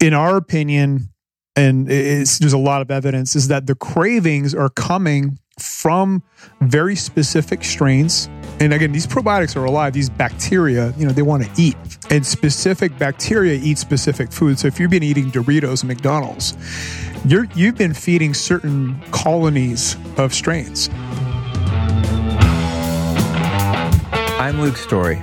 in our opinion, and there's a lot of evidence, is that the cravings are coming from very specific strains. And again, these probiotics are alive. These bacteria, you know, they want to eat. And specific bacteria eat specific foods. So if you've been eating Doritos and McDonald's, you're, you've been feeding certain colonies of strains. I'm Luke Story.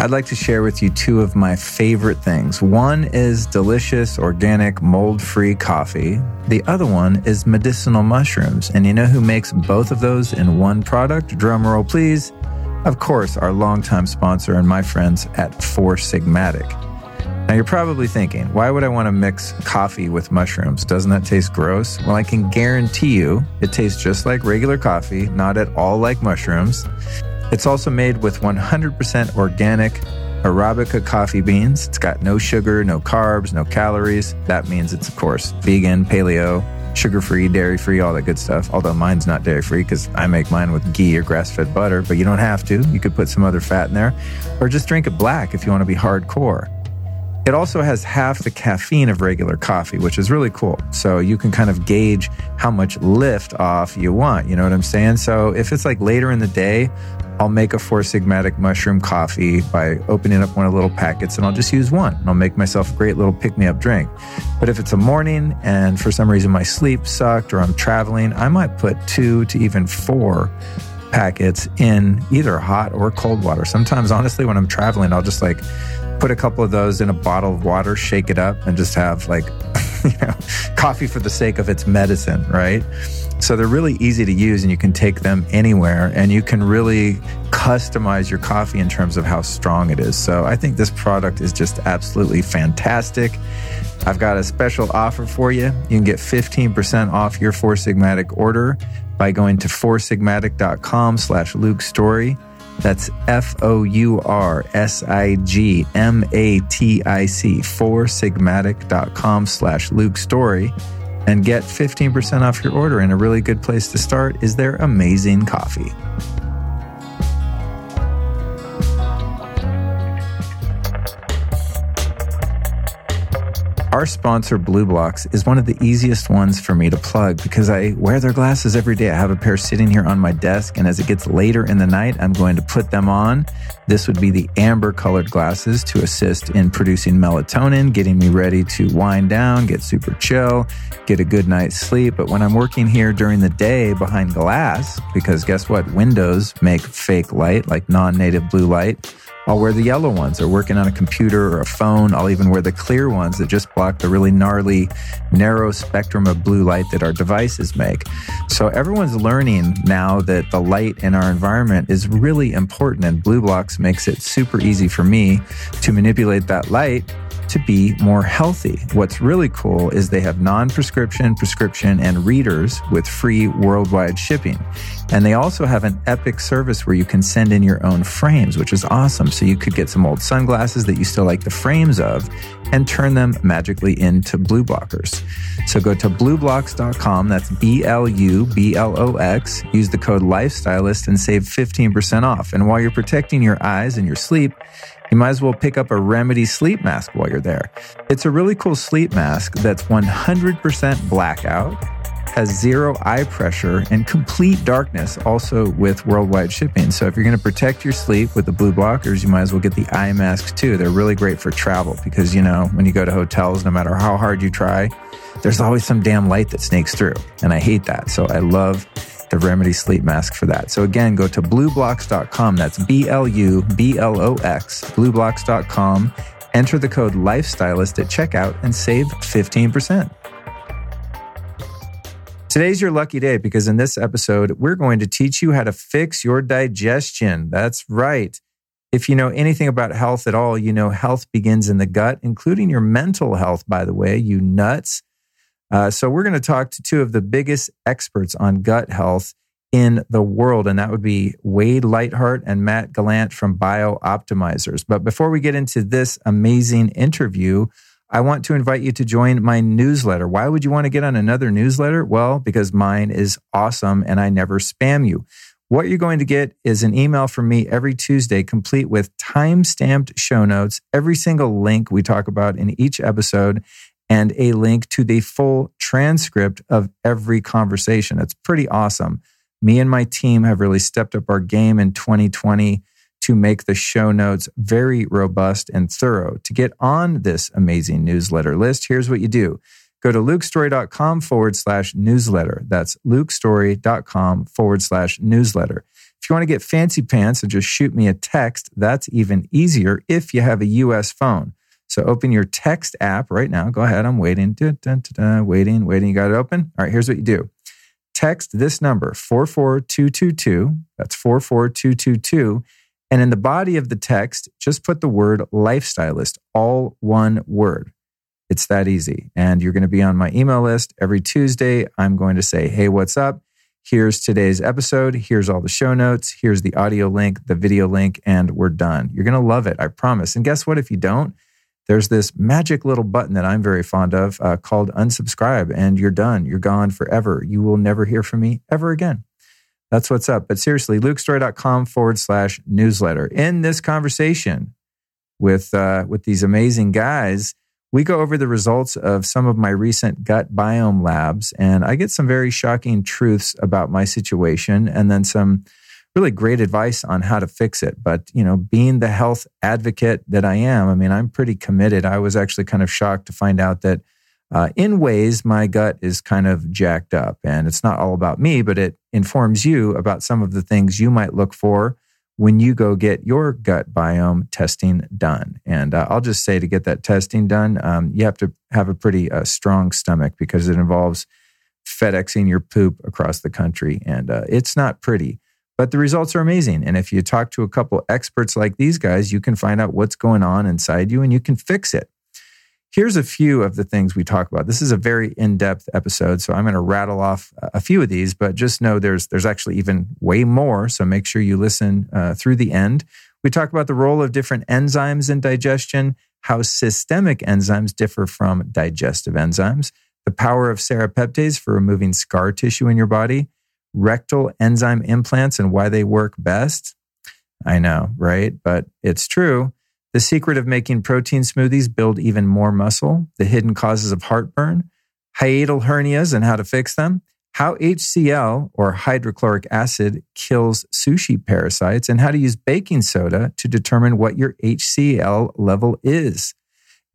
I'd like to share with you two of my favorite things. One is delicious, organic, mold free coffee. The other one is medicinal mushrooms. And you know who makes both of those in one product? Drum roll, please. Of course, our longtime sponsor and my friends at Four Sigmatic. Now, you're probably thinking, why would I want to mix coffee with mushrooms? Doesn't that taste gross? Well, I can guarantee you it tastes just like regular coffee, not at all like mushrooms. It's also made with 100% organic Arabica coffee beans. It's got no sugar, no carbs, no calories. That means it's, of course, vegan, paleo, sugar free, dairy free, all that good stuff. Although mine's not dairy free because I make mine with ghee or grass fed butter, but you don't have to. You could put some other fat in there or just drink it black if you want to be hardcore. It also has half the caffeine of regular coffee, which is really cool. So you can kind of gauge how much lift off you want. You know what I'm saying? So if it's like later in the day, I'll make a Four Sigmatic mushroom coffee by opening up one of the little packets and I'll just use one. I'll make myself a great little pick me up drink. But if it's a morning and for some reason my sleep sucked or I'm traveling, I might put two to even four packets in either hot or cold water. Sometimes, honestly, when I'm traveling, I'll just like put a couple of those in a bottle of water, shake it up, and just have like, you know, coffee for the sake of its medicine, right? So they're really easy to use and you can take them anywhere and you can really customize your coffee in terms of how strong it is. So I think this product is just absolutely fantastic. I've got a special offer for you. You can get 15% off your Four Sigmatic order by going to foursigmatic.com slash Luke Story. That's F O U R S I G M A T I C, foursigmatic.com slash Luke Story and get 15% off your order. And a really good place to start is their amazing coffee. Our sponsor, BLUblox, is one of the easiest ones for me to plug because I wear their glasses every day. I have a pair sitting here on my desk, and as it gets later in the night, I'm going to put them on. This would be the amber colored glasses to assist in producing melatonin, getting me ready to wind down, get super chill, get a good night's sleep. But when I'm working here during the day behind glass, because guess what? Windows make fake light, like non native blue light. I'll wear the yellow ones or working on a computer or a phone. I'll even wear the clear ones that just block the really gnarly, narrow spectrum of blue light that our devices make. So everyone's learning now that the light in our environment is really important and BLUblox makes it super easy for me to manipulate that light to be more healthy. What's really cool is they have non prescription, prescription, and readers with free worldwide shipping. And they also have an epic service where you can send in your own frames, which is awesome. So you could get some old sunglasses that you still like the frames of and turn them magically into blue blockers. So go to blublox.com. That's B L U B L O X. Use the code lifestylist and save 15% off. And while you're protecting your eyes and your sleep, you might as well pick up a Remedy sleep mask while you're there. It's a really cool sleep mask that's 100% blackout, has zero eye pressure, and complete darkness, also with worldwide shipping. So if you're going to protect your sleep with the blue blockers, you might as well get the eye masks too. They're really great for travel because, you know, when you go to hotels, no matter how hard you try, there's always some damn light that snakes through. And I hate that. So I love the Remedy Sleep Mask for that. So again, go to blublox.com. That's B L U B L O X, blublox.com. Enter the code LIFESTYLIST at checkout and save 15%. Today's your lucky day because in this episode, we're going to teach you how to fix your digestion. That's right. If you know anything about health at all, you know health begins in the gut, including your mental health, by the way, you nuts. Uh, so we're going to talk to two of the biggest experts on gut health in the world, and that would be Wade Lightheart and Matt Gallant from BiOptimizers. But before we get into this amazing interview, I want to invite you to join my newsletter. Why would you want to get on another newsletter? Well, because mine is awesome and I never spam you. What you're going to get is an email from me every Tuesday, complete with time stamped show notes, every single link we talk about in each episode, and a link to the full transcript of every conversation. It's pretty awesome. Me and my team have really stepped up our game in 2020 to make the show notes very robust and thorough. To get on this amazing newsletter list, here's what you do go to lukestory.com forward slash newsletter. That's lukestory.com forward slash newsletter. If you want to get fancy pants and just shoot me a text, that's even easier if you have a US phone. So open your text app right now. Go ahead. I'm waiting. Dun, dun, dun, waiting, waiting. You got it open? All right, here's what you do. Text this number 44222. That's 44222. And in the body of the text, just put the word lifestylist, all one word. It's that easy. And you're going to be on my email list every Tuesday. I'm going to say, hey, what's up? Here's today's episode. Here's all the show notes. Here's the audio link, the video link, and we're done. You're going to love it. I promise. And guess what? If you don't, there's this magic little button that I'm very fond of uh, called unsubscribe, and you're done. You're gone forever. You will never hear from me ever again. That's what's up. But seriously, lukestory.com forward slash newsletter. In this conversation with, uh, with these amazing guys, we go over the results of some of my recent gut biome labs, and I get some very shocking truths about my situation and then some really great advice on how to fix it. But, you know, being the health advocate that I am, I mean, I'm pretty committed. I was actually kind of shocked to find out that uh, in ways my gut is kind of jacked up. And it's not all about me, but it informs you about some of the things you might look for when you go get your gut biome testing done. And uh, I'll just say to get that testing done, um, you have to have a pretty uh, strong stomach because it involves FedExing your poop across the country. And uh, it's not pretty, but the results are amazing. And if you talk to a couple experts like these guys, you can find out what's going on inside you and you can fix it. Here's a few of the things we talk about. This is a very in-depth episode, so I'm going to rattle off a few of these, but just know there's there's actually even way more. So make sure you listen uh, through the end. We talk about the role of different enzymes in digestion, how systemic enzymes differ from digestive enzymes, the power of serrapeptase for removing scar tissue in your body, rectal enzyme implants and why they work best. I know, right? But it's true. The secret of making protein smoothies build even more muscle, the hidden causes of heartburn, hiatal hernias and how to fix them, how HCl or hydrochloric acid kills sushi parasites, and how to use baking soda to determine what your HCl level is.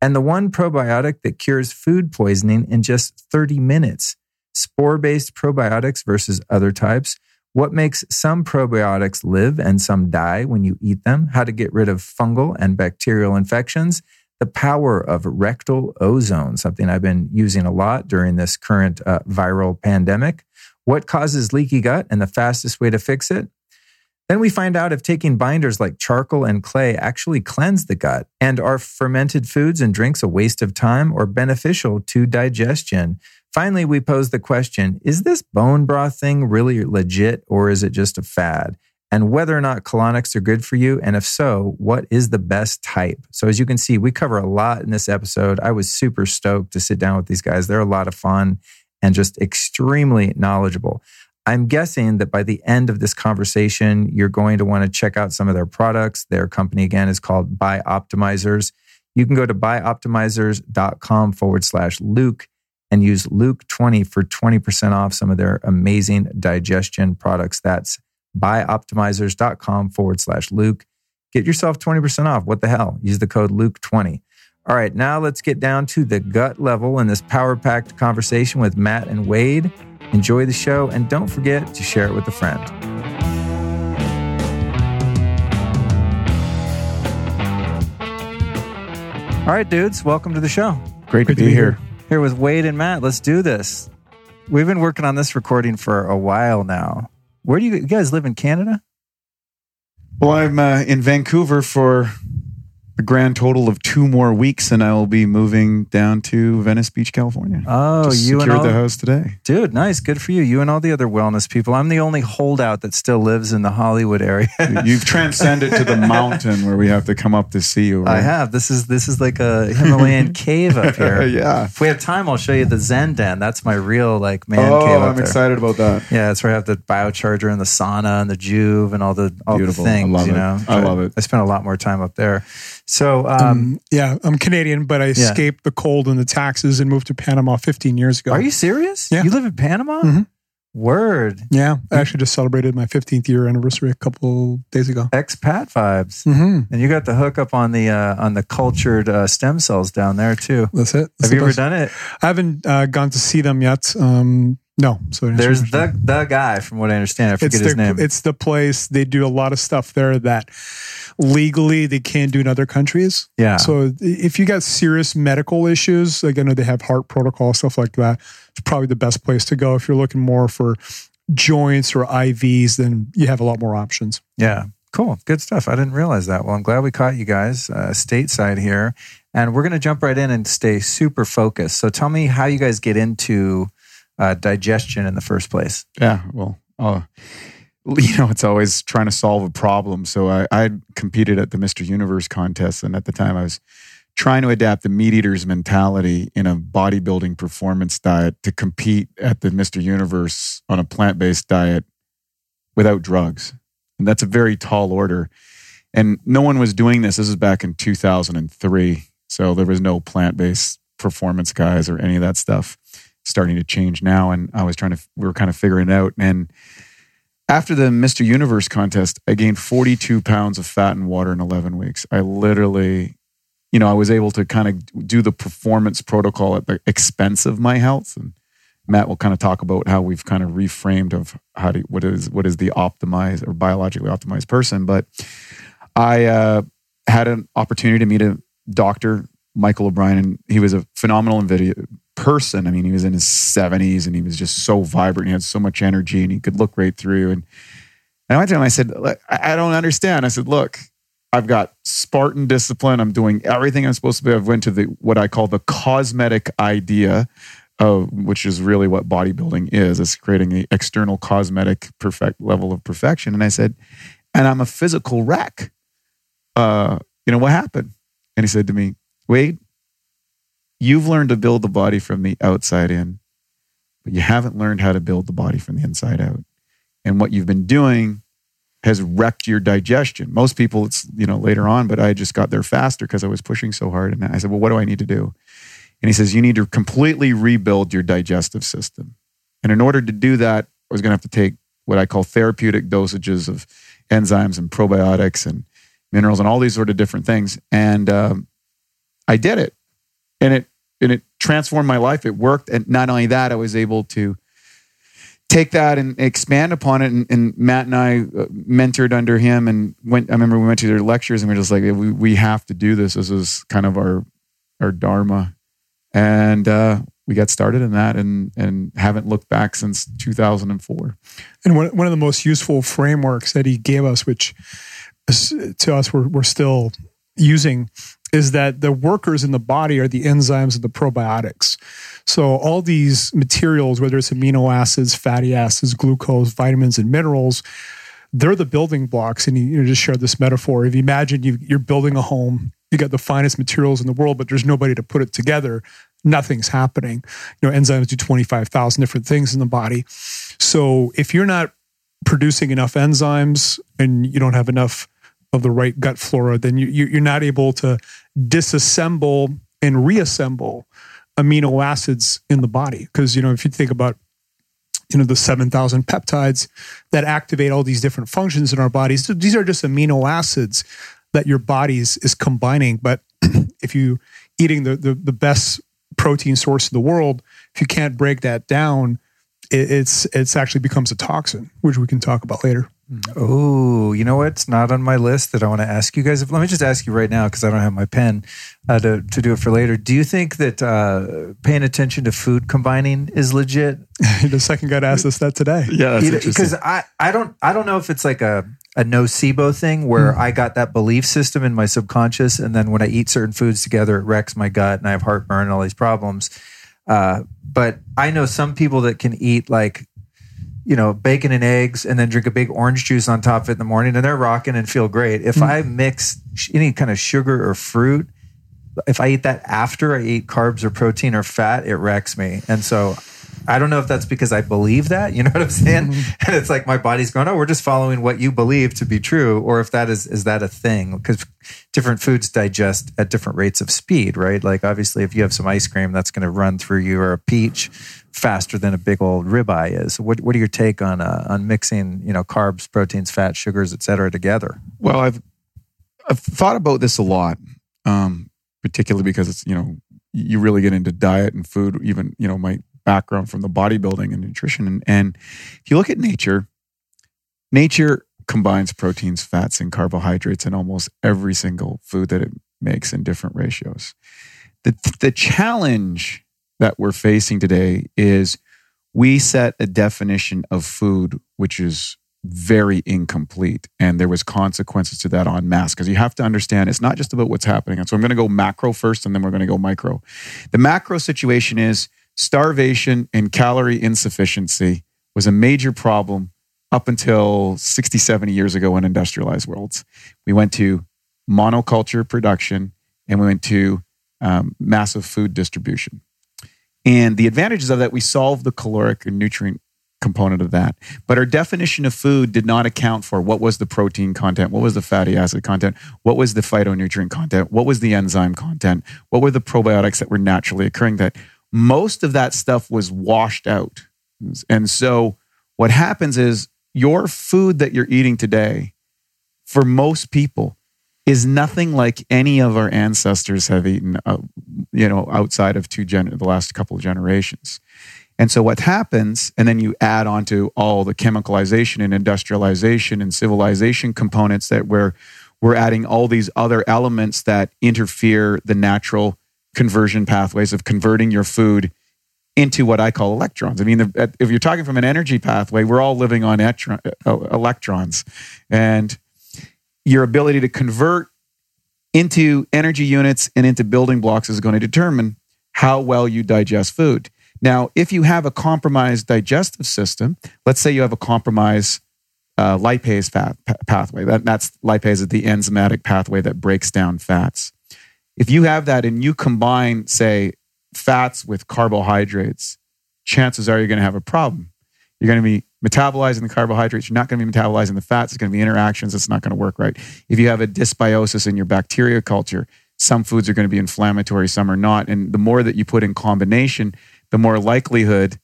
And the one probiotic that cures food poisoning in just 30 minutes. Spore based probiotics versus other types what makes some probiotics live and some die when you eat them, how to get rid of fungal and bacterial infections, the power of rectal ozone, something I've been using a lot during this current uh, viral pandemic, what causes leaky gut and the fastest way to fix it. Then we find out if taking binders like charcoal and clay actually cleanse the gut, and are fermented foods and drinks a waste of time or beneficial to digestion. Finally, we pose the question Is this bone broth thing really legit or is it just a fad? And whether or not colonics are good for you. And if so, what is the best type? So, as you can see, we cover a lot in this episode. I was super stoked to sit down with these guys. They're a lot of fun and just extremely knowledgeable. I'm guessing that by the end of this conversation, you're going to want to check out some of their products. Their company, again, is called BiOptimizers. You can go to bioptimizers.com forward slash Luke and use Luke20 for 20% off some of their amazing digestion products. That's bioptimizers.com forward slash Luke. Get yourself 20% off. What the hell? Use the code Luke20. All right, now let's get down to the gut level in this power packed conversation with Matt and Wade. Enjoy the show and don't forget to share it with a friend. All right, dudes, welcome to the show. Great, Great to, be, to be here. here here with Wade and Matt. Let's do this. We've been working on this recording for a while now. Where do you, you guys live in Canada? Well, I'm uh, in Vancouver for a grand total of two more weeks, and I will be moving down to Venice Beach, California. Oh, Just you and all, the house today. dude, nice, good for you. You and all the other wellness people. I'm the only holdout that still lives in the Hollywood area. You've transcended to the mountain where we have to come up to see you. I have. This is this is like a Himalayan cave up here. yeah. If we have time, I'll show you the Zen Den. That's my real like man oh, cave up I'm there. excited about that. Yeah, that's where I have the biocharger and the sauna and the Joovv and all the all Beautiful. the I things. love you it. know, I love it. I spent a lot more time up there. So, um, Um, yeah, I'm Canadian, but I escaped the cold and the taxes and moved to Panama 15 years ago. are you serious? Yeah. You live in Panama? Mhm. Word. Yeah, I actually just celebrated my 15th year anniversary a couple days ago. Expat vibes. hmm And you got the hookup on the uh, on the cultured uh, stem cells down there too. That's it. Have That's the you ever done it? I haven't uh, gone to see them yet. Um, no. So There's the the guy from what I understand. I it's forget the, his name. It's the place. They do a lot of stuff there that legally they can't do in other countries. yeah. So if you got serious medical issues, like I know they have heart protocol stuff like that, it's probably the best place to go. If you're looking more for joints or IVs, then you have a lot more options. Yeah. Cool. Good stuff. I didn't realize that. Well, I'm glad we caught you guys uh, stateside here. And we're going to jump right in and stay super focused. So tell me how you guys get into uh, digestion in the first place. Yeah, well, uh, you know, it's always trying to solve a problem. So I, I competed at the Mr. Universe contest, and at the time I was trying to adapt the meat eater's mentality in a bodybuilding performance diet to compete at the Mr. Universe on a plant based diet without drugs. And that's a very tall order. And no one was doing this. This is back in 2003. So there was no plant based performance guys or any of that stuff starting to change now. And I was trying to, we were kind of figuring it out. And after the Mr. Universe contest, I gained 42 pounds of fat and water in 11 weeks. I literally, you know, I was able to kind of do the performance protocol at the expense of my health. And Matt will kind of talk about how we've kind of reframed of how to, what is, what is the optimized or biologically optimized person. But I uh, had an opportunity to meet a doctor, Michael O'Brien, and he was a phenomenal person. I mean, he was in his 70s and he was just so vibrant. He had so much energy and he could look right through. And, and I went to him, I said, I don't understand. I said, look, I've got Spartan discipline. I'm doing everything I'm supposed to do. I've went to the what I call the cosmetic idea of which is really what bodybuilding is. It's creating the external cosmetic perfect level of perfection. And I said, and I'm a physical wreck. Uh, you know what happened? And he said to me, Wade, you've learned to build the body from the outside in, but you haven't learned how to build the body from the inside out. And what you've been doing has wrecked your digestion. Most people, it's, you know, later on, but I just got there faster because I was pushing so hard. And I said, well, what do I need to do? And he says, you need to completely rebuild your digestive system. And in order to do that, I was going to have to take what I call therapeutic dosages of enzymes and probiotics and minerals and all these sort of different things. And um, I did it, and it and it transformed my life. It worked, and not only that, I was able to take that and expand upon it. And, and Matt and I uh, mentored under him, and went. I remember we went to their lectures, and we are just like, we we have to do this. This is kind of our our dharma, and uh, we got started in that, and and haven't looked back since 2004. And one, one of the most useful frameworks that he gave us, which to us we're, we're still using, is that the workers in the body are the enzymes and the probiotics. So all these materials, whether it's amino acids, fatty acids, glucose, vitamins, and minerals, they're the building blocks. And you, you know, just share this metaphor. If you imagine you, you're building a home, you got the finest materials in the world, but there's nobody to put it together. Nothing's happening. You know, enzymes do 25,000 different things in the body. So if you're not producing enough enzymes and you don't have enough of the right gut flora, then you, you, you're not able to disassemble and reassemble amino acids in the body. Because, you know, if you think about you know the 7000 peptides that activate all these different functions in our bodies these are just amino acids that your body is, is combining but if you eating the, the the best protein source in the world if you can't break that down it, it's it's actually becomes a toxin which we can talk about later Oh, you know what's not on my list that I want to ask you guys? Let me just ask you right now because I don't have my pen uh, to, to do it for later. Do you think that uh, paying attention to food combining is legit? the second guy asked us that today Yeah, Because I, I don't I don't know if it's like a a nocebo thing where mm. I got that belief system in my subconscious. And then when I eat certain foods together, it wrecks my gut and I have heartburn and all these problems. Uh, but I know some people that can eat like, you know, bacon and eggs and then drink a big orange juice on top of it in the morning and they're rocking and feel great. If mm. I mix any kind of sugar or fruit, if I eat that after I eat carbs or protein or fat, it wrecks me. And so I don't know if that's because I believe that, you know what I'm saying? Mm-hmm. And it's like my body's going, oh, we're just following what you believe to be true, or if that is is that a thing? Because different foods digest at different rates of speed, right? Like obviously, if you have some ice cream, that's going to run through you, or a peach faster than a big old ribeye is. What what are your take on uh, on mixing, you know, carbs, proteins, fats, sugars, et cetera, together? Well, I've I've thought about this a lot, um, particularly because it's you know you really get into diet and food, even you know my background from the bodybuilding and nutrition. And, and if you look at nature, nature combines proteins, fats, and carbohydrates in almost every single food that it makes in different ratios. The, the challenge that we're facing today is we set a definition of food which is very incomplete and there was consequences to that on mass because you have to understand it's not just about what's happening and so i'm going to go macro first and then we're going to go micro the macro situation is starvation and calorie insufficiency was a major problem up until 60, 70 years ago in industrialized worlds. We went to monoculture production and we went to um, massive food distribution. And the advantages of that, we solved the caloric and nutrient component of that. But our definition of food did not account for what was the protein content, what was the fatty acid content, what was the phytonutrient content, what was the enzyme content, what were the probiotics that were naturally occurring that most of that stuff was washed out. And so what happens is your food that you're eating today, for most people, is nothing like any of our ancestors have eaten, uh, you know, outside of two gen- the last couple of generations. And so what happens, and then you add on to all the chemicalization and industrialization and civilization components that we're we're adding all these other elements that interfere the natural conversion pathways of converting your food into what I call electrons. I mean, if you're talking from an energy pathway, we're all living on uh, electrons. And your ability to convert into energy units and into building blocks is going to determine how well you digest food. Now, if you have a compromised digestive system, let's say you have a compromised uh, lipase path, pathway, that, that's lipase is the enzymatic pathway that breaks down fats. If you have that and you combine, say, fats with carbohydrates, chances are you're going to have a problem. You're going to be metabolizing the carbohydrates. You're not going to be metabolizing the fats. It's going to be interactions. It's not going to work right. If you have a dysbiosis in your bacteria culture, some foods are going to be inflammatory, some are not. And the more that you put in combination, the more likelihood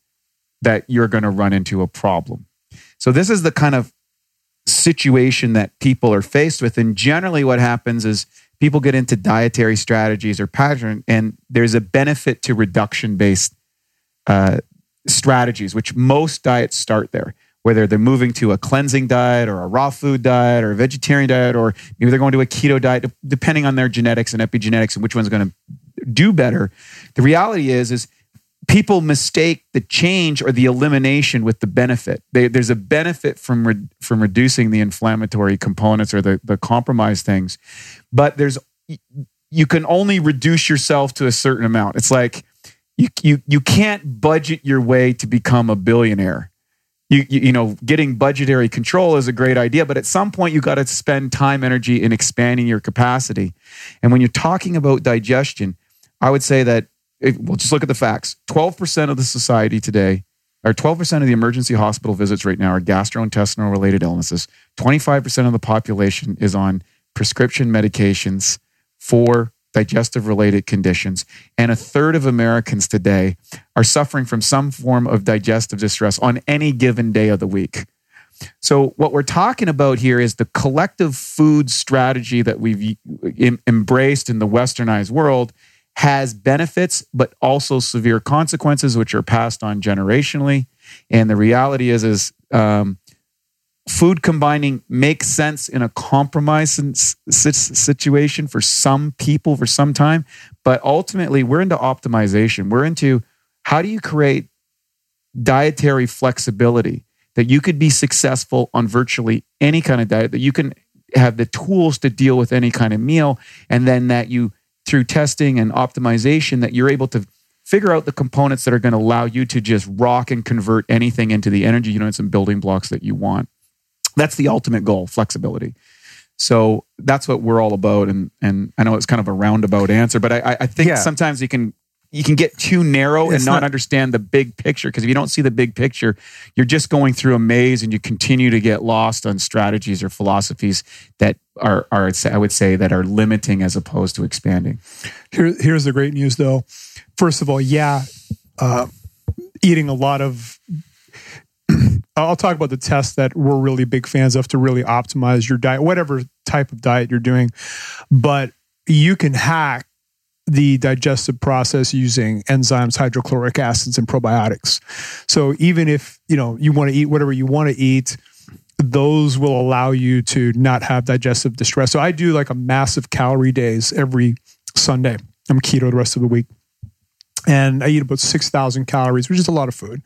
that you're going to run into a problem. So, this is the kind of situation that people are faced with. And generally, what happens is people get into dietary strategies or pattern, and there's a benefit to reduction based uh, strategies, which most diets start there. Whether they're moving to a cleansing diet or a raw food diet or a vegetarian diet, or maybe they're going to a keto diet, depending on their genetics and epigenetics and which one's going to do better. The reality is, is people mistake the change or the elimination with the benefit. They, there's a benefit from re, from reducing the inflammatory components or the the compromised things, but there's you can only reduce yourself to a certain amount. It's like you you you can't budget your way to become a billionaire. You, you, you know getting budgetary control is a great idea but at some point you got to spend time energy in expanding your capacity and when you're talking about digestion i would say that if, well, just look at the facts. 12% of the society today, or 12% of the emergency hospital visits right now are gastrointestinal related illnesses. 25% of the population is on prescription medications for digestive related conditions. And a third of Americans today are suffering from some form of digestive distress on any given day of the week. So, what we're talking about here is the collective food strategy that we've embraced in the westernized world has benefits, but also severe consequences, which are passed on generationally. And the reality is, is um, food combining makes sense in a compromise situation for some people for some time, but ultimately we're into optimization. We're into how do you create dietary flexibility that you could be successful on virtually any kind of diet, that you can have the tools to deal with any kind of meal, and then that you, through testing and optimization, that you're able to figure out the components that are going to allow you to just rock and convert anything into the energy units and building blocks that you want. That's the ultimate goal, flexibility. So that's what we're all about. And and I know it's kind of a roundabout answer, but I, I think Yeah. sometimes you can you can get too narrow It's and not, not- understand the big picture. Because if you don't see the big picture, you're just going through a maze and you continue to get lost on strategies or philosophies that are are I would say that are limiting as opposed to expanding. Here, here's the great news, though. First of all, yeah, uh, eating a lot of. I'll talk about the tests that we're really big fans of to really optimize your diet, whatever type of diet you're doing. But you can hack the digestive process using enzymes, hydrochloric acids, and probiotics. So even if you know you want to eat whatever you want to eat, those will allow you to not have digestive distress. So I do like a massive calorie days every Sunday. I'm keto the rest of the week. And I eat about 6,000 calories, which is a lot of food.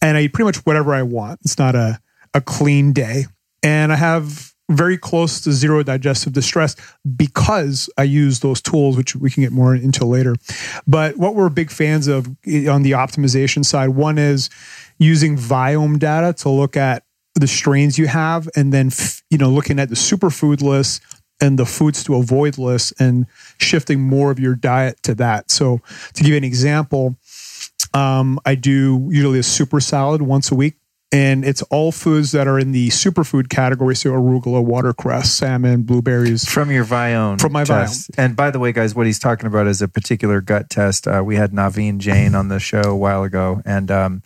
And I eat pretty much whatever I want. It's not a, a clean day. And I have very close to zero digestive distress because I use those tools, which we can get more into later. But what we're big fans of eh, on the optimization side, one is using Viome data to look at the strains you have and then you know looking at the superfood list and the foods to avoid list and shifting more of your diet to that so to give you an example um, i do usually a super salad once a week and it's all foods that are in the superfood category so arugula watercress salmon blueberries From your Viome. From my test. And by the way, guys, what he's talking about is a particular gut test. Uh, we had Naveen Jain on the show a while ago, and um,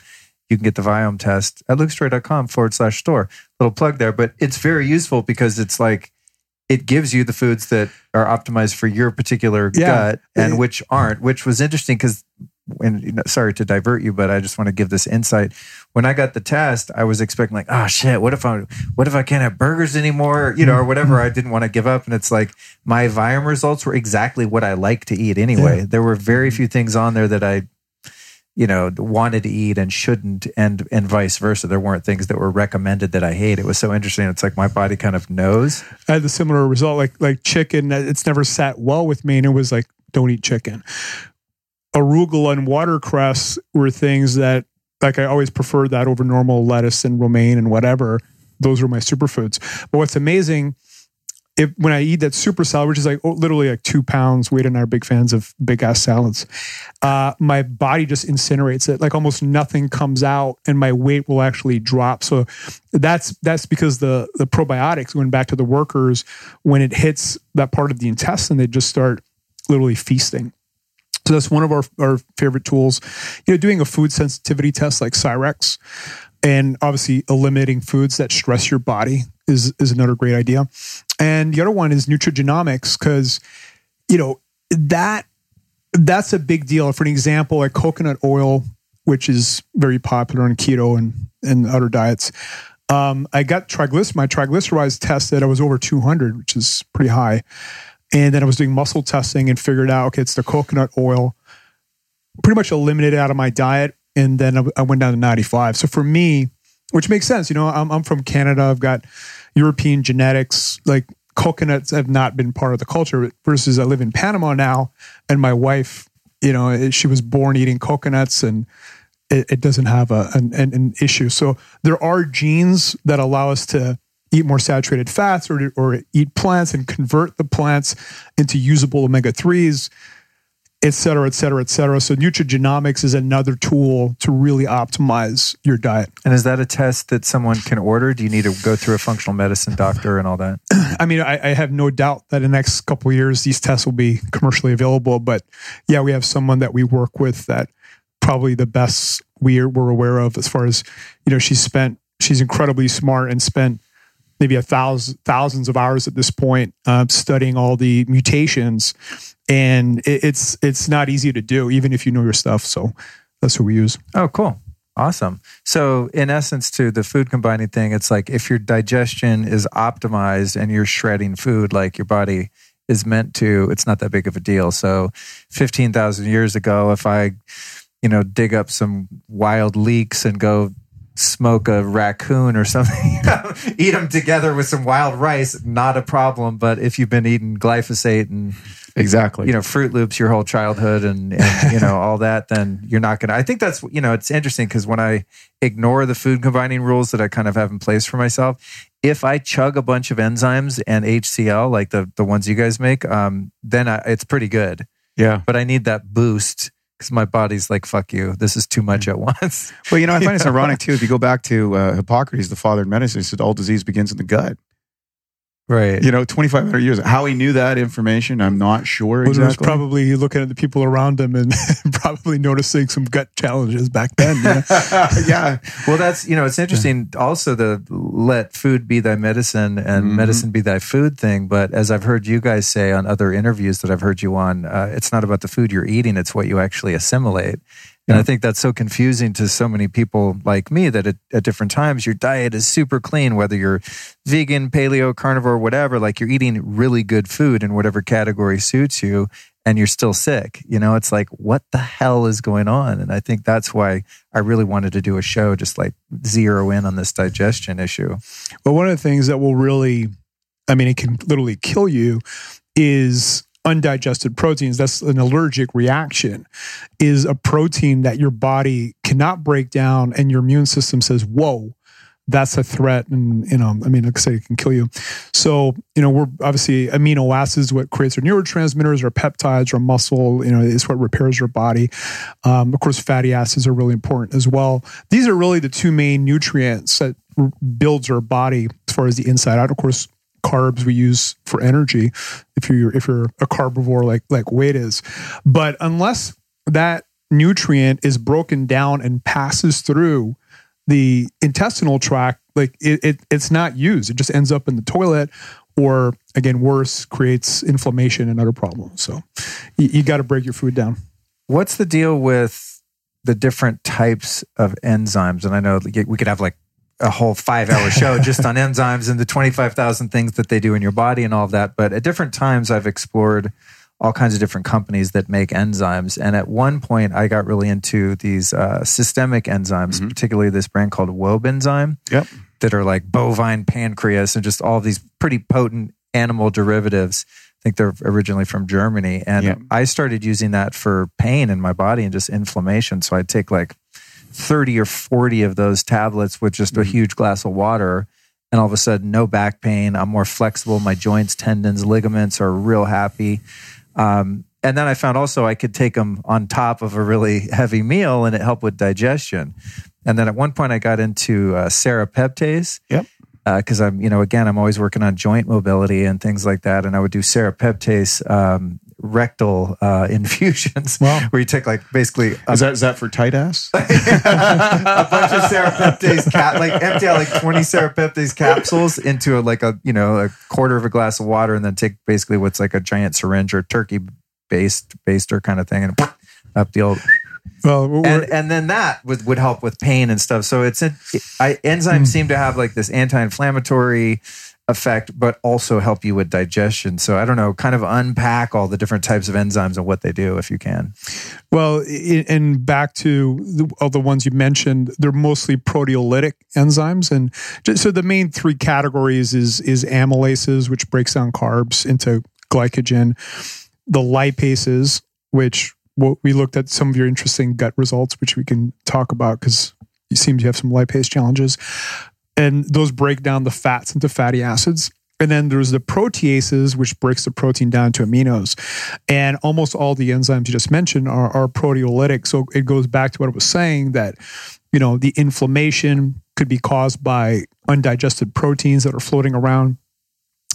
you can get the Viome test at lukestory.com forward slash store. Little plug there, but it's very useful because it's like it gives you the foods that are optimized for your particular Yeah. gut and It- which aren't, which was interesting because. And you know, sorry to divert you, but I just want to give this insight. When I got the test, I was expecting like, oh shit, what if I, what if I can't have burgers anymore, you know, or whatever. Mm-hmm. I didn't want to give up, and it's like my Viome results were exactly what I like to eat anyway. There were very mm-hmm. few things on there that I, you know, wanted to eat and shouldn't, and and vice versa. There weren't things that were recommended that I hate. It was so interesting. It's like my body kind of knows. I had the similar result, like like chicken. uh, It's never sat well with me, and it was like, don't eat chicken. Arugula and watercress were things that, like, I always preferred that over normal lettuce and romaine and whatever. Those were my superfoods. But what's amazing, if when I eat that super salad, which is like oh, literally like two pounds, Wade and I are big fans of big ass salads. Uh, my body just incinerates it. Like almost nothing comes out, and my weight will actually drop. So that's that's because the the probiotics going back to the workers when it hits that part of the intestine, they just start literally feasting. So that's one of our, our favorite tools. You know, doing a food sensitivity test like Cyrex, and obviously eliminating foods that stress your body is is another great idea. And the other one is nutrigenomics because you know that that's a big deal. For an example, like coconut oil, which is very popular in keto and and other diets. Um, I got triglycer my triglycerides tested. I was over 200, which is pretty high. And then I was doing muscle testing and figured out, okay, it's the coconut oil. Pretty much eliminated out of my diet. And then I, I went down to 95. So for me, which makes sense, you know, I'm, I'm from Canada. I've got European genetics. Like coconuts have not been part of the culture versus I live in Panama now. And my wife, you know, eh, she was born eating coconuts and it, it doesn't have a, an, an, issue. So there are genes that allow us to eat more saturated fats or, or eat plants and convert the plants into usable omega 3s, et cetera, et cetera, et cetera. So nutrigenomics is another tool to really optimize your diet. And is that a test that someone can order? Do you need to go through a functional medicine doctor and all that? I mean, I, I have no doubt that in the next couple of years, these tests will be commercially available. But yeah, we have someone that we work with that probably the best we're, we're aware of as far as, you know, she's spent, she's incredibly smart and spent maybe a thousand thousands of hours at this point uh, studying all the mutations and it, it's it's not easy to do even if you know your stuff so that's what we use Oh, cool. Awesome. So, in essence, to the food combining thing, it's like if your digestion is optimized and you're shredding food like your body is meant to, it's not that big of a deal. So, 15,000 years ago, if I, you know, dig up some wild leeks and go smoke a raccoon or something, eat them together with some wild rice, not a problem. But if you've been eating glyphosate and exactly, you know, Fruit Loops your whole childhood and, and you know all that, then you're not gonna. I think that's you know it's interesting because when I ignore the food combining rules that I kind of have in place for myself, if I chug a bunch of enzymes and HCl like the the ones you guys make, um, then I, it's pretty good. Yeah, but I need that boost because my body's like, fuck you. This is too much at once. Well, you know, I find it's ironic too. If you go back to uh, Hippocrates, the father of medicine, he said all disease begins in the gut. Right. You know, 2,500 years. How he knew that information, I'm not sure well, exactly. probably looking at the people around him and probably noticing some gut challenges back then. yeah. Well, that's, you know, it's interesting also the let food be thy medicine and mm-hmm. medicine be thy food thing. But as I've heard you guys say on other interviews that I've heard you on, uh, it's not about the food you're eating, it's what you actually assimilate. And I think that's so confusing to so many people like me that at, at, different times your diet is super clean, whether you're vegan, paleo, carnivore, whatever, like you're eating really good food in whatever category suits you and you're still sick. You know, it's like, what the hell is going on? And I think that's why I really wanted to do a show, just like zero in on this digestion issue. Well, one of the things that will really, I mean, it can literally kill you is undigested proteins, that's an allergic reaction, is a protein that your body cannot break down and your immune system says, whoa, that's a threat. And, you know, I mean, like I say, it can kill you. So, you know, we're obviously amino acids, what creates our neurotransmitters, our peptides, our muscle, you know, is what repairs our body. Um, of course, fatty acids are really important as well. These are really the two main nutrients that builds our body as far as the inside out. Of course, carbs we use for energy if you're if you're a carbivore like like Wade is. But unless that nutrient is broken down and passes through the intestinal tract like it, it it's not used. It just ends up in the toilet or again worse creates inflammation and other problems. So you, you got to break your food down. What's the deal with the different types of enzymes? And i know we could have like a whole five hour show just on enzymes and the 25,000 things that they do in your body and all of that. But at different times, I've explored all kinds of different companies that make enzymes. And at one point, I got really into these uh, systemic enzymes, mm-hmm. particularly this brand called Wobenzym, yep. that are like bovine pancreas and just all these pretty potent animal derivatives. I think they're originally from Germany. And yep. I started using that for pain in my body and just inflammation. So I'd take like 30 or 40 of those tablets with just a mm-hmm. huge glass of water and all of a sudden no back pain i'm more flexible my joints tendons ligaments are real happy um, and then i found also i could take them on top of a really heavy meal and it helped with digestion and then at one point i got into uh, serrapeptase yep because uh, I'm, you know, again, I'm always working on joint mobility and things like that. And I would do serrapeptase um, rectal uh, infusions wow. where you take like basically a, is that is that for tight ass? a bunch of serrapeptase cap like empty out like 20 serrapeptase capsules into a, like a you know a quarter of a glass of water and then take basically what's like a giant syringe or turkey based baster kind of thing and up the old well, and and then that would, would help with pain and stuff. So it's a, I, enzymes mm. seem to have like this anti-inflammatory effect, but also help you with digestion. So I don't know, kind of unpack all the different types of enzymes and what they do if you can. Well, and back to the, all the ones you mentioned, they're mostly proteolytic enzymes, and so the main three categories is is amylases, which breaks down carbs into glycogen, the lipases, which we looked at some of your interesting gut results, which we can talk about because you seem to have some lipase challenges and those break down the fats into fatty acids. And then there's the proteases, which breaks the protein down to aminos. And almost all the enzymes you just mentioned are, are proteolytic. So it goes back to what I was saying that, you know, the inflammation could be caused by undigested proteins that are floating around.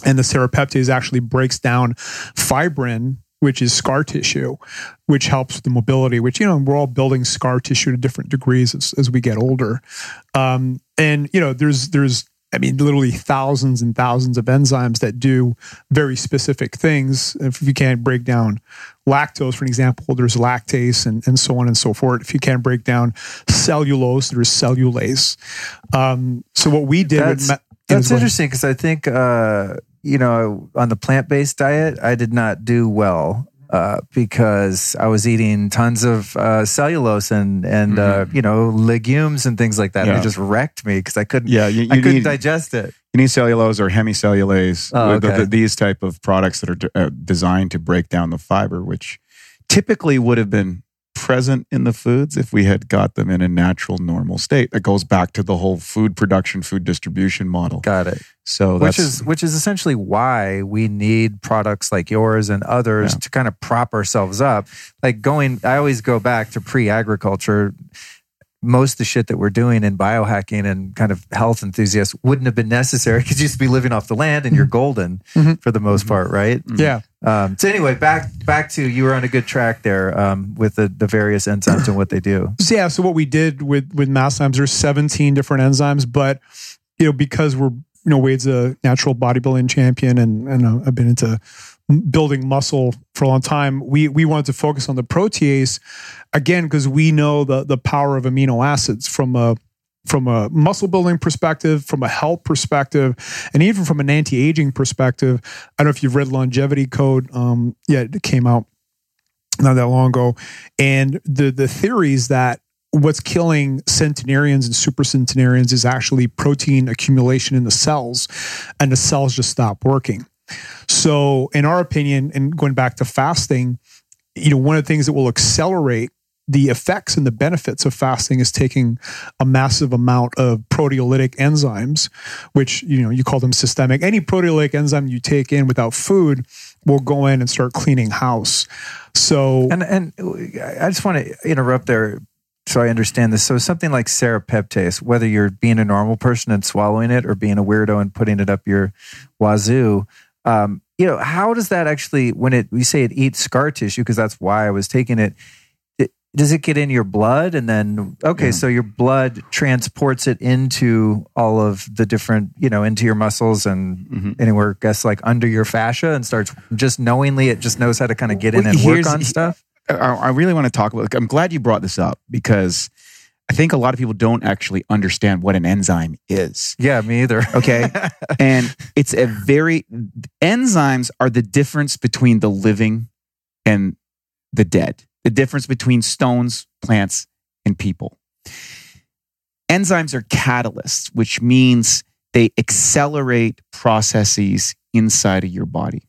And the serrapeptase actually breaks down fibrin, which is scar tissue, which helps with the mobility, which, you know, we're all building scar tissue to different degrees as, as we get older. Um, and, you know, there's, there's, I mean, literally thousands and thousands of enzymes that do very specific things. If you can't break down lactose, for an example, there's lactase and, and so on and so forth. If you can't break down cellulose, there's cellulase. Um, so what we did that's, with, that's interesting because I think, uh, you know, on the plant based diet, I did not do well uh, because I was eating tons of uh, cellulose and and uh, you know legumes and things like that. And Mm-hmm. It just wrecked me because I couldn't Yeah, you, you I couldn't need, digest it. you need cellulose or hemicellulase. Oh, uh, the- the- these type of products that are uh, designed to break down the fiber, which typically would have been present in the foods if we had got them in a natural, normal state. That goes back to the whole food production, food distribution model. Got it. So which is which is essentially why we need products like yours and others Yeah. to kind of prop ourselves up. Like going, I always go back to pre-agriculture. Most of the shit that we're doing in biohacking and kind of health enthusiasts wouldn't have been necessary because you used to be living off the land and you're golden Mhm. for the most part, right? Yeah. Um, so anyway, back back to you were on a good track there um, with the, the various enzymes and what they do. So yeah, so what we did with with Masszymes, there's 17 different enzymes, but you know because we're you know Wade's a natural bodybuilding champion, and and uh, I've been into building muscle for a long time. We we wanted to focus on the protease again because we know the the power of amino acids from a from a muscle building perspective, from a health perspective, and even from an anti aging perspective. I don't know if you've read Longevity Code. Um, yeah, it came out not that long ago, and the the theories that what's killing centenarians and super centenarians is actually protein accumulation in the cells, and the cells just stop working. So, in our opinion, and going back to fasting, you know, one of the things that will accelerate the effects and the benefits of fasting is taking a massive amount of proteolytic enzymes, which you know you call them systemic. Any proteolytic enzyme you take in without food will go in and start cleaning house. So And and I just want to interrupt there so I understand this. So something like serrapeptase, whether you're being a normal person and swallowing it or being a weirdo and putting it up your wazoo, um, you know, how does that actually when it we say it eats scar tissue because that's why I was taking it, it does it get in your blood and then okay, Yeah. so your blood transports it into all of the different, you know, into your muscles and Mhm. anywhere I guess like under your fascia and starts just knowingly it just knows how to kind of get in and work on stuff. I, I really want to talk about. I'm glad you brought this up because I think a lot of people don't actually understand what an enzyme is. Yeah, me either. Okay. and it's a very, enzymes are the difference between the living and the dead, the difference between stones, plants, and people. Enzymes are catalysts, which means they accelerate processes inside of your body.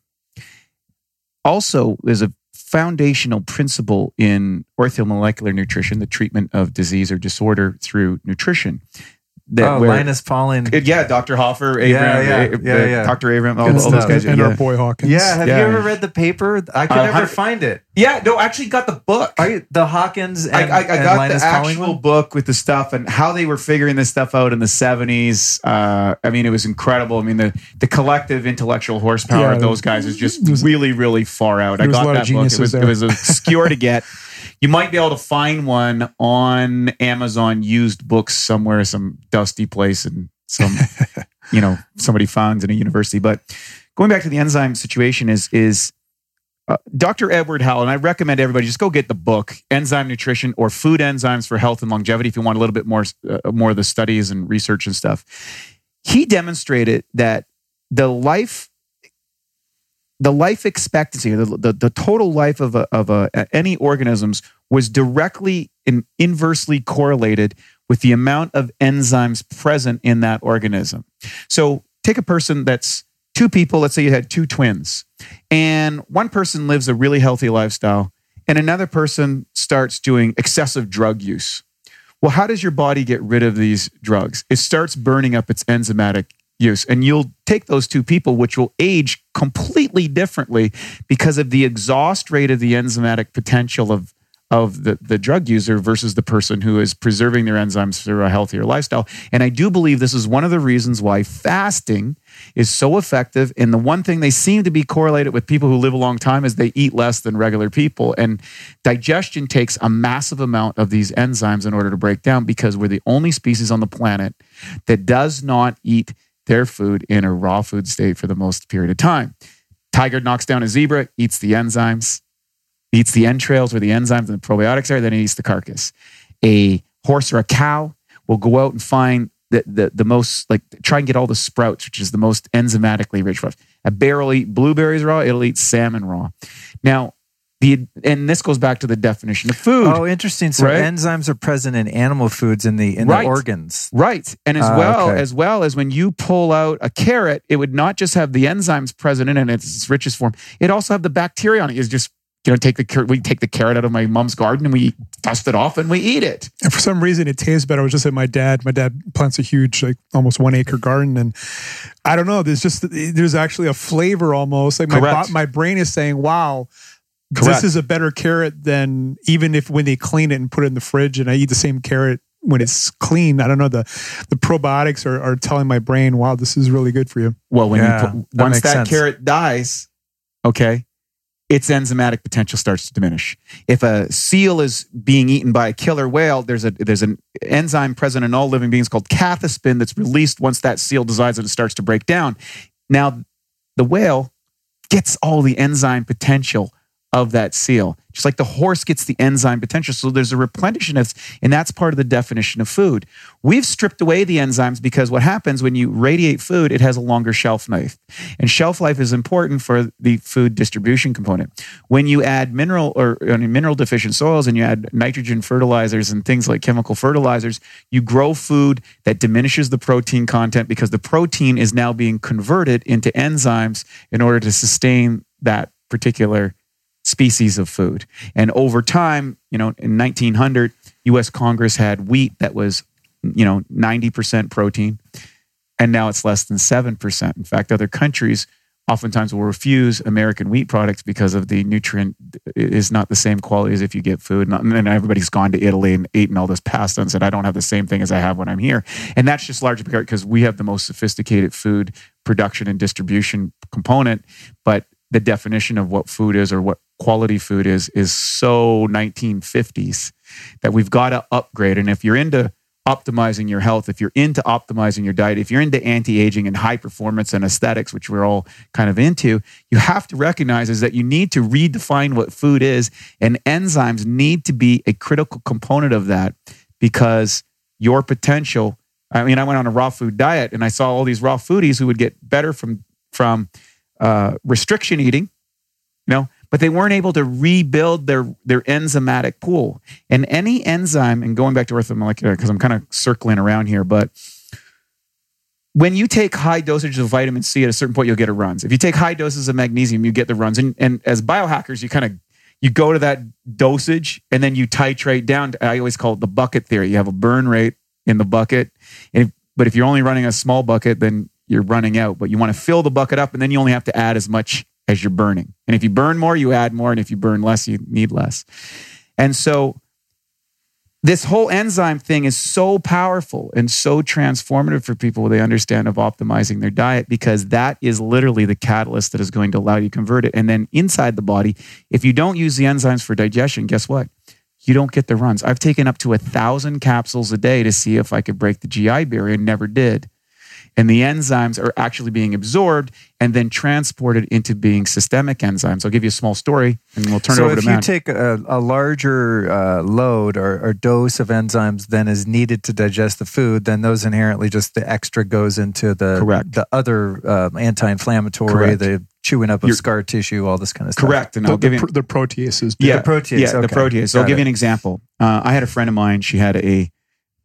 Also, there's a foundational principle in orthomolecular nutrition, the treatment of disease or disorder through nutrition. That oh, where- Linus Pauling. it- yeah, Dr. Hoffer, Abram, Yeah, yeah, yeah, yeah. Dr. Abram, all, all those guys. and yeah. our boy Hawkins. Yeah, have Yeah. you ever read the paper? I could Uh, never how- find it. yeah, no, I actually got the book. Are you, the Hawkins and, I, I, I and got Linus the Pauling actual one? book with the stuff and how they were figuring this stuff out in the 70s. Uh, I mean, it was incredible. I mean, the, the collective intellectual horsepower Yeah, of those guys is just was- really, really far out. I there was a got that book. It was, it was obscure to get. You might be able to find one on Amazon used books somewhere, some dusty place and some, you know, somebody found in a university. But going back to the enzyme situation is, is uh, Dr. Edward Howell, and I recommend everybody just go get the book, Enzyme Nutrition or Food Enzymes for Health and Longevity, if you want a little bit more, uh, more of the studies and research and stuff. He demonstrated that the life, the life expectancy, the, the, the total life of a, of a, any organisms was directly and inversely correlated with the amount of enzymes present in that organism. So take a person that's two people, let's say you had two twins, and one person lives a really healthy lifestyle, and another person starts doing excessive drug use. Well, how does your body get rid of these drugs? It starts burning up its enzymatic use. And you'll take those two people, which will age completely differently because of the exhaust rate of the enzymatic potential of of the, the drug user versus the person who is preserving their enzymes through a healthier lifestyle. And I do believe this is one of the reasons why fasting is so effective. And the one thing they seem to be correlated with people who live a long time is they eat less than regular people. And digestion takes a massive amount of these enzymes in order to break down because we're the only species on the planet that does not eat their food in a raw food state for the most period of time. Tiger knocks down a zebra, eats the enzymes, eats the entrails where the enzymes and the probiotics are, then eats the carcass. A horse or a cow will go out and find the, the, the most, like, try and get all the sprouts, which is the most enzymatically rich stuff. A bear will eat blueberries raw, it'll eat salmon raw. Now, the and this goes back to the definition of food. Oh, interesting. So Right? enzymes are present in animal foods in the in Right. the organs. Right. And as Ah, well okay. as well as when you pull out a carrot, it would not just have the enzymes present in it in its richest form. It also have the bacteria on it. It's just you know take the car- we take the carrot out of my mom's garden and we dust it off and we eat it. And for some reason, it tastes better. I was just at my dad. My dad plants a huge, like almost one acre garden, and I don't know. There's just there's actually a flavor almost like my Correct. my brain is saying, "Wow, Correct. this is a better carrot than even if when they clean it and put it in the fridge, and I eat the same carrot." When it's clean, I don't know the the probiotics are, are telling my brain, "Wow, this is really good for you." Well, when Yeah, you put, that once makes that sense. carrot dies, okay, its enzymatic potential starts to diminish. If a seal is being eaten by a killer whale, there's a there's an enzyme present in all living beings called cathepsin that's released once that seal decides that it starts to break down. Now, the whale gets all the enzyme potential of that seal, just like the horse gets the enzyme potential. So there's a replenishment, and that's part of the definition of food. We've stripped away the enzymes because what happens when you radiate food, it has a longer shelf life. And shelf life is important for the food distribution component. When you add mineral or I mean, mineral deficient soils and you add nitrogen fertilizers and things like chemical fertilizers, you grow food that diminishes the protein content because the protein is now being converted into enzymes in order to sustain that particular species of food. And over time, you know, in 1900, US Congress had wheat that was, you know, 90% protein and now it's less than 7%. In fact, other countries oftentimes will refuse American wheat products because of the nutrient is not the same quality as if you get food. And then everybody's gone to Italy and eaten all this pasta and said, I don't have the same thing as I have when I'm here. And that's just largely because we have the most sophisticated food production and distribution component. But the definition of what food is or what quality food is is so 1950s that we've got to upgrade. And if you're into optimizing your health, if you're into optimizing your diet, if you're into anti-aging and high performance and aesthetics, which we're all kind of into, you have to recognize is that you need to redefine what food is and enzymes need to be a critical component of that because your potential I mean, I went on a raw food diet and I saw all these raw foodies who would get better from from uh, restriction eating, you know, but they weren't able to rebuild their their enzymatic pool. And any enzyme, and going back to orthomolecular, because I'm kind of circling around here, but when you take high dosages of vitamin C at a certain point, you'll get a runs. If you take high doses of magnesium, you get the runs. And, and as biohackers, you kind of you go to that dosage and then you titrate down. To, I always call it the bucket theory. You have a burn rate in the bucket, if, but if you're only running a small bucket, then you're running out. But you want to fill the bucket up, and then you only have to add as much as you're burning. And if you burn more, you add more, and if you burn less, you need less. And so this whole enzyme thing is so powerful and so transformative for people they understand of optimizing their diet because that is literally the catalyst that is going to allow you to convert it. And then inside the body, if you don't use the enzymes for digestion, guess what? You don't get the runs. I've taken up to a thousand capsules a day to see if I could break the GI barrier and never did. And the enzymes are actually being absorbed and then transported into being systemic enzymes. I'll give you a small story and we'll turn so it over if to you Matt. take a, a larger uh, load or, or dose of enzymes than is needed to digest the food, then those inherently just the extra goes into the Correct. the other uh, anti-inflammatory, Correct. the chewing up of You're- scar tissue, all this kind of stuff. Correct. And The, I'll give the, you pr- the proteases. yeah, The protease, Yeah, the okay. protease. So I'll Got give it. you an example. Uh, I had a friend of mine. She had a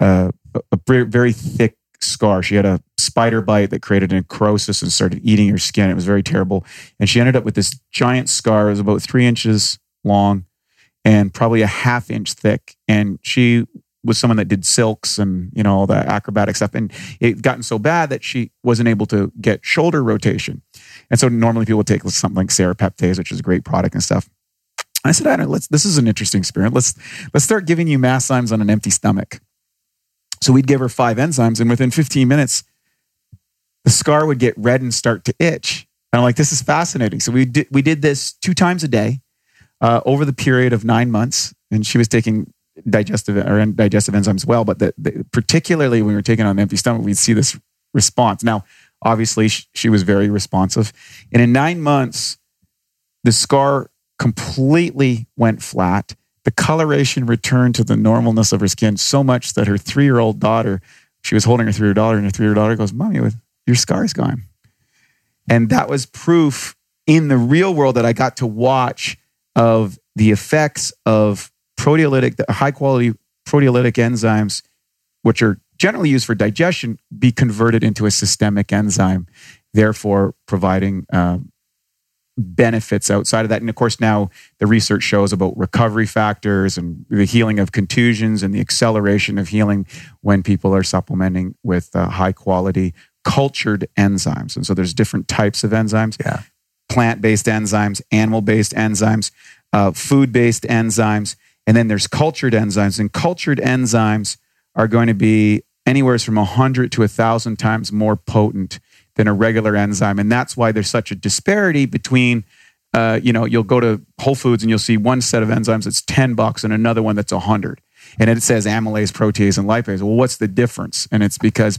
uh, a very, very thick scar. She had a spider bite that created necrosis and started eating her skin. It was very terrible. And she ended up with this giant scar. It was about three inches long and probably a half inch thick. And she was someone that did silks and you know all that acrobatic stuff. And it gotten so bad that she wasn't able to get shoulder rotation. And so normally people take something like serrapeptase, which is a great product and stuff. I said, I don't, let's, this is an interesting experiment. Let's, let's start giving you Masszymes on an empty stomach. So we'd give her five enzymes, and within 15 minutes, the scar would get red and start to itch. And I'm like, this is fascinating. So we did, we did this two times a day uh, over the period of nine months. And she was taking digestive or digestive enzymes well. But the, the, particularly when we were taking on an empty stomach, we'd see this response. Now, obviously, she, she was very responsive. And in nine months, the scar completely went flat. The coloration returned to the normalness of her skin so much that her three year old daughter, she was holding her three year old daughter, and her three year old daughter goes, Mommy, your scar's gone. And that was proof in the real world that I got to watch of the effects of proteolytic, high quality proteolytic enzymes, which are generally used for digestion, be converted into a systemic enzyme, therefore providing um, benefits outside of that. And of course, now the research shows about recovery factors and the healing of contusions and the acceleration of healing when people are supplementing with uh, high quality cultured enzymes. And so there's different types of enzymes. Yeah. Plant-based enzymes, animal-based enzymes, uh, food-based enzymes, and then there's cultured enzymes. And cultured enzymes are going to be anywhere from 100 to 1,000 times more potent than a regular enzyme. And that's why there's such a disparity between, uh, you know, you'll go to Whole Foods and you'll see one set of enzymes that's 10 bucks and another one that's 100. And it says amylase, protease, and lipase. Well, what's the difference? And it's because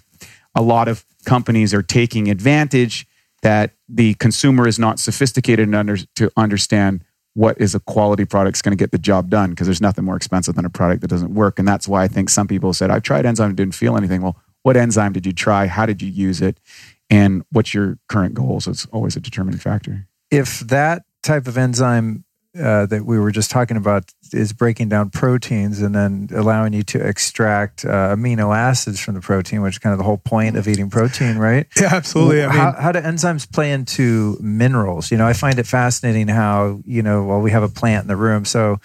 a lot of companies are taking advantage that the consumer is not sophisticated under, to understand what is a quality product is going to get the job done because there's nothing more expensive than a product that doesn't work. And that's why I think some people said, I've tried enzyme and didn't feel anything. Well, what enzyme did you try? How did you use it? And what's your current goals? It's always a determining factor. If that type of enzyme uh, that we were just talking about is breaking down proteins and then allowing you to extract uh, amino acids from the protein, which is kind of the whole point of eating protein, right? Yeah, absolutely. I mean, how, how do enzymes play into minerals? You know, I find it fascinating how, you know, well, we have a plant in the room. So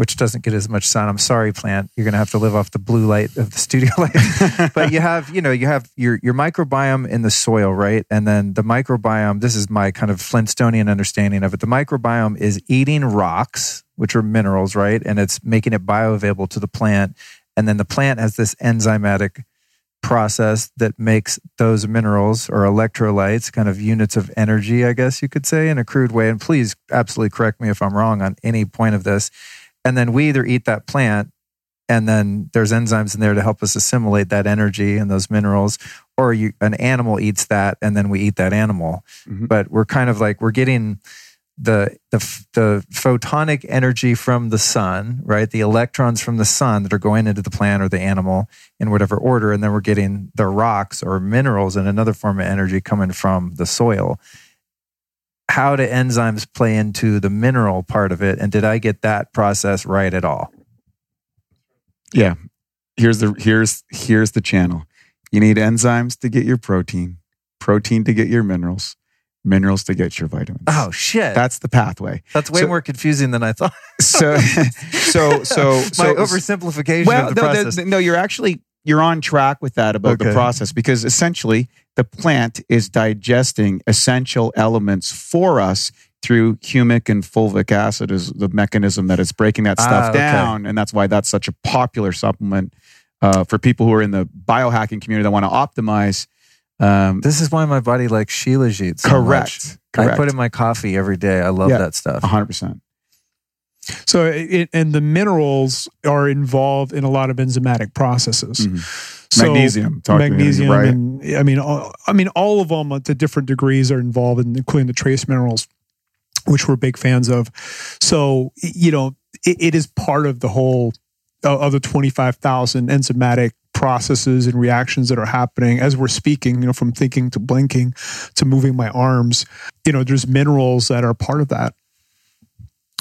which doesn't get as much sun. I'm sorry, plant. You're going to have to live off the blue light of the studio light. but you have, you know, you have your your microbiome in the soil, right? And then the microbiome. This is my kind of Flintstonian understanding of it. The microbiome is eating rocks, which are minerals, right? And it's making it bioavailable to the plant. And then the plant has this enzymatic process that makes those minerals or electrolytes kind of units of energy, I guess you could say, in a crude way. And please absolutely correct me if I'm wrong on any point of this and then we either eat that plant and then there's enzymes in there to help us assimilate that energy and those minerals or you, an animal eats that and then we eat that animal. Mm-hmm. but we're kind of like we're getting the, the the photonic energy from the sun right? The electrons from the sun that are going into the plant or the animal in whatever order and then we're getting the rocks or minerals and another form of energy coming from the soil how do enzymes play into the mineral part of it? And did I get that process right at all? Yeah. Here's the here's here's the channel. You need enzymes to get your protein, protein to get your minerals, minerals to get your vitamins. Oh shit. That's the pathway. That's way so, more confusing than I thought. so so so so my oversimplification well, of the no, process. no, you're actually you're on track with that about okay. the process because essentially the plant is digesting essential elements for us through humic and fulvic acid is the mechanism that is breaking that stuff ah, okay. down. And that's why that's such a popular supplement uh, for people who are in the biohacking community that want to optimize um, this is why my body likes shilajit so correct, much. correct. I put in my coffee every day. I love yeah, that stuff. 100% so, it, and the minerals are involved in a lot of enzymatic processes. Mm-hmm. So magnesium, magnesium, right? and I mean, all, I mean, all of them to different degrees are involved, in, including the trace minerals, which we're big fans of. So, you know, it, it is part of the whole uh, of the twenty five thousand enzymatic processes and reactions that are happening as we're speaking, you know, from thinking to blinking to moving my arms. You know, there's minerals that are part of that.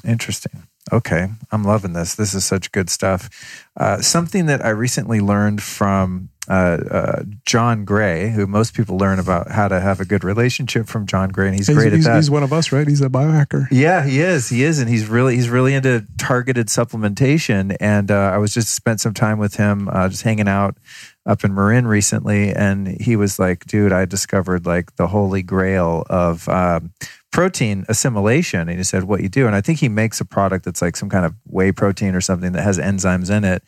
Interesting. Okay, I'm loving this. This is such good stuff. Uh, something that I recently learned from uh, uh, John Gray, who most people learn about how to have a good relationship from John Gray, and he's, he's great he's, at that. He's one of us, right? He's a biohacker. Yeah, he is. He is, and he's really he's really into targeted supplementation. And uh, I was just spent some time with him, uh, just hanging out up in Marin recently, and he was like, "Dude, I discovered like the holy grail of." Um, protein assimilation and he said what you do and i think he makes a product that's like some kind of whey protein or something that has enzymes in it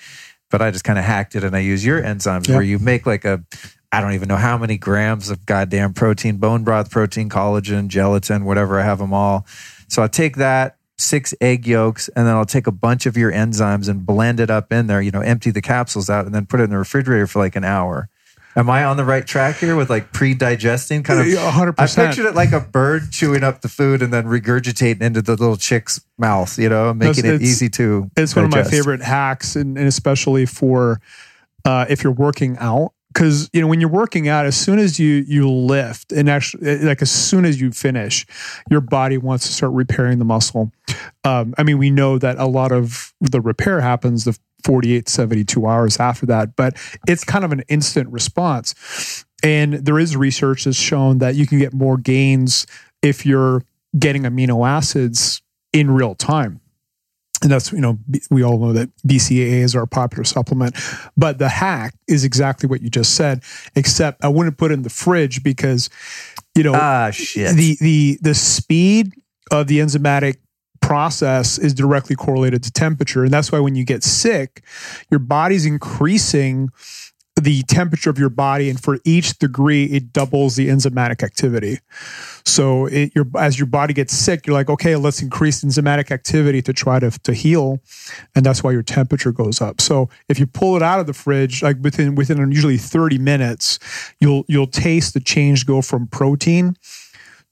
but i just kind of hacked it and i use your enzymes yep. where you make like a i don't even know how many grams of goddamn protein bone broth protein collagen gelatin whatever i have them all so i take that six egg yolks and then i'll take a bunch of your enzymes and blend it up in there you know empty the capsules out and then put it in the refrigerator for like an hour Am I on the right track here with like pre-digesting kind of? 100%. I pictured it like a bird chewing up the food and then regurgitating into the little chick's mouth, you know, making it's, it easy to. It's digest. one of my favorite hacks, and, and especially for uh, if you're working out because you know when you're working out, as soon as you you lift and actually like as soon as you finish, your body wants to start repairing the muscle. Um, I mean, we know that a lot of the repair happens the 48 72 hours after that, but it's kind of an instant response. And there is research that's shown that you can get more gains if you're getting amino acids in real time and that's you know we all know that BCAA is our popular supplement, but the hack is exactly what you just said. Except I wouldn't put it in the fridge because you know ah shit. the the the speed of the enzymatic process is directly correlated to temperature, and that's why when you get sick, your body's increasing the temperature of your body, and for each degree, it doubles the enzymatic activity. So, it, your, as your body gets sick, you're like, okay, let's increase enzymatic activity to try to, to heal, and that's why your temperature goes up. So, if you pull it out of the fridge, like within within usually 30 minutes, you'll you'll taste the change go from protein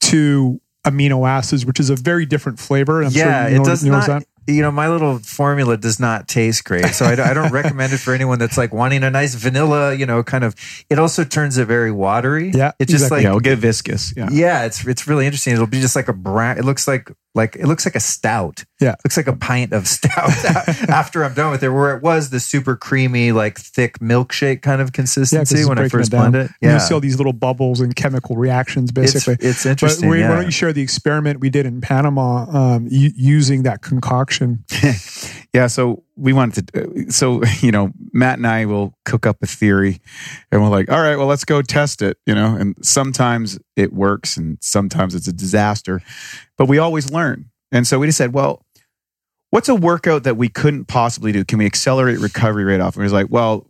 to amino acids, which is a very different flavor. I'm yeah, sure you know, it does you know not you know, my little formula does not taste great. So I, I, don't recommend it for anyone that's like wanting a nice vanilla, you know, kind of, it also turns it very watery. Yeah. It's just exactly. like, yeah, it'll get viscous. Yeah. Yeah. It's, it's really interesting. It'll be just like a brown, it looks like, like, it looks like a stout. Yeah. It looks like a pint of stout after I'm done with it, where it was the super creamy, like thick milkshake kind of consistency yeah, when I first blend it. Yeah. You see all these little bubbles and chemical reactions basically. It's, it's interesting. But yeah. why don't you share the experiment we did in Panama um, using that concoction? yeah. So we wanted to, uh, so, you know, Matt and I will cook up a theory and we're like, all right, well, let's go test it, you know, and sometimes it works and sometimes it's a disaster, but we always learn. And so we just said, well, what's a workout that we couldn't possibly do? Can we accelerate recovery rate off? And we was like, well,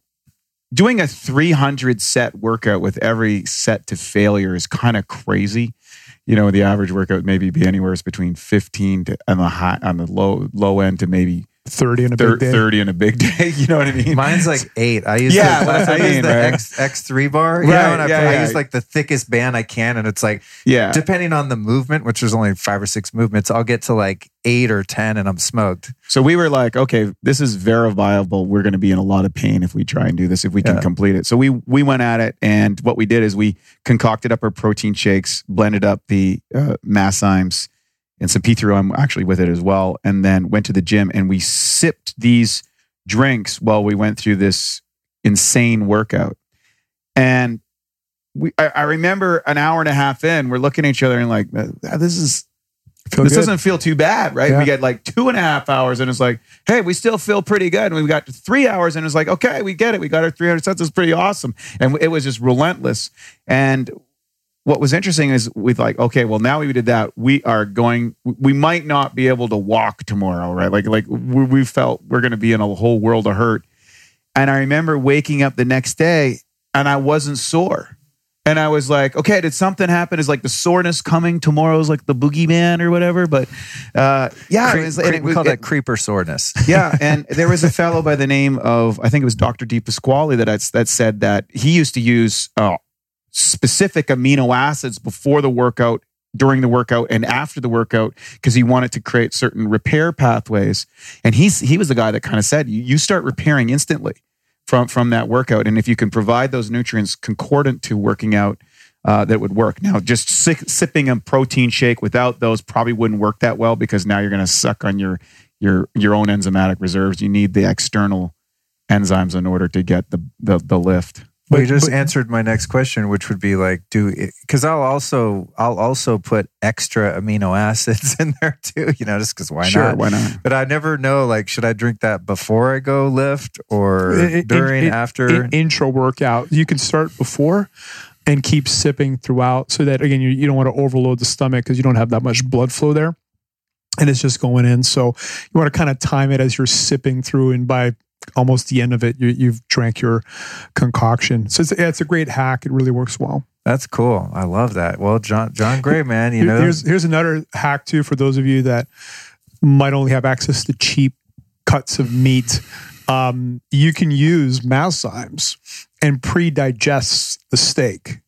doing a 300 set workout with every set to failure is kind of crazy you know, the average workout maybe be anywhere between 15 to on the high on the low low end to maybe 30 in a big day. 30 in a big day. You know what I mean? Mine's like eight. I use yeah, the, I, I mean, use the right? X, X3 bar. You know, and I, yeah, I, yeah. use like the thickest band I can. And it's like, yeah, depending on the movement, which there's only five or six movements, I'll get to like eight or 10 and I'm smoked. So we were like, okay, this is verifiable. We're going to be in a lot of pain if we try and do this, if we can yeah. complete it. So we, we went at it. And what we did is we concocted up our protein shakes, blended up the uh, Masszymes and some P3OM actually with it as well. And then went to the gym and we sipped these drinks while we went through this insane workout. And we, I, I remember an hour and a half in, we're looking at each other and like, uh, this is, feel this good. doesn't feel too bad, right? Yeah. We get like two and a half hours and it's like, hey, we still feel pretty good. And we got three hours and it's like, okay, we get it. We got our 300 sets. It's pretty awesome. And it was just relentless. And what was interesting is we like, okay, well now we did that. We are going. We might not be able to walk tomorrow, right? Like like we, we felt we're going to be in a whole world of hurt. And I remember waking up the next day and I wasn't sore. And I was like, okay, did something happen? Is like the soreness coming? Tomorrow's like the boogeyman or whatever. But uh, yeah, Cre- it was, cre- it, we call it, that creeper soreness. yeah, and there was a fellow by the name of I think it was Dr. Di Pasquale that that said that he used to use uh, specific amino acids before the workout, during the workout, and after the workout because he wanted to create certain repair pathways. And he's he was the guy that kind of said you, start repairing instantly from from that workout, and if you can provide those nutrients concordant to working out. Uh, that would work. Now, just si- sipping a protein shake without those probably wouldn't work that well because now you're going to suck on your your your own enzymatic reserves. You need the external enzymes in order to get the the, the lift. But, well, you just but, answered my next question, which would be like, do because I'll also I'll also put extra amino acids in there too, you know, just because why sure, not? Why not? But I never know, like, should I drink that before I go lift or it, during, it, after? It, intro workout, you can start before and keep sipping throughout, so that again, you, you don't want to overload the stomach because you don't have that much blood flow there and it's just going in. So you want to kind of time it as you're sipping through, and by almost the end of it, you, have drank your concoction. So it's, it's a great hack. It really works well. That's cool. I love that. Well, John John Gray, man, you know. Here's here's another hack too for those of you that might only have access to cheap cuts of meat. Um, you can use Masszymes and pre-digest the steak.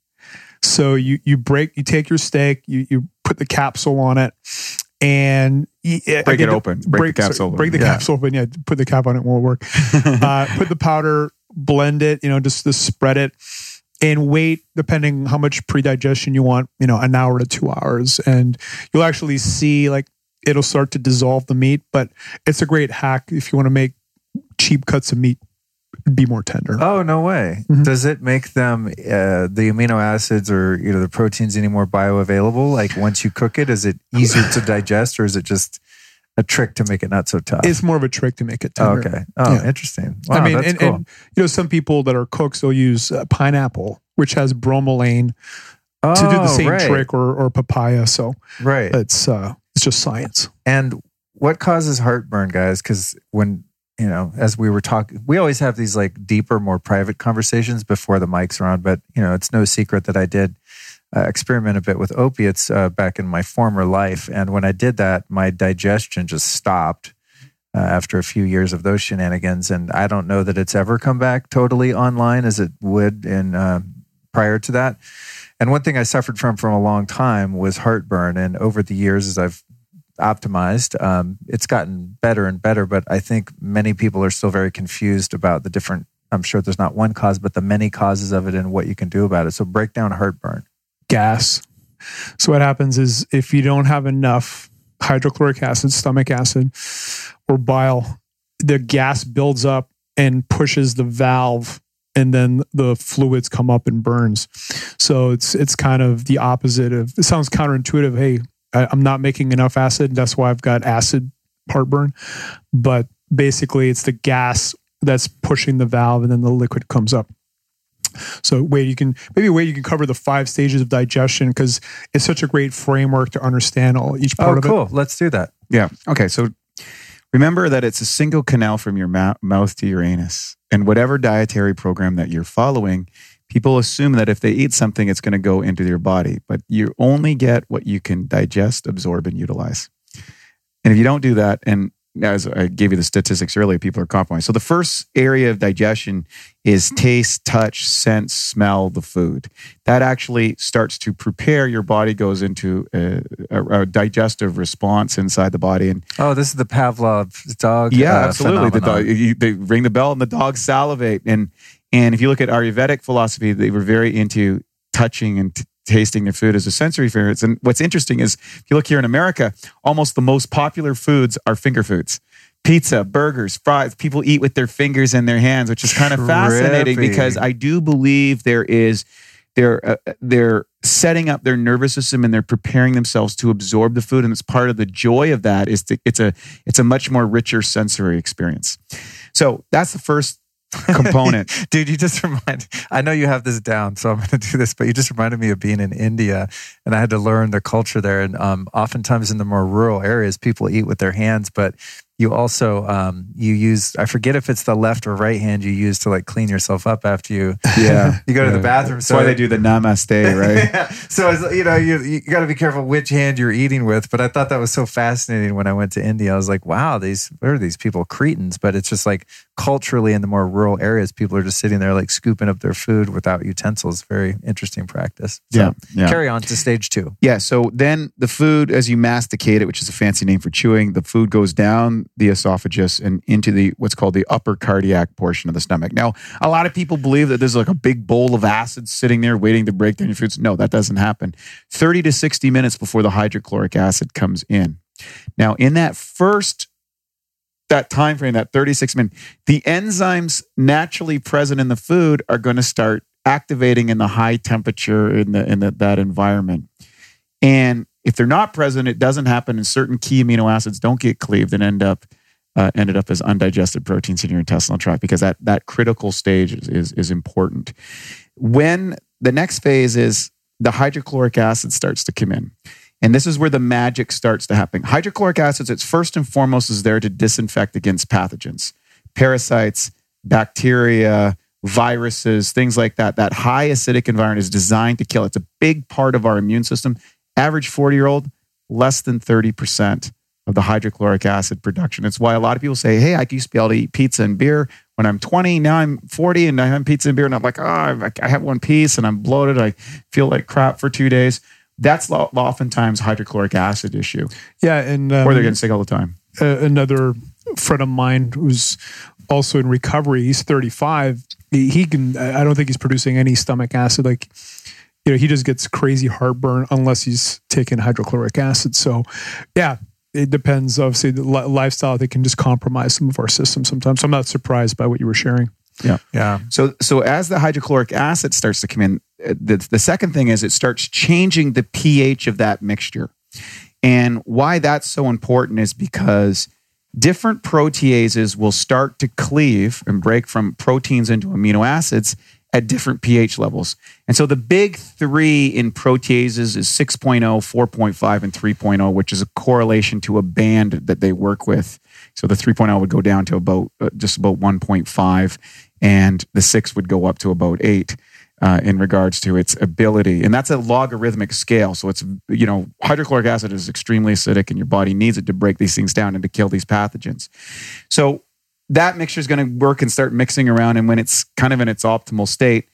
So you you break you take your steak, you you put the capsule on it, and break it open, break, break the capsule, sorry, break the yeah. capsule open. Yeah, put the cap on it won't work. uh, put the powder blend it, you know, just to spread it and wait depending how much pre-digestion you want, you know, an hour to two hours. And you'll actually see like it'll start to dissolve the meat, but it's a great hack if you want to make cheap cuts of meat be more tender. Oh no way! Mhm. Does it make them uh, the amino acids or you know the proteins any more bioavailable? Like once you cook it, is it easier to digest, or is it just a trick to make it not so tough? It's more of a trick to make it Oh, tender. okay. Oh, Yeah. interesting. Wow, I mean, and, cool. and you know, some people that are cooks, they'll use uh, pineapple, which has bromelain oh, to do the same right, trick, or or papaya. So Right. it's uh, it's just science. And what causes heartburn, guys? Because when you know, as we were talking, we always have these like deeper, more private conversations before the mics are on. But you know, it's no secret that I did uh, experiment a bit with opiates uh, back in my former life, and when I did that, my digestion just stopped. Uh, after a few years of those shenanigans, and I don't know that it's ever come back totally online as it would in uh, prior to that. And one thing I suffered from for a long time was heartburn. And over the years, as I've optimized. Um, it's gotten better and better, but I think many people are still very confused about the different. I'm sure there's not one cause, but the many causes of it and what you can do about it. So break down heartburn. gas. So what happens is if you don't have enough hydrochloric acid, stomach acid, or bile, the gas builds up and pushes the valve and then the fluids come up and burns. So it's it's kind of the opposite of it sounds counterintuitive. Hey, I, I'm not making enough acid. That's why I've got acid heartburn. But basically it's the gas that's pushing the valve and then the liquid comes up. So wait, you can maybe wait you can cover the five stages of digestion because it's such a great framework to understand all each part Oh, of it. Oh, cool. Let's do that. Yeah. Okay. So remember that it's a single canal from your mou- mouth to your anus. And whatever dietary program that you're following, people assume that if they eat something, it's going to go into your body. But you only get what you can digest, absorb, and utilize. And if you don't do that, and as I gave you the statistics earlier, people are compromised. So the first area of digestion is taste, touch, sense, smell the food. That actually starts to prepare your body goes into a, a, a digestive response inside the body, and Oh, this is the Pavlov dog. yeah, uh, absolutely. The dog, you, they ring the bell and the dogs salivate. And and if you look at Ayurvedic philosophy, they were very into touching and t- tasting their food as a sensory experience. And what's interesting is if you look here in America, almost the most popular foods are finger foods. Pizza, burgers, fries. People eat with their fingers and their hands, which is kind of fascinating because I do believe there is they're uh, they're setting up their nervous system and they're preparing themselves to absorb the food and it's part of the joy of that is to, it's a it's a much more richer sensory experience so that's the first component Dude, you just remind I know you have this down, so I'm going to do this, but you just reminded me of being in India and I had to learn the culture there. And um, oftentimes in the more rural areas, people eat with their hands, but you also um, you use I forget if it's the left or right hand you use to like clean yourself up after you yeah you go to Yeah. the bathroom. that's why they do the namaste right Yeah. So it's, you know, you you got to be careful which hand you're eating with. But I thought that was so fascinating when I went to India. I was like, wow, these what are these people cretins? But it's just like culturally in the more rural areas, people are just sitting there like scooping up their food without utensils. Very interesting practice. So Yeah, yeah. carry on to stage two. Yeah. So then the food, as you masticate it, which is a fancy name for chewing, the food goes down the esophagus and into the what's called the upper cardiac portion of the stomach. Now, a lot of people believe that there's like a big bowl of acid sitting there waiting to break down your foods. No, that doesn't happen. 30 to 60 minutes before the hydrochloric acid comes in. Now, in that first that time frame, that 36 minutes, the enzymes naturally present in the food are going to start activating in the high temperature in the in the, that environment. And if they're not present, it doesn't happen, and certain key amino acids don't get cleaved and end up uh, ended up as undigested proteins in your intestinal tract because that that critical stage is, is is important. When the next phase is the hydrochloric acid starts to come in. And this is where the magic starts to happen. Hydrochloric acids, it's first and foremost is there to disinfect against pathogens, parasites, bacteria, viruses, things like that. That high acidic environment is designed to kill. It's a big part of our immune system. Average 40 year old, less than 30% of the hydrochloric acid production. It's why a lot of people say, Hey, I used to be able to eat pizza and beer when I'm 20. Now I'm 40 and I have pizza and beer. And I'm like, Oh, I have one piece and I'm bloated. I feel like crap for two days. That's oftentimes hydrochloric acid issue, Yeah, and um, or they're getting sick all the time. uh, another friend of mine who's also in recovery. He's 35, he he can. I don't think he's producing any stomach acid. Like, you know, he just gets crazy heartburn unless he's taking hydrochloric acid. So, yeah, it depends. Obviously, the li- lifestyle they can just compromise some of our systems sometimes. So I'm not surprised by what you were sharing. Yeah. Yeah. So, so as the hydrochloric acid starts to come in, uh, the, the second thing is it starts changing the pH of that mixture. And why that's so important is because different proteases will start to cleave and break from proteins into amino acids at different pH levels. And so the big three in proteases is 6.0, 4.5, and 3.0, which is a correlation to a band that they work with. So the 3.0 would go down to about uh, just about 1.5, and the 6 would go up to about 8 uh, in regards to its ability. And that's a logarithmic scale. So it's, you know, hydrochloric acid is extremely acidic, and your body needs it to break these things down and to kill these pathogens. So that mixture is going to work and start mixing around. And when it's kind of in its optimal state,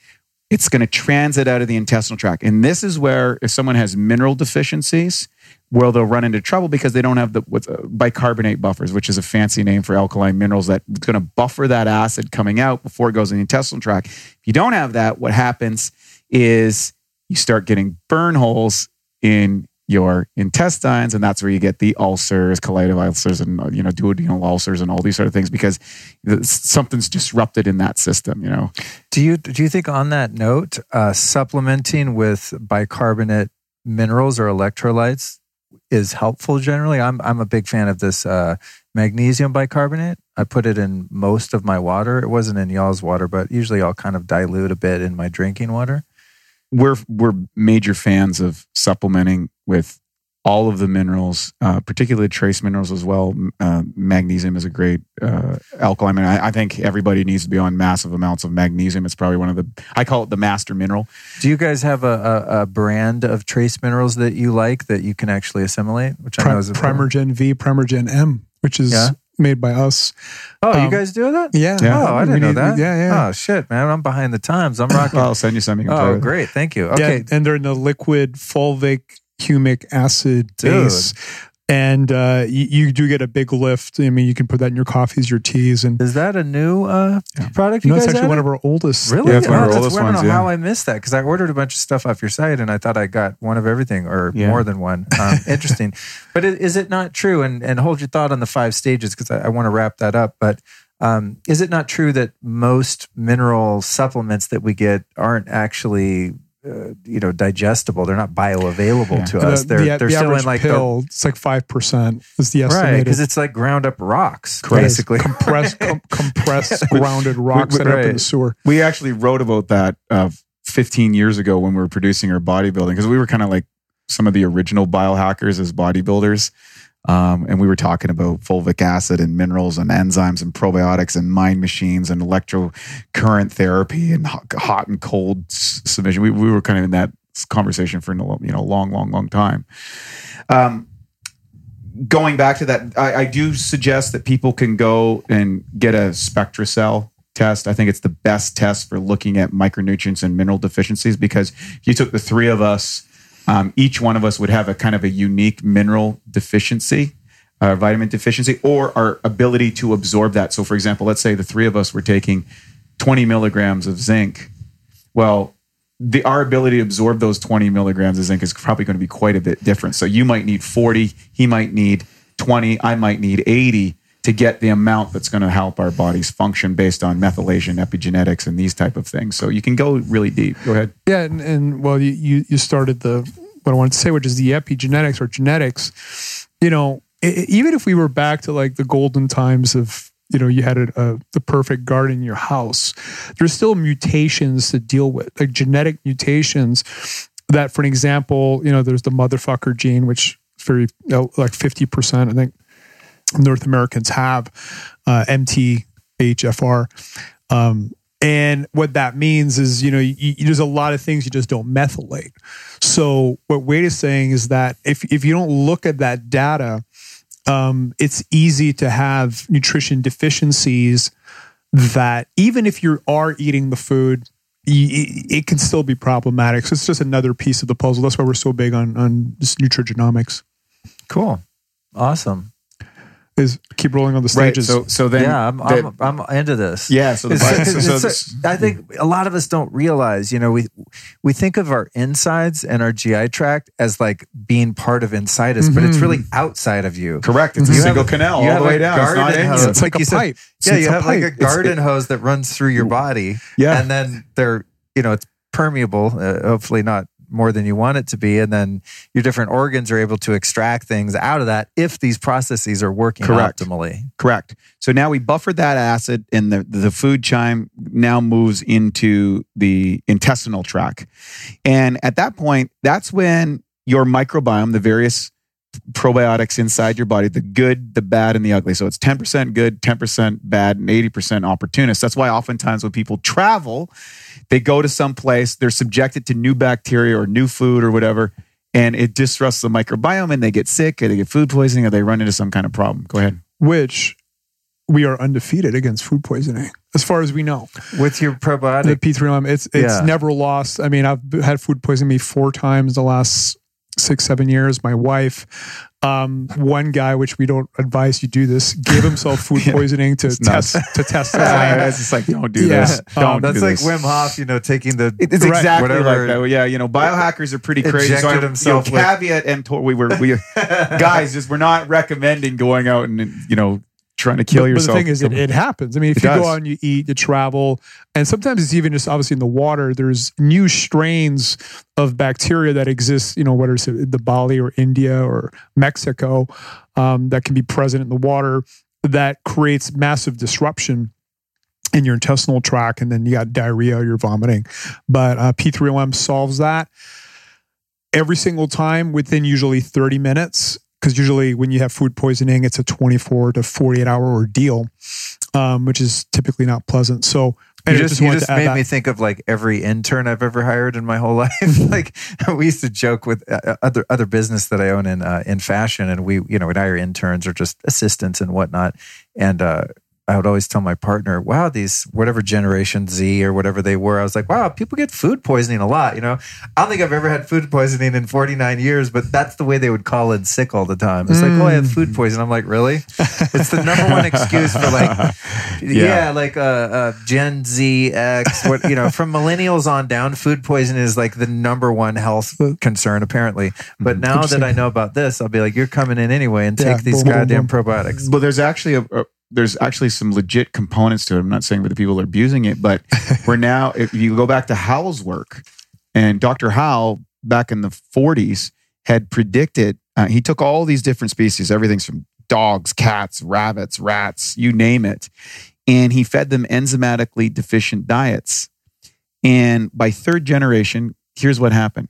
it's going to transit out of the intestinal tract. And this is where, if someone has mineral deficiencies, where they'll run into trouble because they don't have the what's, uh, bicarbonate buffers, which is a fancy name for alkaline minerals that's going to buffer that acid coming out before it goes in the intestinal tract. If you don't have that, what happens is you start getting burn holes in your intestines, and that's where you get the ulcers, colitis ulcers, and you know duodenal ulcers, and all these sort of things because something's disrupted in that system. You know, Do you do you think on that note, uh, supplementing with bicarbonate minerals or electrolytes is helpful generally? I'm I'm a big fan of this uh, magnesium bicarbonate. I put it in most of my water. It wasn't in y'all's water, but usually I'll kind of dilute a bit in my drinking water. We're we're major fans of supplementing with all of the minerals, uh, particularly trace minerals as well. Uh, magnesium is a great uh, alkaline. mineral. I, I think everybody needs to be on massive amounts of magnesium. It's probably one of the I call it the master mineral. Do you guys have a, a, a brand of trace minerals that you like that you can actually assimilate? Which I know is a Primergen V, Primergen M, which is Yeah. Made by us. Oh, you um, guys do that? Yeah. Yeah. Oh, I didn't We know need- that. Yeah, yeah. Oh shit, man! I'm behind the times. I'm rocking. I'll send you some. You can play oh, great! Thank you. Okay, Yeah, and they're in the liquid fulvic humic acid Dude. base. And uh, you, you do get a big lift. I mean, you can put that in your coffees, your teas, and is that a new uh, Yeah. product? you You know, it's guys actually one of our oldest. Really? Yeah, it's one of Oh, our that's oldest weird. I don't ones, know yeah. how I missed that because I ordered a bunch of stuff off your site and I thought I got one of everything or Yeah. more than one. Um, interesting. But i- is it not true? And, and hold your thought on the five stages because I, I want to wrap that up. But um, is it not true that most mineral supplements that we get aren't actually, uh, you know, digestible? They're not bioavailable Yeah. to The- us. They're, the, they're the still in like pill. It's like five percent is the the right estimated. because it's like ground up rocks, That is basically. compressed, com- compressed, grounded rocks that end up in the sewer. We actually wrote about that uh, 15 years ago when we were producing our bodybuilding because we were kind of like some of the original biohackers as bodybuilders. Um, and we were talking about fulvic acid and minerals and enzymes and probiotics and mind machines and electrocurrent therapy and hot, and cold submission. We, we were kind of in that conversation for you know a long, long, long time. Um, going back to that, I, I do suggest that people can go and get a SpectraCell test. I think it's the best test for looking at micronutrients and mineral deficiencies because you took the three of us, um, each one of us would have a kind of a unique mineral deficiency. Uh, vitamin deficiency or our ability to absorb that. So, for example, let's say the three of us were taking 20 milligrams of zinc. Well, the our ability to absorb those 20 milligrams of zinc is probably going to be quite a bit different. So you might need 40, he might need 20, I might need 80 to get the amount that's going to help our bodies function based on methylation, epigenetics, and these type of things. So you can go really deep. Go ahead. Yeah, and, and well, you, you started the what I wanted to say, which is the epigenetics or genetics. You know, i i- even if we were back to like the golden times of you know you had a, a the perfect garden in your house, there's still mutations to deal with, like genetic mutations. That, for an example, you know, there's the motherfucker gene, which is very like fifty percent, I think, North Americans have uh, MTHFR. Um, and what that means is, you know, you, you, there's a lot of things you just don't methylate. So what Wade is saying is that if if you don't look at that data, um, it's easy to have nutrition deficiencies that even if you are eating the food, it can still be problematic. So it's just another piece of the puzzle. That's why we're so big on on nutrigenomics. cool. Awesome. Is keep rolling on the Right. stages. So so then yeah, I'm, the- I'm, I'm into this. yeah. So the It's- so, so, it's- I think a lot of us don't realize, you know, we we think of our insides and our GI tract as like being part of inside us, but it's Mhm. really outside of you. correct. It's a single have- canal all the way down. It's not in hose. it's like like a you said- pipe. Yeah, It's you a have like a pipe. garden hose that runs through your body, Yeah. and then they're you know it's permeable. Uh, hopefully not more than you want it to be, and then your different organs are able to extract things out of that if these processes are working Correct. optimally. Correct. So now we buffered that acid, and the the food chyme now moves into the intestinal tract, and at that point, that's when your microbiome, the various probiotics inside your body, the good, the bad, and the ugly. So it's ten percent good, ten percent bad, and eighty percent opportunist. That's why oftentimes when people travel, they go to some place, they're subjected to new bacteria or new food or whatever. And it disrupts the microbiome, and they get sick, or they get food poisoning, or they run into some kind of problem. Go ahead. which we are undefeated against food poisoning, as far as we know. With your probiotic, The probiotic, P3OM, it's it's Yeah. never lost. I mean, I've had food poisoning me four times the last six seven years. My wife, um, one guy, which we don't advise you do this, gave himself food Yeah. poisoning to It's test nuts. to test his Yeah, it's just like don't do Yeah. this. Um, Don't that's do like this. Wim Hof, you know, taking the It's Right. exactly Whatever- like that. Yeah, you know, biohackers are pretty crazy. So I, himself you know, caveat and to, we were we guys just we're not recommending going out and you know trying to kill but, yourself. But the thing is, it, it happens. I mean, if It you does. go out and you eat, you travel, and sometimes it's even just obviously in the water. There's new strains of bacteria that exist. You know, whether it's the Bali or India or Mexico, um, that can be present in the water that creates massive disruption in your intestinal tract, and then you got diarrhea, you're vomiting. But uh, P3OM solves that every single time within usually 30 minutes because usually when you have food poisoning it's a 24 to 48 hour ordeal um, which is typically not pleasant so You anyway, just, you just made that. me think of like every intern I've ever hired in my whole life. like we used to joke with uh, other other business that I own in uh, in fashion, and we you know we'd hire interns or just assistants and whatnot. And uh, I would always tell my partner, "Wow, these whatever Generation Z or whatever they were." I was like, "Wow, people get food poisoning a lot." You know, I don't think I've ever had food poisoning in 49 years, but that's the way they would call in sick all the time. It's like, "Oh, I have food poisoning." I'm like, "Really?" It's the number one excuse for like yeah, like uh, uh, Gen Z, X, what you know, from millennials on down, food poisoning is like the number one health concern, apparently. But now that I know about this, I'll be like, you're coming in anyway and take Yeah, these boom, boom, goddamn boom. probiotics. Well, there's actually a, a there's actually some legit components to it. I'm not saying that the people are abusing it, but we're now if you go back to Howell's work, and Dr. Howell back in the 40s had predicted. Uh, he took all these different species, everything's from dogs, cats, rabbits, rats, you name it, and he fed them enzymatically deficient diets. And by third generation, here's what happened: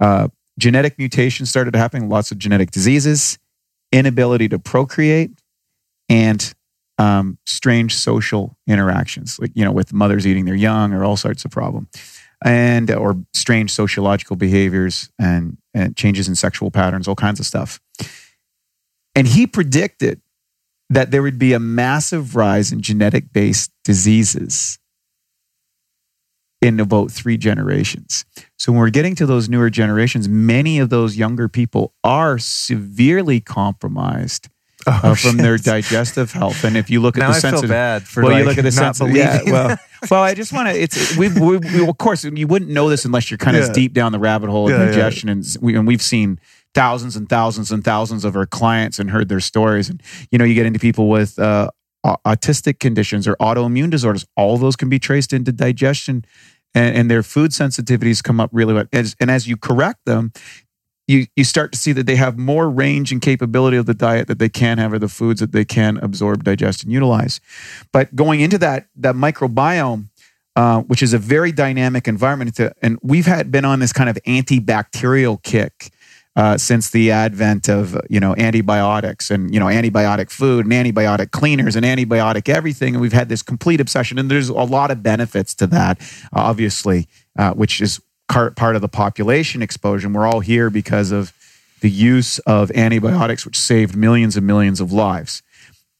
uh, genetic mutations started happening, lots of genetic diseases, inability to procreate and um, strange social interactions, like you know, with mothers eating their young, or all sorts of problem, and or strange sociological behaviors and, and changes in sexual patterns, all kinds of stuff. And he predicted that there would be a massive rise in genetic based diseases in about three generations. So when we're getting to those newer generations, many of those younger people are severely compromised uh, from their digestive health. And if you look at now the I feel sensitive, bad for well, like, you look at the not sensitive, yeah, well, well, I just want to. It's we, we, we, of course you wouldn't know this unless you're kind of Yeah. deep down the rabbit hole of Yeah, yeah. digestion, and we and we've seen thousands and thousands and thousands of our clients and heard their stories, and you know you get into people with. Uh, Autistic conditions or autoimmune disorders, all those can be traced into digestion and, and their food sensitivities come up really well. As, and as you correct them, you you start to see that they have more range and capability of the diet that they can have or the foods that they can absorb, digest, and utilize. But going into that that microbiome, uh, which is a very dynamic environment, and we've had been on this kind of antibacterial kick. Uh, since the advent of you know antibiotics and you know antibiotic food and antibiotic cleaners and antibiotic everything, and we've had this complete obsession. And there's a lot of benefits to that, obviously, uh, which is part of the population explosion. We're all here because of the use of antibiotics, which saved millions and millions of lives.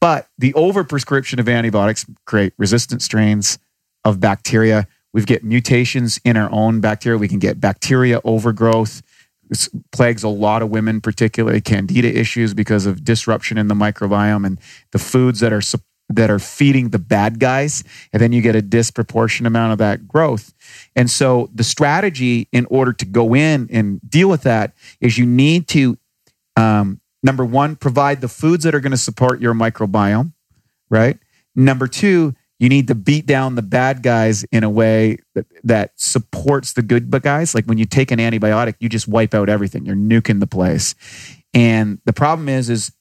But the overprescription of antibiotics create resistant strains of bacteria. We get mutations in our own bacteria. We can get bacteria overgrowth, This plagues a lot of women, particularly candida issues because of disruption in the microbiome and the foods that are that are feeding the bad guys, and then you get a disproportionate amount of that growth. And so the strategy in order to go in and deal with that is you need to um, number one provide the foods that are going to support your microbiome, right? Number two, you need to beat down the bad guys in a way that, that supports the good guys. Like when you take an antibiotic, you just wipe out everything. You're nuking the place. And the problem is, is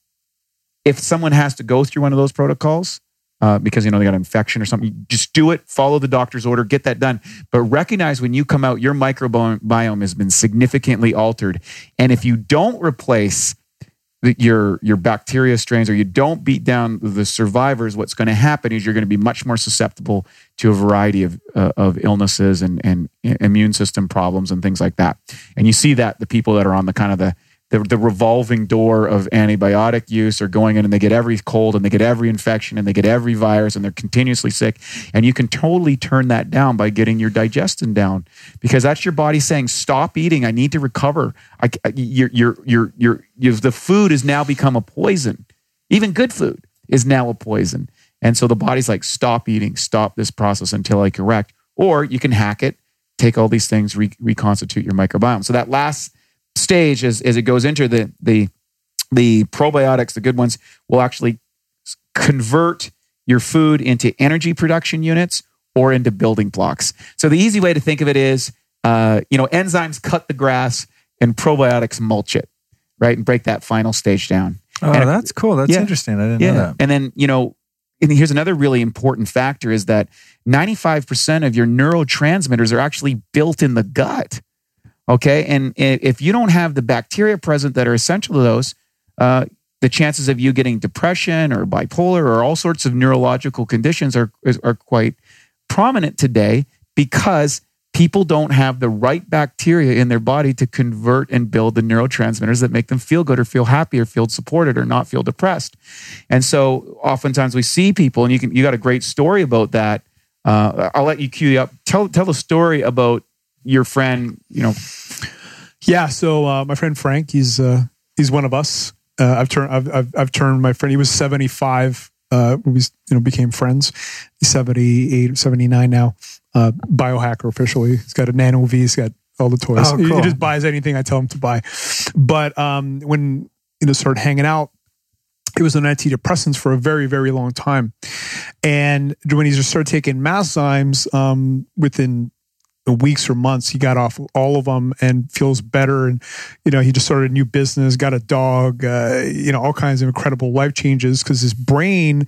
if someone has to go through one of those protocols, uh, because you know they got an infection or something. Just do it. Follow the doctor's order. Get that done. But recognize when you come out, your microbiome has been significantly altered, and if you don't replace your your bacteria strains or you don't beat down the survivors, what's going to happen is you're going to be much more susceptible to a variety of uh, of illnesses and and immune system problems and things like that. And you see that the people that are on the kind of the the, the revolving door of antibiotic use are going in and they get every cold and they get every infection and they get every virus and they're continuously sick. And you can totally turn that down by getting your digestion down because that's your body saying, stop eating. I need to recover. I, the food has now become a poison. Even good food is now a poison. And so the body's like, stop eating, stop this process until I correct. Or you can hack it, take all these things, re- reconstitute your microbiome. So that last stage as, as it goes into the, the, the probiotics, the good ones, will actually convert your food into energy production units or into building blocks. So the easy way to think of it is, uh, you know, enzymes cut the grass and probiotics mulch it, right, and break that final stage down. Oh, and, that's cool. That's yeah, interesting. I didn't yeah. know that. And then you know, and here's another really important factor is that 95% of your neurotransmitters are actually built in the gut. Okay. And if you don't have the bacteria present that are essential to those, uh, the chances of you getting depression or bipolar or all sorts of neurological conditions are, are quite prominent today because people don't have the right bacteria in their body to convert and build the neurotransmitters that make them feel good or feel happy or feel supported or not feel depressed. And so oftentimes we see people, and you can you got a great story about that. Uh, I'll let you cue you up. Tell tell the story about your friend, you know. Yeah, so uh, my friend Frank, he's uh, he's one of us. Uh, I've turned I've, I've, I've turned my friend. He was seventy five. Uh, we you know became friends. He's 78, 79 now. Uh, biohacker officially. He's got a NanoVi. He's got all the toys. Oh, cool. he, he, just buys anything I tell him to buy. But um, when you know started hanging out, it was on antidepressants for a very very long time, and when he just started taking Masszymes, um, within weeks or months he got off all of them and feels better. And you know he just started a new business got a dog uh, you know all kinds of incredible life changes because his brain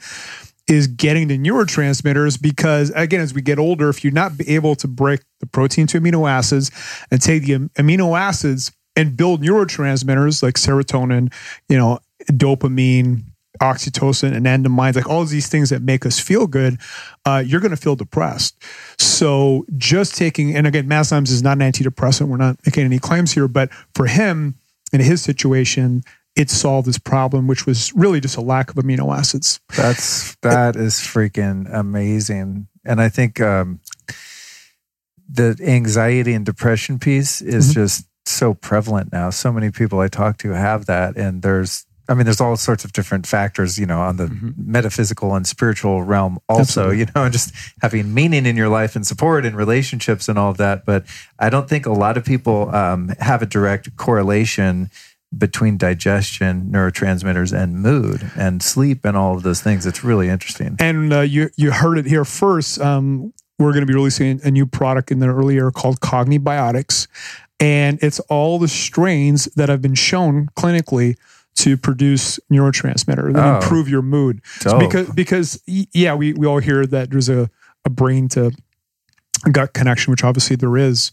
is getting the neurotransmitters because again as we get older if you're not able to break the protein to amino acids and take the amino acids and build neurotransmitters like serotonin you know dopamine oxytocin and anandamide, like all of these things that make us feel good, uh, you're going to feel depressed. So just taking, and again, Masszymes is not an antidepressant. We're not making any claims here, but for him, in his situation, it solved this problem, which was really just a lack of amino acids. That's that is freaking amazing, and I think um, the anxiety and depression piece is mm-hmm. just so prevalent now. So many people I talk to have that, and there's I mean, there's all sorts of different factors, you know, on the mm-hmm. metaphysical and spiritual realm, also, Absolutely. you know, and just having meaning in your life and support and relationships and all of that. But I don't think a lot of people um, have a direct correlation between digestion, neurotransmitters, and mood and sleep and all of those things. It's really interesting. And uh, you you heard it here first. Um, we're going to be releasing a new product in the earlier called Cognibiotics, and it's all the strains that have been shown clinically to produce neurotransmitter that oh, improve your mood. So because because yeah, we we all hear that there's a a brain to gut connection, which obviously there is.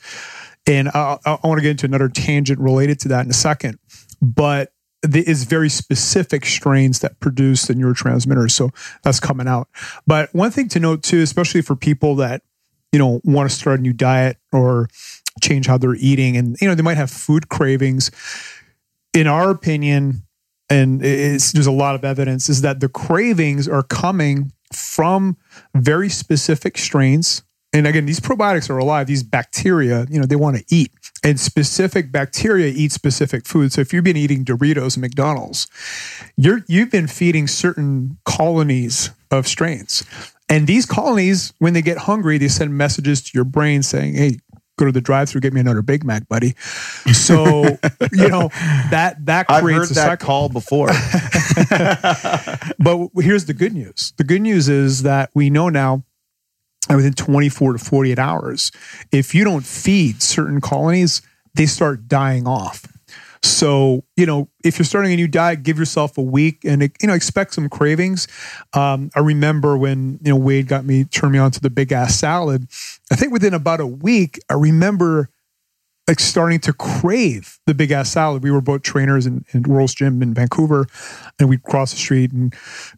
And I, I want to get into another tangent related to that in a second, but there is very specific strains that produce the neurotransmitters. So that's coming out. But one thing to note too, especially for people that you know want to start a new diet or change how they're eating, and you know they might have food cravings. In our opinion, and there's a lot of evidence is that the cravings are coming from very specific strains and again these probiotics are alive these bacteria you know they want to eat And specific bacteria eat specific foods. So if you've been eating Doritos McDonald's, you're you've been feeding certain colonies of strains. And these colonies, when they get hungry, they send messages to your brain saying, Hey, go to the drive through, get me another Big Mac, buddy. So, you know, that that I've creates heard a that cycle. call before. But here's the good news. The good news is that we know now that within 24 to 48 hours, if you don't feed certain colonies, they start dying off. So, you know, if you're starting a new diet, give yourself a week and, you know, expect some cravings. Um, I remember when, you know, Wade got me, turned me on to the big ass salad. I think within about a week, I remember like starting to crave the big ass salad. We were both trainers in, in World's Gym in Vancouver, and we'd cross the street and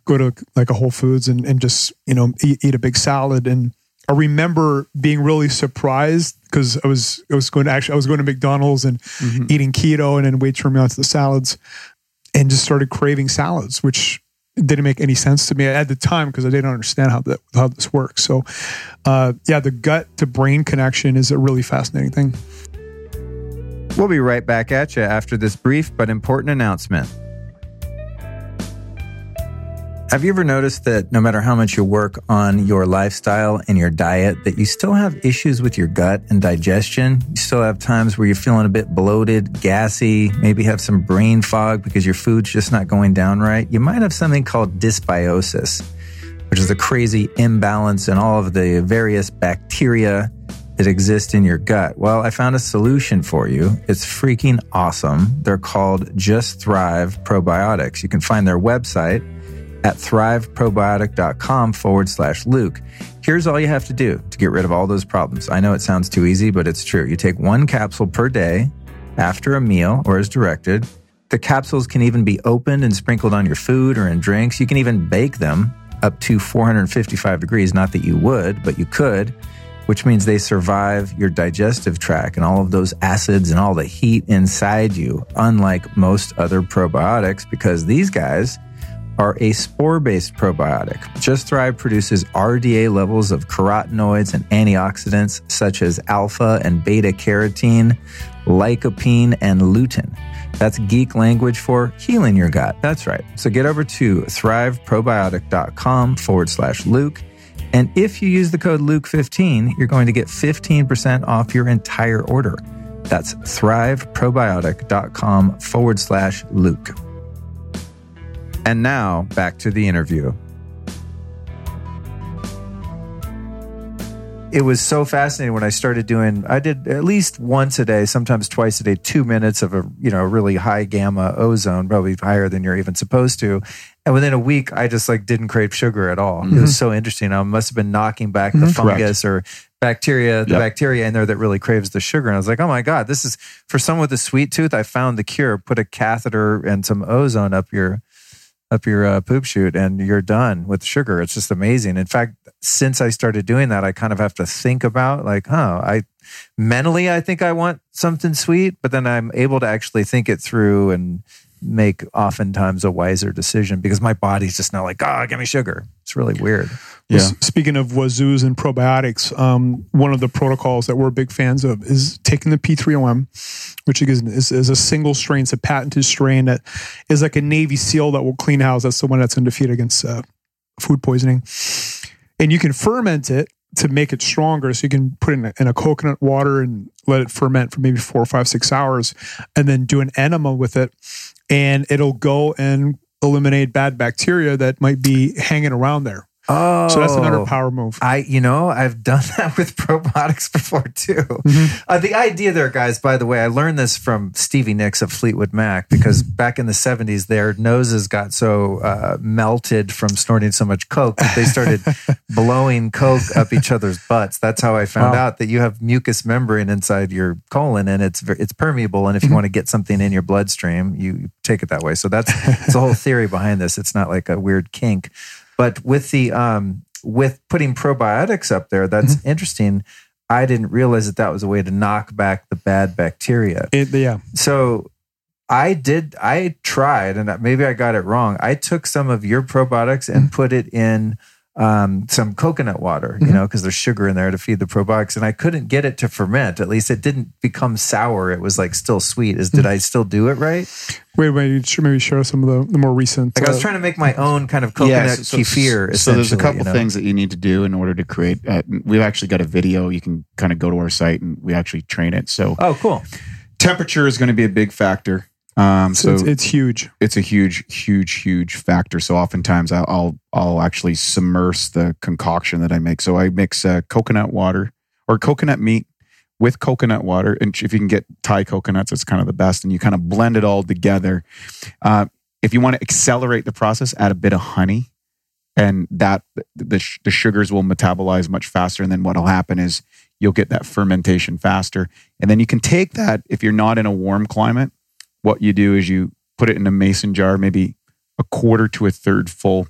go to like a Whole Foods and, and just you know eat, eat a big salad. And I remember being really surprised because I was I was going to actually I was going to McDonald's and eating keto, and then Wade turned me on to the salads, and just started craving salads, which didn't make any sense to me at the time because I didn't understand how that how this works. So, uh, yeah, the gut to brain connection is a really fascinating thing. We'll be right back at you after this brief but important announcement. Have you ever noticed that no matter how much you work on your lifestyle and your diet, that you still have issues with your gut and digestion? You still have times where you're feeling a bit bloated, gassy, maybe have some brain fog because your food's just not going down right. You might have something called dysbiosis, which is a crazy imbalance in all of the various bacteria that exist in your gut? Well, I found a solution for you. It's freaking awesome. They're called Just Thrive Probiotics. You can find their website at thriveprobiotic.com forward slash Luke. Here's all you have to do to get rid of all those problems. I know it sounds too easy, but it's true. You take one capsule per day after a meal or as directed. The capsules can even be opened and sprinkled on your food or in drinks. You can even bake them up to 455 degrees. Not that you would, but you could which means they survive your digestive tract and all of those acids and all the heat inside you, unlike most other probiotics, because these guys are a spore based probiotic. Just Thrive produces RDA levels of carotenoids and antioxidants such as alpha and beta carotene, lycopene, and lutein. That's geek language for healing your gut. That's right. So get over to thriveprobiotic.com forward slash Luke. And if you use the code Luke15, you're going to get 15% off your entire order. That's thriveprobiotic.com forward slash Luke. And now back to the interview. It was so fascinating when I started doing, I did at least once a day, sometimes twice a day, two minutes of a, you know, really high gamma ozone, probably higher than you're even supposed to. And within a week, I just like didn't crave sugar at all. It was mm-hmm. so interesting. I must have been knocking back the mm-hmm. fungus or bacteria, the Yep. bacteria in there that really craves the sugar. And I was like, oh my God, this is for someone with a sweet tooth. I found the cure. Put a catheter and some ozone up your up your uh, poop chute and you're done with sugar. It's just amazing. In fact, since I started doing that, I kind of have to think about like, huh, I mentally I think I want something sweet, but then I'm able to actually think it through and make oftentimes a wiser decision because my body's just not like, oh, give me sugar. It's really weird. Yeah. Speaking of wazoos and probiotics, um, one of the protocols that we're big fans of is taking the P3OM, which is, is, is a single strain. It's a patented strain that is like a Navy SEAL that will clean house. That's the one that's in defeat against uh, food poisoning. And you can ferment it to make it stronger. So you can put it in a, in a coconut water and let it ferment for maybe four, five, six hours, and then do an enema with it, and it'll go and eliminate bad bacteria that might be hanging around there. Oh, So that's another power move. I, you know, I've done that with probiotics before too. Mm-hmm. Uh, the idea there, guys, by the way, I learned this from Stevie Nicks of Fleetwood Mac because Mm-hmm. back in the 70s, their noses got so uh, melted from snorting so much Coke that they started blowing Coke up each other's butts. That's how I found Wow. out that you have mucous membrane inside your colon and it's, it's permeable. And if you Mm-hmm. want to get something in your bloodstream, you you take it that way. So that's, it's the whole theory behind this. It's not like a weird kink. But with the um, with putting probiotics up there, that's Mm-hmm. interesting. I didn't realize that that was a way to knock back the bad bacteria. It, yeah. So I did. I tried, and maybe I got it wrong. I took some of your probiotics and put it in um, some coconut water, you Mhm. know, because there's sugar in there to feed the probiotics. And I couldn't get it to ferment. At least it didn't become sour. It was like still sweet. Is did I still do it right? Wait, wait, you should maybe share some of the, the more recent. Like I was uh, trying to make my own kind of coconut kefir. So, there's a couple you know? things that you need to do in order to create. Uh, we've actually got a video. You can kind of go to our site and we actually train it. So Oh, cool. temperature is going to be a big factor. Um, so so it's, it's huge. it's a huge, huge, huge factor. So oftentimes I'll I'll, I'll actually submerge the concoction that I make. So I mix uh, coconut water or coconut meat with coconut water, and if you can get Thai coconuts, it's kind of the best. And you kind of blend it all together. Uh, if you want to accelerate the process, add a bit of honey, and that the the sugars will metabolize much faster. And then what'll happen is you'll get that fermentation faster. And then you can take that if you're not in a warm climate. What you do is you put it in a mason jar, maybe a quarter to a third full.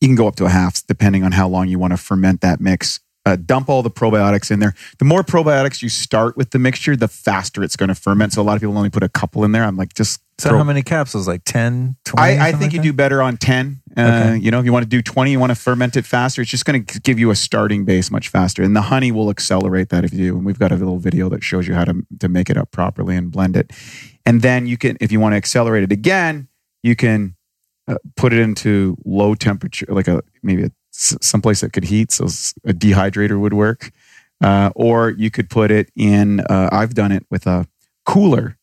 You can go up to a half, depending on how long you want to ferment that mix. Uh, dump all the probiotics in there. The more probiotics you start with the mixture, the faster it's going to ferment. So a lot of people only put a couple in there. I'm like, just So how many capsules? Like 10, 20? I, I think like you that? do better on 10. Uh, Okay. You know, if you want to do 20, you want to ferment it faster, it's just going to give you a starting base much faster. And the honey will accelerate that if you do. And we've got a little video that shows you how to, to make it up properly and blend it. And then you can, if you want to accelerate it again, you can uh, put it into low temperature, like a maybe a, someplace that could heat. So a dehydrator would work. Uh, or you could put it in, uh, I've done it with a cooler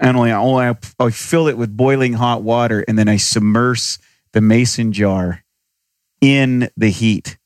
and only, only I, I fill it with boiling hot water and then I submerse the mason jar in the heat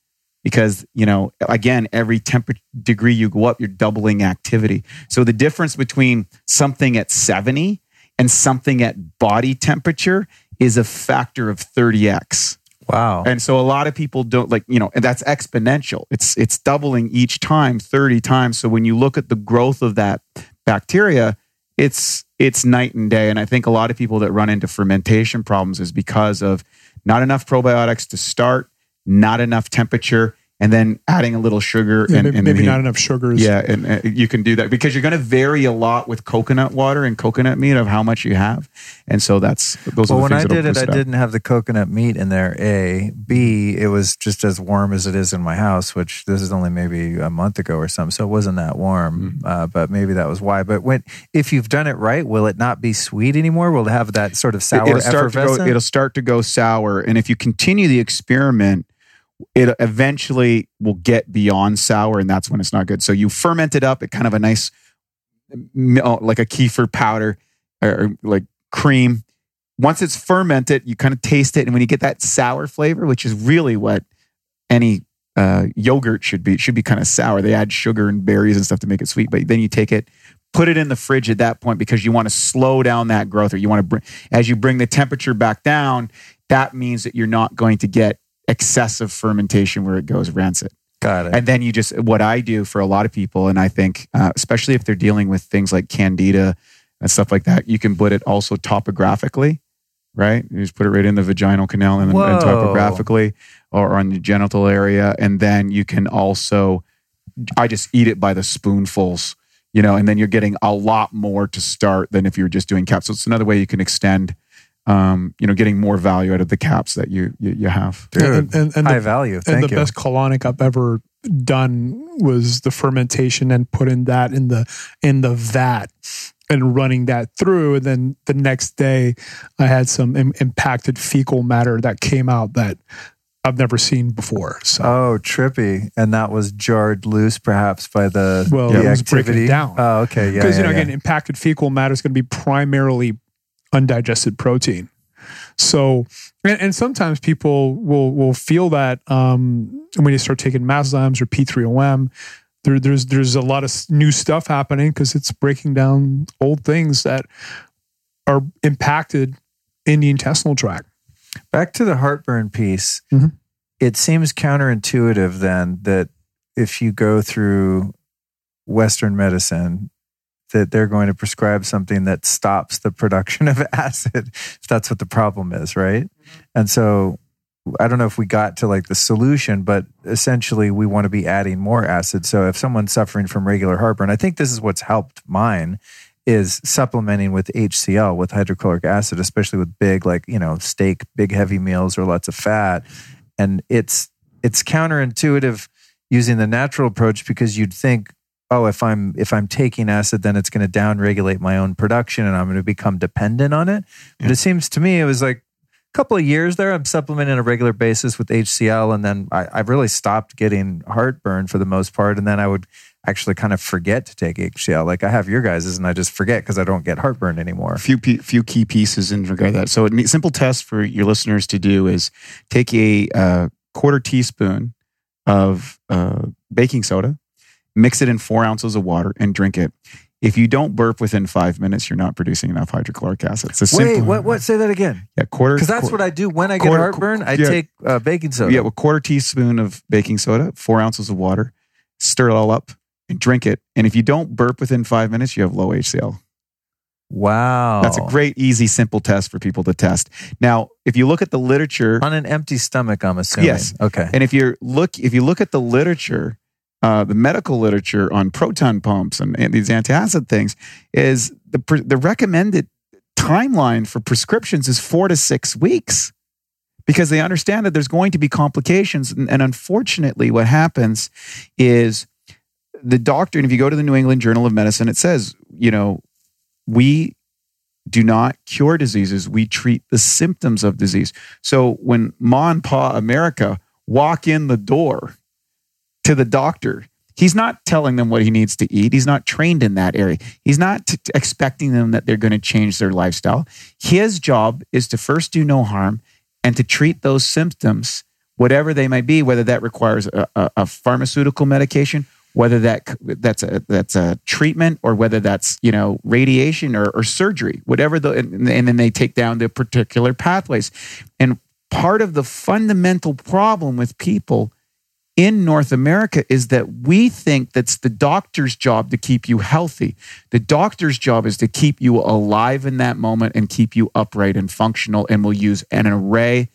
because you know again every temperature degree you go up you're doubling activity so the difference between something at 70 and something at body temperature is a factor of 30x Wow. and so a lot of people don't like, you know, and that's exponential. It's it's doubling each time, 30 times. So when you look at the growth of that bacteria, it's it's night and day. And I think a lot of people that run into fermentation problems is because of not enough probiotics to start, not enough temperature, and then adding a little sugar Yeah, and, maybe and maybe then not enough sugars. yeah, and uh, you can do that because you're going to vary a lot with coconut water and coconut meat of how much you have, and so that's those well, are when the I things that'll did it, I didn't have the coconut meat in there. A, B, it was just as warm as it is in my house, which this is only maybe a month ago or something, so it wasn't that warm. Mm-hmm. Uh, but maybe that was why. But when if you've done it right, will it not be sweet anymore? Will it have that sort of sour it'll start to go, it'll start to go sour and if you continue the experiment it eventually will get beyond sour and that's when it's not good. So you ferment it up at kind of a nice oh, like a kefir powder or, or like cream. Once it's fermented you kind of taste it and when you get that sour flavor which is really what any uh, yogurt should be it should be kind of sour. They add sugar and berries and stuff to make it sweet but then you take it put it in the fridge at that point because you want to slow down that growth or you want to bring as you bring the temperature back down that means that you're not going to get excessive fermentation where it goes rancid. Got it. and then you just what i do for a lot of people and i think uh, especially if they're dealing with things like candida and stuff like that you can put it also topographically right? You just put it right in the vaginal canal and then and topographically or on the genital area. And then you can also i just eat it by the spoonfuls you know and then you're getting a lot more to start than if you're just doing caps so it's another way you can extend um, you know getting more value out of the caps that you you, you have Dude, and, and, and high the, value. and Thank the you. best colonic I've ever done was the fermentation and putting that in the in the vat and running that through. And then the next day, I had some Im- impacted fecal matter that came out that I've never seen before. So. Oh, trippy. And that was jarred loose perhaps by the, Well, the it was breaking activity. it down. Oh, okay. Yeah. because yeah, you know yeah. again impacted fecal matter is going to be primarily undigested protein so and, and sometimes people will will feel that um, when you start taking Masszymes or p3om there, there's there's a lot of new stuff happening because it's breaking down old things that are impacted in the intestinal tract Back to the heartburn piece. Mhm. It seems counterintuitive then that if you go through Western medicine, that they're going to prescribe something that stops the production of acid, if that's what the problem is, right? Mm-hmm. And so I don't know if we got to like the solution, but essentially we want to be adding more acid. So if someone's suffering from regular heartburn, I think this is what's helped mine is supplementing with HCl with hydrochloric acid, especially with big like, you know, steak, big heavy meals or lots of fat. and it's it's counterintuitive using the natural approach because you'd think oh if i'm if i'm taking acid then it's going to downregulate my own production and i'm going to become dependent on it but Yeah. it seems to me it was like a couple of years there i'm supplementing on a regular basis with hcl and then I, i've really stopped getting heartburn for the most part and then i would actually kind of forget to take hcl like i have your guys's and i just forget because i don't get heartburn anymore a few few key pieces in regard to that. So, a simple test for your listeners to do is take a uh, quarter teaspoon of uh, baking soda, mix it in four ounces of water, and drink it. If you don't burp within five minutes, you're not producing enough hydrochloric acid. Wait simple, what what say that again Yeah, quarter. because that's what i do when i get quarter- heartburn i yeah. take uh, baking soda Yeah, a quarter teaspoon of baking soda, four ounces of water, stir it all up, and drink it. And if you don't burp within five minutes, you have low HCl. wow That's a great, easy, simple test for people to test. Now, if you look at the literature, on an empty stomach i'm assuming Yes. okay and if you look, if you look at the literature, uh, the medical literature on proton pumps and, and these antacid things, is the pre- the recommended timeline for prescriptions is four to six weeks, because they understand that there's going to be complications, and, and unfortunately, what happens is the doctor, and if you go to the New England Journal of Medicine, it says, you know, we do not cure diseases, we treat the symptoms of disease. So when Ma and Pa America walk in the door to the doctor, he's not telling them what he needs to eat. He's not trained in that area. He's not t- expecting them that they're going to change their lifestyle. His job is to first do no harm and to treat those symptoms, whatever they might be, whether that requires a, a, a pharmaceutical medication, whether that that's a that's a treatment, or whether that's you know radiation or, or surgery, whatever the and, and then they take down the particular pathways. And part of the fundamental problem with people in North America is that we think that's the doctor's job to keep you healthy. The doctor's job is to keep you alive in that moment and keep you upright and functional. And we'll use an array.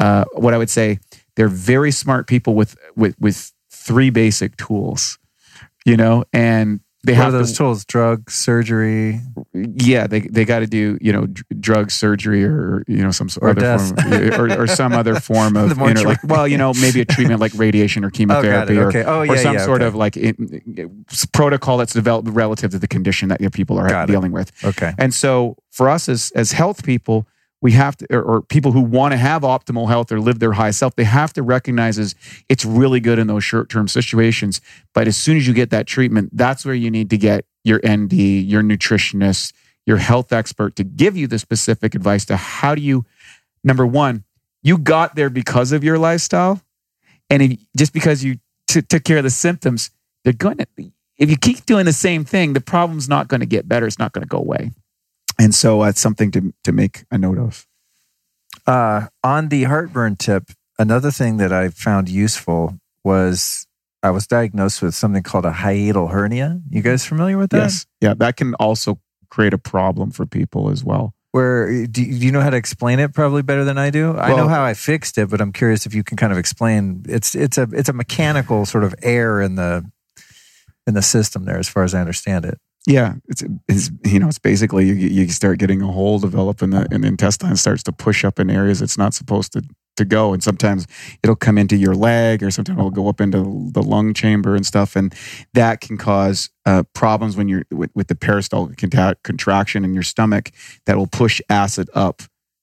Uh, what I would say, they're very smart people with with with three basic tools, you know, and they what have are those to, tools drug surgery yeah, they they got to do you know dr- drug surgery or you know some sort Or other death. form or, or some other form of inter- like well you know maybe a treatment like radiation or oh chemotherapy or, oh yeah or some yeah, sort okay. of like it, it- protocol that's developed relative to the condition that your people are Got it. dealing with. okay And so for us as as health people, we have to or, or people who want to have optimal health or live their high self, they have to recognize is it's really good in those short-term situations. But as soon as you get that treatment, that's where you need to get your ND, your nutritionist, your health expert to give you the specific advice to how do you number one, you got there because of your lifestyle. And if, just because you t- took care of the symptoms, they're going to, if you keep doing the same thing, the problem's not going to get better. It's not going to go away. And so that's something to, to make a note of. Uh, on the heartburn tip, another thing that I found useful was I was diagnosed with something called a hiatal hernia. You guys familiar with that? Yes. Yeah. That can also create a problem for people as well. Where do you, know how to explain it? Probably better than I do. I know how I fixed it, but I'm curious if you can kind of explain. It's it's a it's a mechanical sort of error in the in the system there, as far as I understand it. Yeah, it's, it's you know it's basically you, you start getting a hole develop in the, and the intestine starts to push up in areas it's not supposed to to go, and sometimes it'll come into your leg, or sometimes it'll go up into the lung chamber and stuff, and that can cause uh, problems when you're with, with the peristaltic contraction in your stomach that will push acid up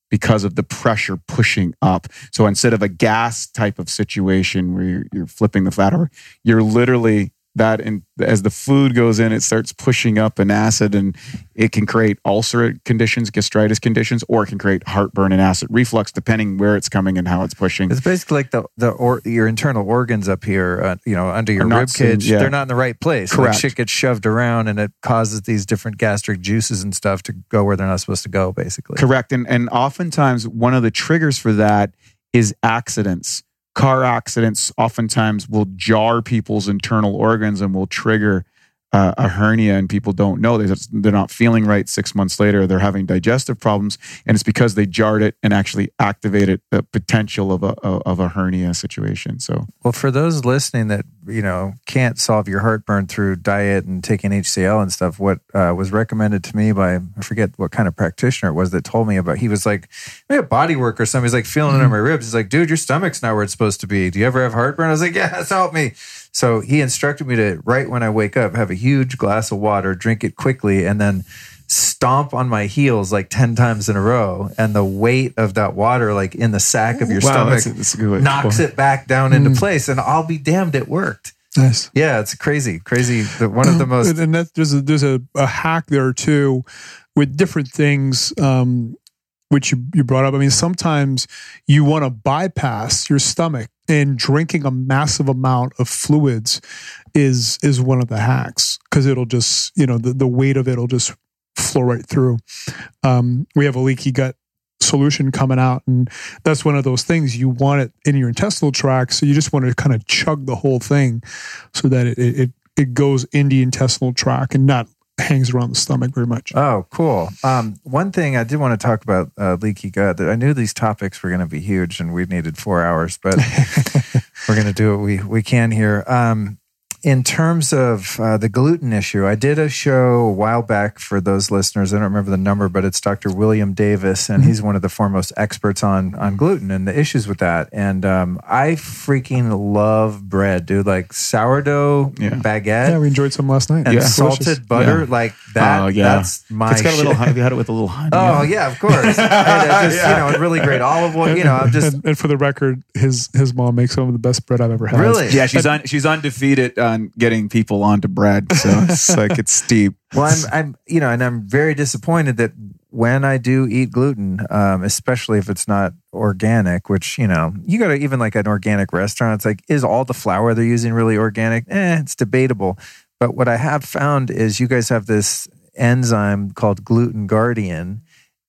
because of the pressure pushing up. So instead of a gas type of situation where you're, you're flipping the flat over, you're literally that and as the food goes in, it starts pushing up an acid and it can create ulcer conditions, gastritis conditions, or it can create heartburn and acid reflux, depending where it's coming and how it's pushing. It's basically like the the or, your internal organs up here, uh, you know, under your rib cage. yeah. They're not in the right place. Like Correct. shit gets shoved around, and it causes these different gastric juices and stuff to go where they're not supposed to go. Basically, Correct. And and oftentimes one of the triggers for that is accidents. Car accidents oftentimes will jar people's internal organs and will trigger uh, a hernia and people don't know. They they're not feeling right. Six months later they're having digestive problems and it's because they jarred it and actually activated the potential of a of a hernia situation. So well for those listening that you know can't solve your heartburn through diet and taking hcl and stuff what uh, was recommended to me by i forget what kind of practitioner it was that told me about he was like maybe a body work or something. He's like feeling mm-hmm. under my ribs. He's like dude your stomach's not where it's supposed to be. Do you ever have heartburn? I was like yeah that's help me so he instructed me to, right when I wake up, have a huge glass of water, drink it quickly, and then stomp on my heels like 10 times in a row. And the weight of that water, like in the sack of your wow, stomach, that's a, that's a knocks it back down into mm. place. And I'll be damned, it worked. Nice. Yeah, it's crazy, crazy. One of the most. And that, there's a, there's a, a hack there too with different things. Um, which you, you brought up. I mean, sometimes you want to bypass your stomach and drinking a massive amount of fluids is is one of the hacks because it'll just you know the, the weight of it'll just flow right through. Um, we have a leaky gut solution coming out and that's one of those things you want it in your intestinal tract so you just want to kind of chug the whole thing so that it it, it goes into the intestinal tract and not hangs around the stomach very much. Oh, cool. Um, one thing I did want to talk about uh, leaky gut. That I knew these topics were going to be huge, and we needed four hours, but we're going to do what we we can here. Um, in terms of uh, the gluten issue, I did a show a while back for those listeners. I don't remember the number, but it's Dr. William Davis, and mm-hmm. he's one of the foremost experts on on gluten and the issues with that. And um, I freaking love bread, dude. Like sourdough yeah. baguette. Yeah, we enjoyed some last night. And yeah. salted Delicious. butter, yeah. like that. Oh, yeah. That's my. It's got shit. a little. Have you had it with a little honey? Oh yeah, of course. just, yeah. You know, really great olive oil. You know, I'm just. And, and, for the record, his his mom makes some of the best bread I've ever had. Really? Yeah, she's on. She's undefeated on getting people onto bread. So it's like it's steep. Well, I'm, I'm, you know, and I'm very disappointed that when I do eat gluten, um, especially if it's not organic, which you know, you go to even like an organic restaurant, it's like, is all the flour they're using really organic? Eh, it's debatable. But what I have found is you guys have this enzyme called gluten guardian.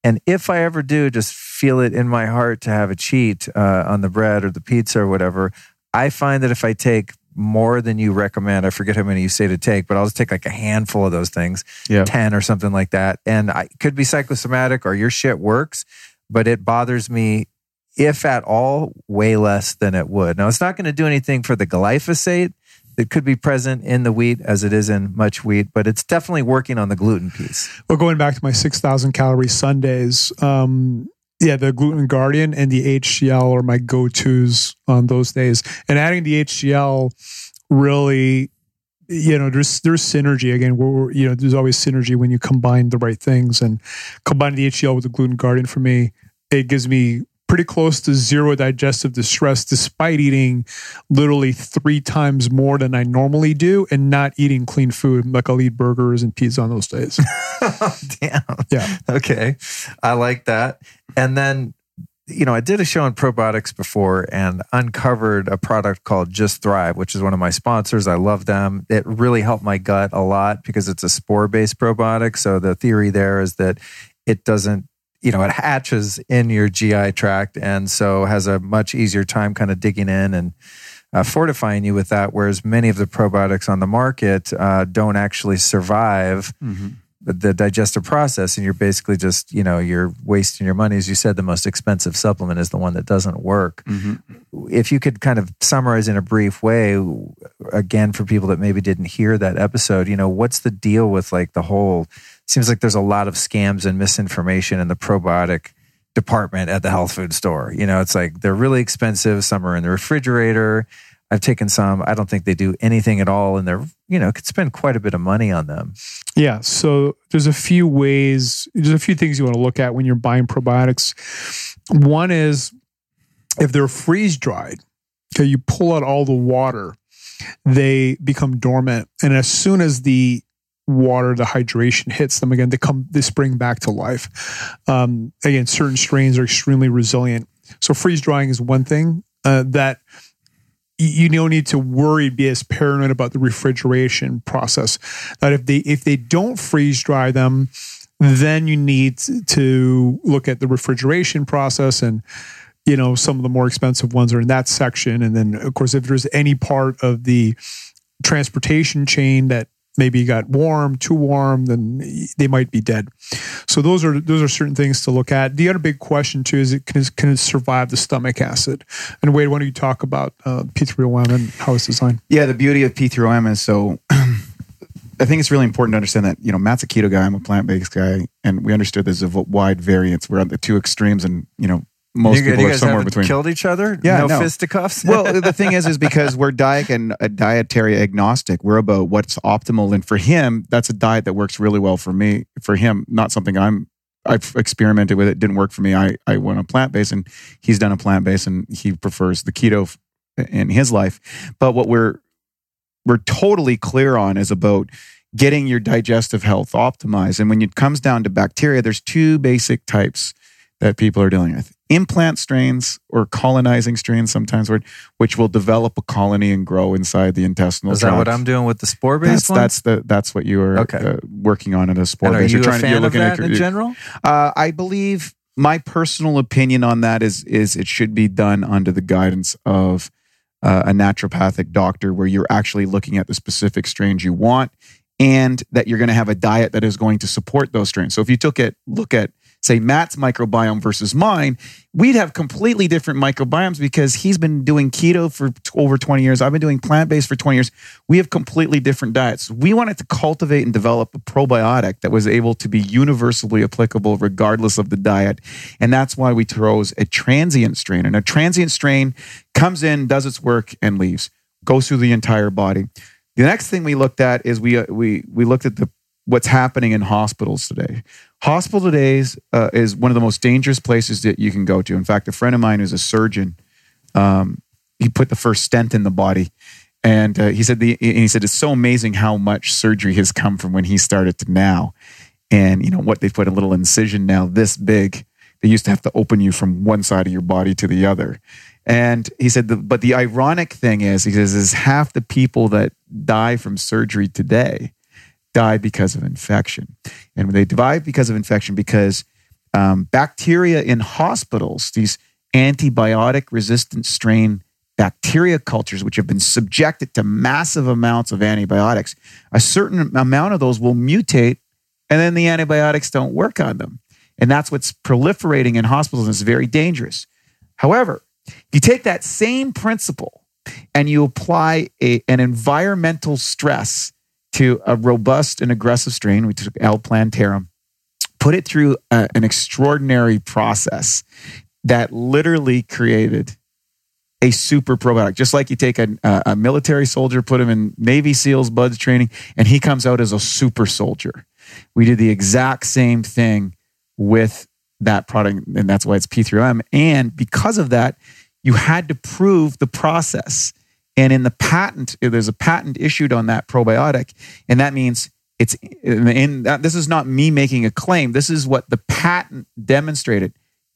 And if I ever do just feel it in my heart to have a cheat uh, on the bread or the pizza or whatever, I find that if I take more than you recommend. I forget how many you say to take, but I'll just take like a handful of those things, yeah. 10 or something like that. And I could be psychosomatic or your shit works, but it bothers me, if at all, way less than it would. Now, it's not going to do anything for the glyphosate that could be present in the wheat as it is in much wheat, but it's definitely working on the gluten piece. Well, going back to my 6,000 calorie Sundays, um, yeah, the gluten guardian and the HCL are my go tos on those days. And adding the HCL really, you know, there's there's synergy again. Where you know, there's always synergy when you combine the right things. And combining the HCL with the gluten guardian for me, it gives me pretty close to zero digestive distress despite eating literally three times more than I normally do and not eating clean food. Like I'll eat burgers and pizza on those days. Damn. Yeah. Okay. I like that. And then, you know, I did a show on probiotics before and uncovered a product called Just Thrive, which is one of my sponsors. I love them. It really helped my gut a lot because it's a spore based probiotic. So the theory there is that it doesn't you know, it hatches in your GI tract and so has a much easier time kind of digging in and uh, fortifying you with that. Whereas many of the probiotics on the market uh, don't actually survive mm-hmm. the digestive process, and you're basically just, you know, you're wasting your money. As you said, the most expensive supplement is the one that doesn't work. Mm-hmm. If you could kind of summarize in a brief way, again, for people that maybe didn't hear that episode, you know, what's the deal with like the whole seems like there's a lot of scams and misinformation in the probiotic department at the health food store. You know, it's like they're really expensive. Some are in the refrigerator. I've taken some. I don't think they do anything at all, and they're you know could spend quite a bit of money on them. Yeah. So there's a few ways. There's a few things you want to look at when you're buying probiotics. One is if they're freeze dried. Okay, you pull out all the water, they become dormant, and as soon as the water, the hydration hits them again, they come, they spring back to life. Um, again, certain strains are extremely resilient. So freeze drying is one thing uh, that you don't need to worry, be as paranoid about the refrigeration process. That if they if they don't freeze dry them, then you need to look at the refrigeration process and you know some of the more expensive ones are in that section and then of course if there's any part of the transportation chain that maybe got warm, too warm, then they might be dead. So those are those are certain things to look at. The other big question too is it can, it, can it survive the stomach acid? And Wade, why don't you talk about uh, P3OM and how it's designed? Yeah, the beauty of P3OM is so. I think it's really important to understand that you know Matt's a keto guy, I'm a plant based guy, and we understood there's a wide variance. We're on the two extremes, and you know most you, people you are somewhere between. Killed each other? Yeah, no, no. fisticuffs. well, the thing is, is because we're diet and uh, dietary agnostic. We're about what's optimal, and for him, that's a diet that works really well for me. For him, not something I'm. I've experimented with it. Didn't work for me. I I went on plant based, and he's done a plant based, and he prefers the keto in his life. But what we're we're totally clear on is about getting your digestive health optimized. And when it comes down to bacteria, there's two basic types that people are dealing with implant strains or colonizing strains sometimes where, which will develop a colony and grow inside the intestinal Is that what. I'm doing with the spore that's, based one? that's the that's what you are Okay. uh, working on in a spore are you You're a trying fan to, you're of looking that at in general? uh, I believe my personal opinion on that is is it should be done under the guidance of uh, a naturopathic doctor, where you're actually looking at the specific strains you want, and that you're going to have a diet that is going to support those strains. So if you took it, look at say Matt's microbiome versus mine, we'd have completely different microbiomes because he's been doing keto for over 20 years. I've been doing plant based for 20 years. We have completely different diets. We wanted to cultivate and develop a probiotic that was able to be universally applicable regardless of the diet. And that's why we chose a transient strain. And a transient strain comes in, does its work, and leaves, goes through the entire body. The next thing we looked at is we, uh, we, we looked at the what's happening in hospitals today. Hospital today is, uh, is one of the most dangerous places that you can go to. In fact, a friend of mine who's a surgeon, um, he put the first stent in the body, and uh, he said the and he said it's so amazing how much surgery has come from when he started to now, and you know what they put a little incision now this big. They used to have to open you from one side of your body to the other. And he said, the, but the ironic thing is, he says, is half the people that die from surgery today die because of infection. And they die because of infection because um, bacteria in hospitals, these antibiotic resistant strain bacteria cultures, which have been subjected to massive amounts of antibiotics, a certain amount of those will mutate and then the antibiotics don't work on them. And that's what's proliferating in hospitals and it's very dangerous. However, if you take that same principle and you apply a, an environmental stress to a robust and aggressive strain, we took L. plantarum, put it through a, an extraordinary process that literally created a super probiotic. Just like you take a, a military soldier, put him in Navy SEALs, BUDS training, and he comes out as a super soldier. We did the exact same thing with that product, and that's why it's P3OM. And because of that, you had to prove the process. And in the patent, there's a patent issued on that probiotic, and that means it's in. This is not me making a claim. This is what the patent demonstrated: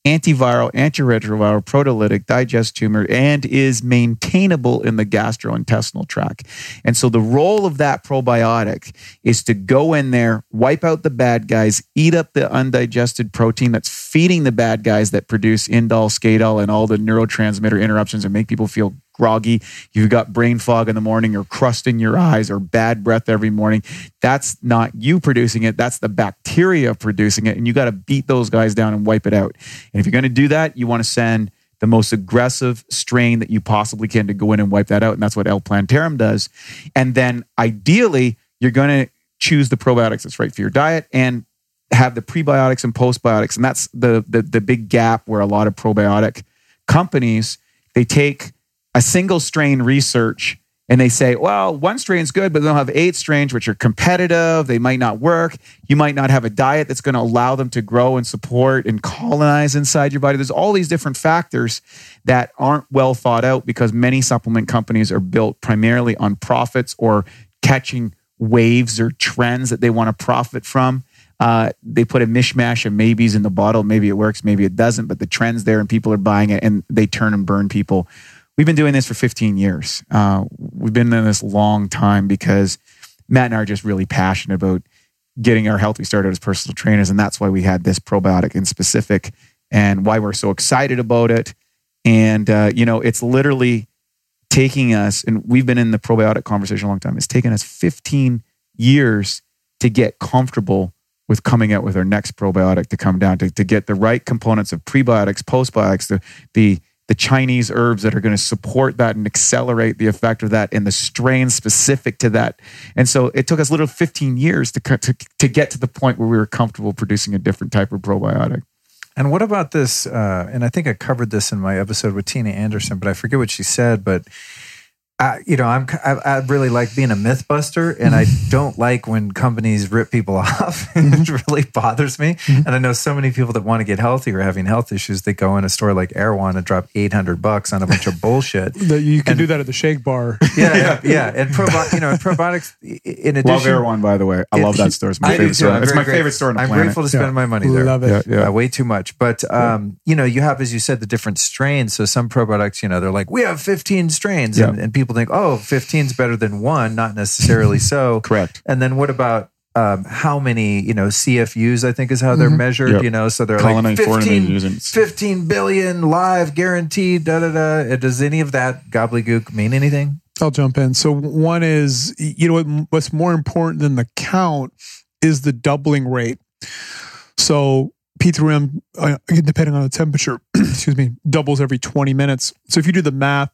antiviral, antiretroviral, proteolytic, digest tumor, and is maintainable in the gastrointestinal tract. And so the role of that probiotic is to go in there, wipe out the bad guys, eat up the undigested protein that's feeding the bad guys that produce indole, skatole, and all the neurotransmitter interruptions and make people feel groggy. You've got brain fog in the morning or crust in your eyes or bad breath every morning. That's not you producing it. That's the bacteria producing it. And you got to beat those guys down and wipe it out. And if you're going to do that, you want to send the most aggressive strain that you possibly can to go in and wipe that out. And that's what L. plantarum does. And then ideally, you're going to choose the probiotics that's right for your diet and have the prebiotics and postbiotics. And that's the, the, the big gap where a lot of probiotic companies, they take a single strain research and they say, well, one strain's good, but they'll have eight strains which are competitive. They might not work. You might not have a diet that's going to allow them to grow and support and colonize inside your body. There's all these different factors that aren't well thought out because many supplement companies are built primarily on profits or catching waves or trends that they want to profit from. Uh, they put a mishmash of maybes in the bottle. Maybe it works, maybe it doesn't, but the trend's there and people are buying it and they turn and burn people. We've been doing this for 15 years. Uh, we've been in this long time because Matt and I are just really passionate about getting our health. We started as personal trainers, and that's why we had this probiotic in specific and why we're so excited about it. And, uh, you know, it's literally taking us, and we've been in the probiotic conversation a long time, it's taken us 15 years to get comfortable with coming out with our next probiotic to come down to, to get the right components of prebiotics, postbiotics, the, the the Chinese herbs that are going to support that and accelerate the effect of that and the strain specific to that. And so it took us little 15 years to, to, to get to the point where we were comfortable producing a different type of probiotic. And what about this? Uh, and I think I covered this in my episode with Tina Anderson, but I forget what she said. But I, you know, I'm I, I really like being a myth buster, and I don't like when companies rip people off. it really bothers me. And I know so many people that want to get healthy or having health issues. They go in a store like Erewhon and drop eight hundred bucks on a bunch of bullshit. That you can And- do that at the shake bar. Yeah, yeah, yeah. And probi- you know, and probiotics. In addition, Love Erewhon, by the way. I love that store. It's my I do favorite too. store. I'm It's my great- favorite store on the I'm planet. grateful to spend Yeah. my money there. Love it. Yeah, yeah. Uh, way too much. But um, you know, you have, as you said, the different strains. So some probiotics, you know, they're like, we have 15 strains, and, and people think, oh, 15 is better than one. Not necessarily so. Correct. And then what about um, how many, you know, CFUs? I think is how they're Mhm. measured. Yep. You know, so they're Colonized like 15, 15 billion live guaranteed. Da da da. Does any of that gobbledygook mean anything? I'll jump in. So one is, you know, what's more important than the count is the doubling rate. So P3OM, uh, depending on the temperature, excuse me, doubles every 20 minutes. So if you do the math,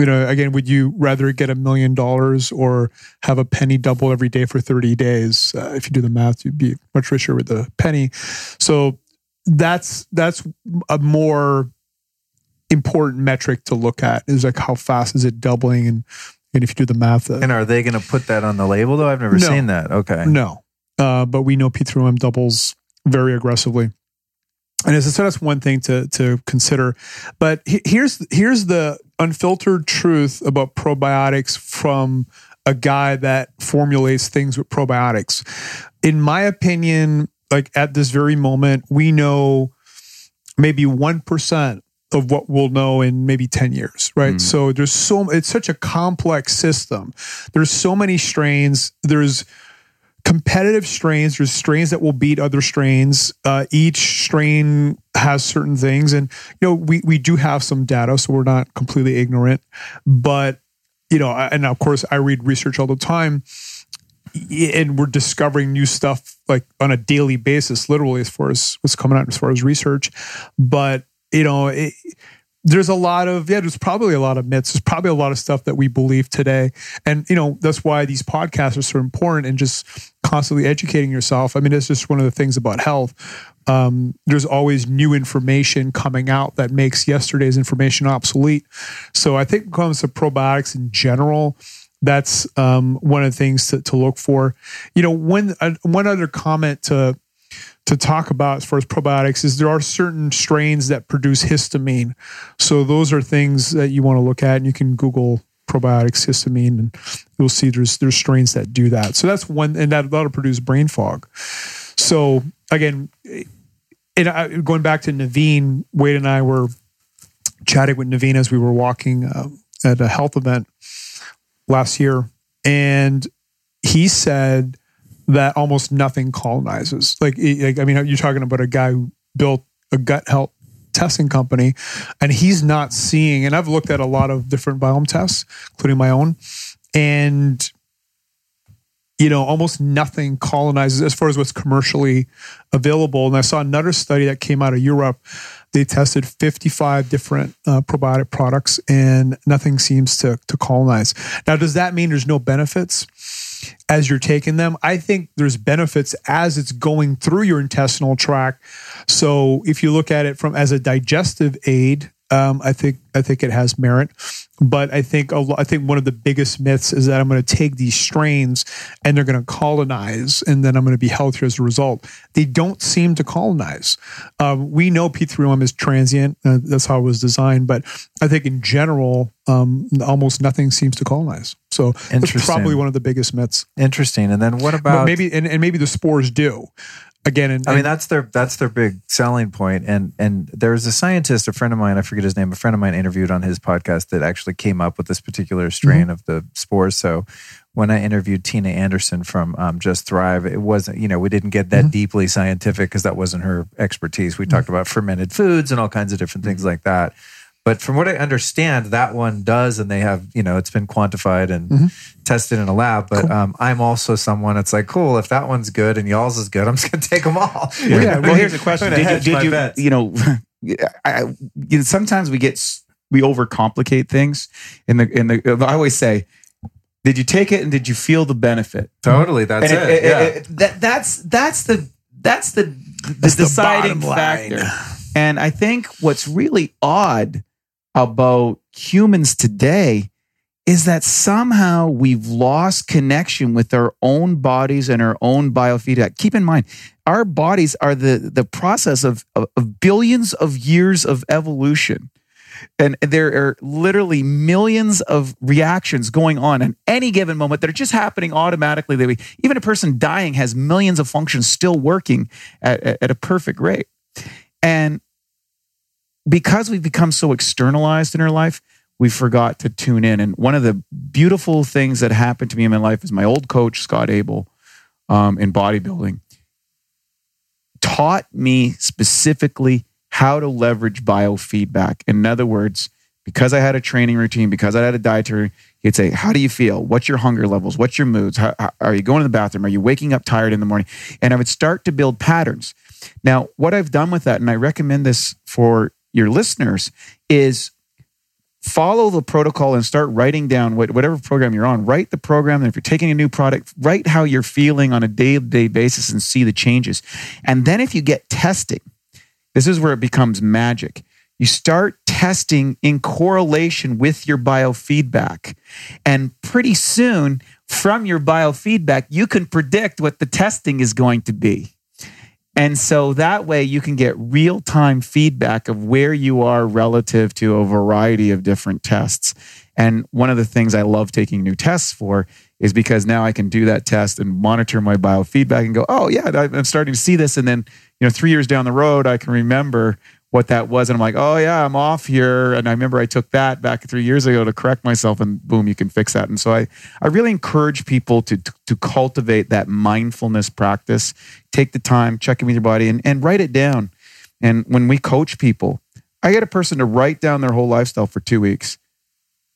you know, again, would you rather get a million dollars or have a penny double every day for 30 days? Uh, if you do the math, you'd be much richer with the penny. So that's that's a more important metric to look at is like how fast is it doubling and and if you do the math uh, And are they going to put that on the label though? I've never No. seen that. Okay. no uh, but we know P3OM doubles very aggressively and said, that's one thing to to consider. But here's here's the unfiltered truth about probiotics from a guy that formulates things with probiotics. In my opinion, like at this very moment, we know maybe one percent of what we'll know in maybe 10 years right Mm. so there's so it's such a complex system there's so many strains there's competitive strains there's strains that will beat other strains uh, each strain has certain things. And you know we we do have some data so we're not completely ignorant but you know and of course i read research all the time and we're discovering new stuff like on a daily basis literally as far as what's coming out as far as research. But you know it, there's a lot of yeah there's probably a lot of myths. There's probably a lot of stuff that we believe today. And you know that's why these podcasts are so important and just constantly educating yourself. I mean it's just one of the things about health. Um, there's always new information coming out that makes yesterday's information obsolete. So i think when it comes to probiotics in general that's um, one of the things to, to look for. You know one uh, one other comment to to talk about as far as probiotics is there are certain strains that produce histamine. So those are things that you want to look at, and you can Google probiotics histamine, and you'll see there's there's strains that do that. So that's one, and that that'll produce brain fog. So again, and I, going back to Naveen, Wade and I were chatting with Naveen as we were walking uh, at a health event last year, and he said that almost nothing colonizes. Like, like, I mean, you're talking about a guy who built a gut health testing company, and he's not seeing. And I've looked at a lot of different biome tests, including my own, and you know, almost nothing colonizes as far as what's commercially available. And I saw another study that came out of Europe. They tested 55 different uh, probiotic products, and nothing seems to to colonize. Now, does that mean there's no benefits? as you're taking them. I think there's benefits as it's going through your intestinal tract. So if you look at it from as a digestive aid, um, I think I think it has merit. But I think a I think one of the biggest myths is that I'm going to take these strains and they're going to colonize, and then I'm going to be healthier as a result. They don't seem to colonize. Um, we know P3OM is transient. Uh, that's how it was designed. But I think in general, um, almost nothing seems to colonize. So that's probably one of the biggest myths. Interesting. And then what But about maybe and, and maybe the spores do. Again, and, I mean that's their that's their big selling point. And and there's a scientist, a friend of mine, I forget his name, a friend of mine interviewed on his podcast that actually came up with this particular strain Mm-hmm. of the spores. So when I interviewed Tina Anderson from um, Just Thrive, it wasn't you know we didn't get Mm-hmm. that deeply scientific because that wasn't her expertise. We talked about fermented foods and all kinds of different things like that. But from what I understand, that one does, and they have, you know, it's been quantified and Mhm. tested in a lab. But Cool. um, I'm also someone. It's like, cool, if that one's good and y'all's is good, I'm just gonna take them all. Yeah. Well, here's the question: Did you, did you, bets. you know, I, you know, sometimes we get we overcomplicate things. In the in the, I always say, did you take it and did you feel the benefit? Totally, that's And it. yeah. it- that, that's that's the that's the the That's the deciding line. factor. And I think what's really odd about humans today is that somehow we've lost connection with our own bodies and our own biofeedback. Uh, keep in mind, our bodies are the the process of, of, of billions of years of evolution. And there are literally millions of reactions going on at any given moment that are just happening automatically. That we, even a person dying has millions of functions still working at, at a perfect rate. And because we've become so externalized in our life, we forgot to tune in. And one of the beautiful things that happened to me in my life is my old coach, Scott Abel, um, in bodybuilding, taught me specifically how to leverage biofeedback. In other words, because I had a training routine, because I had a dietary, he'd say, How do you feel? What's your hunger levels? What's your moods? How, how- are you going to the bathroom? Are you waking up tired in the morning? And I would start to build patterns. Now, what I've done with that, and I recommend this for your listeners, is follow the protocol and start writing down what, whatever program you're on. Write the program. And if you're taking a new product, write how you're feeling on a day to day basis and see the changes. And then if you get testing, this is where it becomes magic. You start testing in correlation with your biofeedback. And pretty soon, from your biofeedback, you can predict what the testing is going to be. And so that way you can get real time feedback of where you are relative to a variety of different tests. And one of the things I love taking new tests for is because now I can do that test and monitor my biofeedback and go, oh, yeah, I'm starting to see this. And then, you know, three years down the road, I can remember what that was. And I'm like, oh, yeah, I'm off here. And I remember I took that back three years ago to correct myself, and boom, you can fix that. And so I, I really encourage people to, to cultivate that mindfulness practice. Take the time, check in with your body, and, and write it down. And when we coach people, I get a person to write down their whole lifestyle for two weeks.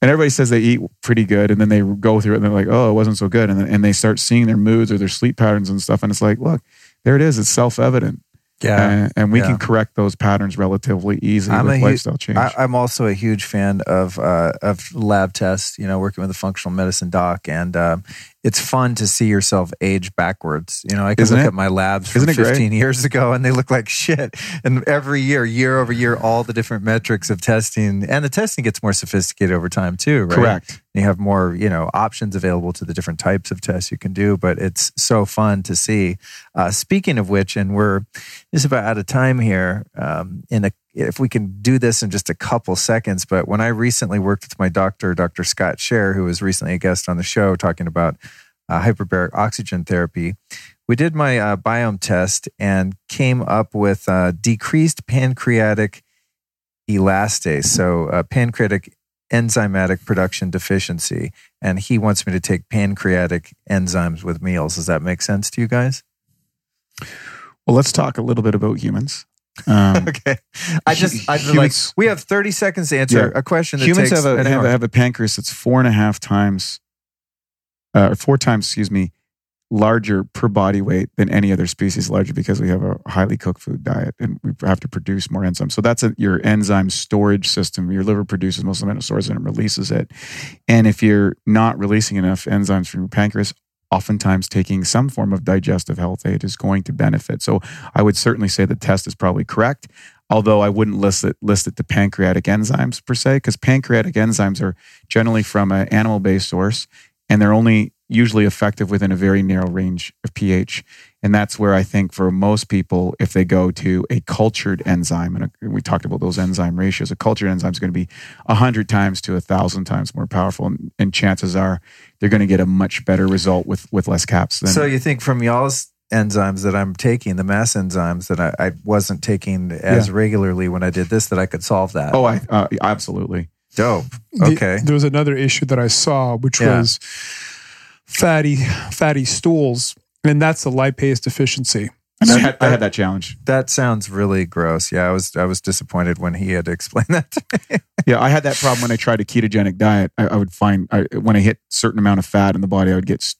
And everybody says they eat pretty good, and then they go through it and they're like, oh, it wasn't so good. And, then, and they start seeing their moods or their sleep patterns and stuff. And it's like, look, there it is. It's self evident. Yeah. Uh, and we Yeah. can correct those patterns relatively easily I'm with hu- lifestyle change. I, I'm also a huge fan of uh, of lab tests. You know, working with a functional medicine doc, and um, it's fun to see yourself age backwards. You know, I can Isn't look it? at my labs from Isn't it great? 15 years ago, and they look like shit. And every year, year over year, all the different metrics of testing, and the testing gets more sophisticated over time too. Right? Correct. You have more, you know, options available to the different types of tests you can do, but it's so fun to see. Uh, speaking of which, and we're just about out of time here. Um, in a, if we can do this in just a couple seconds, but when I recently worked with my doctor, Dr. Scott Sherr, who was recently a guest on the show, talking about uh, hyperbaric oxygen therapy, we did my uh, biome test and came up with uh, decreased pancreatic elastase, so uh, pancreatic enzymatic production deficiency. And he wants me to take pancreatic enzymes with meals. Does that make sense to you guys? Well, let's talk a little bit about humans. Um, okay. I just, I just like, Humans- we have 30 seconds to answer Yeah. a question that humans takes have a, have, have a pancreas that's four and a half times, uh, or four times, excuse me, larger per body weight than any other species, larger because we have a highly cooked food diet and we have to produce more enzymes. So that's a, your enzyme storage system. Your liver produces most of the stores and it releases it. And if you're not releasing enough enzymes from your pancreas, oftentimes taking some form of digestive health aid is going to benefit. So I would certainly say the test is probably correct. Although I wouldn't list it list it to pancreatic enzymes per se, because pancreatic enzymes are generally from an animal based source, and they're only usually effective within a very narrow range of pH. And that's where I think for most people, if they go to a cultured enzyme, and we talked about those enzyme ratios, a cultured enzyme is going to be 100 times to 1,000 times more powerful. And, and chances are they're going to get a much better result with, with less caps. Than, so you think from y'all's enzymes that I'm taking, the Masszymes that I, I wasn't taking as regularly when I did this, that I could solve that? oh, I, uh, absolutely. dope. The- Okay. there was another issue that I saw, which Yeah. was fatty fatty stools, and that's a lipase deficiency. And I had, I had that challenge. That sounds really gross. Yeah, I was I was disappointed when he had to explain that to me. Yeah, I had that problem when I tried a ketogenic diet. I, I would find I, when I hit certain amount of fat in the body, I would get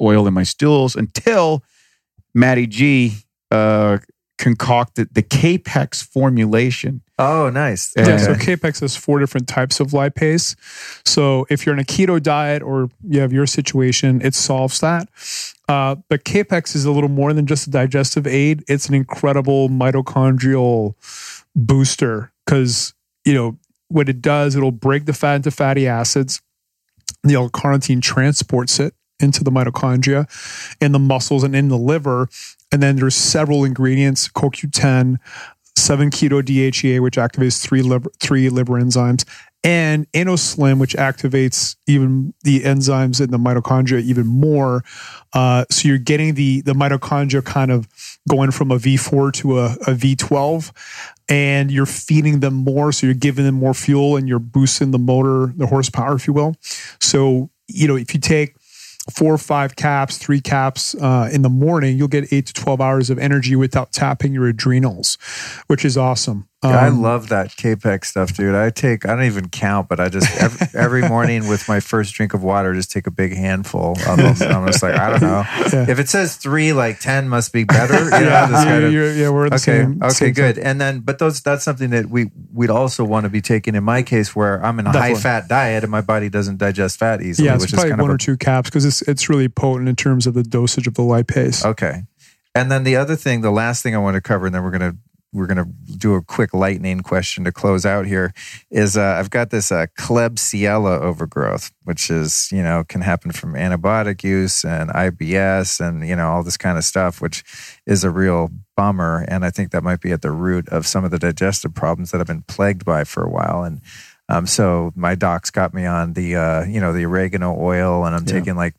oil in my stools until Matty G uh, concocted the Kapex formulation. Oh, nice. Yeah, so. Kapex has four different types of lipase. So if you're in a keto diet or you have your situation, it solves that. Uh, but Kapex is a little more than just a digestive aid. It's an incredible mitochondrial booster because you know what it does. It'll break the fat into fatty acids. The L-carnitine transports it into the mitochondria, in the muscles, and in the liver. And then there's several ingredients: CoQ10, 7 keto DHEA, which activates three liver, three liver enzymes, and InnoSlim, which activates even the enzymes in the mitochondria even more. Uh, so you're getting the the mitochondria kind of going from a V4 to a, a V12, and you're feeding them more. So you're giving them more fuel, and you're boosting the motor, the horsepower, if you will. So you know if you take four or five caps, three caps uh, in the morning, you'll get eight to 12 hours of energy without tapping your adrenals, which is awesome. Yeah, I Um, love that Kapex stuff, dude. I take, I don't even count, but I just every, every morning with my first drink of water, just take a big handful. Almost, I'm just like, I don't know. Yeah. If it says three, like 10 must be better. You know, yeah, this kind of- yeah, we're the okay. same. okay, same good. thing. And then, but those, that's something that we, we'd also want to be taking in my case where I'm in a Definitely. high fat diet and my body doesn't digest fat easily, Yeah, it's which is probably kind one of or two caps because it's it's really potent in terms of the dosage of the lipase. Okay. And then the other thing, the last thing I want to cover, and then we're gonna we're gonna do a quick lightning question to close out here, is uh, I've got this uh, Klebsiella overgrowth, which is you know can happen from antibiotic use and IBS and you know all this kind of stuff, which is a real bummer. And I think that might be at the root of some of the digestive problems that I've been plagued by for a while. And um, so my doc's got me on the uh, you know the oregano oil, and I'm Yeah. taking like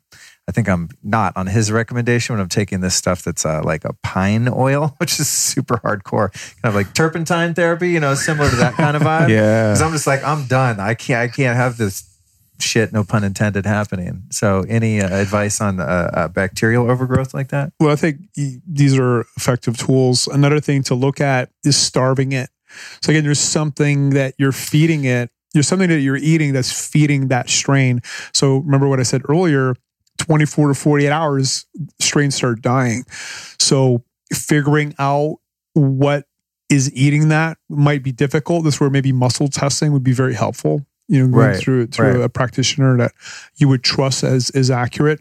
I think I'm not on his recommendation, when I'm taking this stuff that's uh, like a pine oil, which is super hardcore, kind of like turpentine therapy, you know, similar to that kind of vibe. Yeah. Because I'm just like, I'm done. I can't, I can't have this shit, no pun intended, happening. So, any uh, advice on uh, uh, bacterial overgrowth like that? Well, I think these are effective tools. Another thing to look at is starving it. So again, there's something that you're feeding it. There's something that you're eating that's feeding that strain. So remember what I said earlier. 24 to 48 hours, strains start dying. So figuring out what is eating that might be difficult. This is where maybe muscle testing would be very helpful. You know, going Right, through through right. a practitioner that you would trust as is accurate,